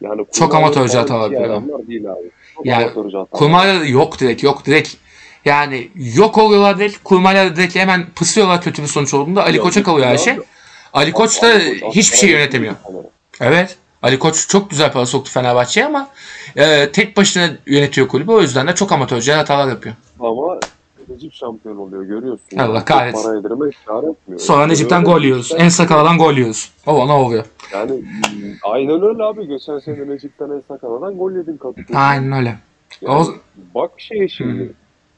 yani Çok amatörce hatalar iyi yapıyor. adamlar değil abi. Çok Yani. Kurmayla yok direkt yok direkt. Yani yok oluyorlar direkt. Kurmayla direkt hemen pısıyorlar kötü bir sonuç olduğunda Ali Koç'a kalıyor her şey. Ali Koç da Ali Koç hiçbir şey yönetemiyor. Evet. Ali Koç çok güzel para soktu Fenerbahçe'ye ama e, tek başına yönetiyor kulübü. O yüzden de çok amatörce hatalar yapıyor. Ama Necip şampiyon oluyor görüyorsun. Allah Yani kahretsin. Para yedirmek kar etmiyor. Sonra Necip'ten Öyle gol yiyoruz. Necip'ten- En sakaladan gol yiyoruz. O ne oluyor? Yani mm, aynen öyle abi. Geçen sene Necip'ten en sakaladan gol yedin Kadıköy'de. Aynen öyle. Yani O- Bak şeye şimdi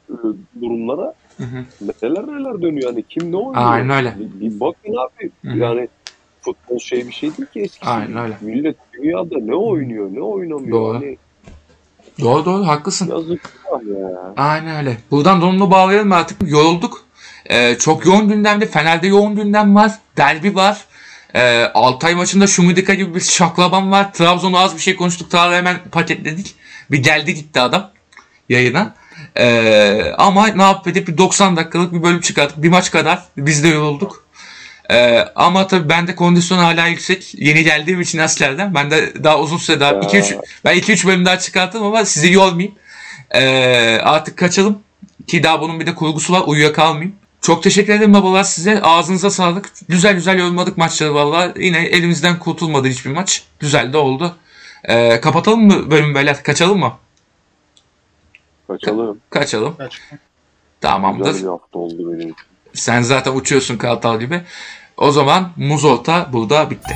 e, durumlara Hı hı. neler neler dönüyor. Yani kim ne oynuyor? Aynen öyle. Bir, bir bakın abi. Hı hı. Yani futbol şey bir şey değil ki eskisi. Aynen öyle. Millet dünyada ne oynuyor ne oynamıyor. Doğru. Hani Doğru doğru haklısın. yazık ya. Aynen öyle. Buradan donunu bağlayalım artık. Yorulduk. Ee, çok yoğun gündemde. Fener'de yoğun gündem var. Derbi var. Ee, Altay maçında Şumidika gibi bir şaklaban var. Trabzon'u az bir şey konuştuk. Daha hemen paketledik. Bir geldi gitti adam yayına. Ee, ama ne yapıp bir 90 dakikalık bir bölüm çıkarttık. Bir maç kadar. Biz de yorulduk. Ee, ama tabii bende kondisyon hala yüksek. Yeni geldiğim için askerden. Ben de daha uzun süre daha Ya. 2-3 ben 2-3 bölüm daha çıkarttım ama sizi yormayayım. Ee, artık kaçalım. Ki daha bunun bir de kurgusu var. Uyuyakalmayayım. Çok teşekkür ederim babalar size. Ağzınıza sağlık. Güzel güzel yorumladık maçları valla. Yine elimizden kurtulmadı hiçbir maç. Güzel de oldu. Ee, kapatalım mı bölümü beyler? Kaçalım mı? Kaçalım. Kaçalım. Kaç. Tamamdır. Güzel bir hafta oldu benim. Sen zaten uçuyorsun Kartal gibi. O zaman Muzolta burada bitti.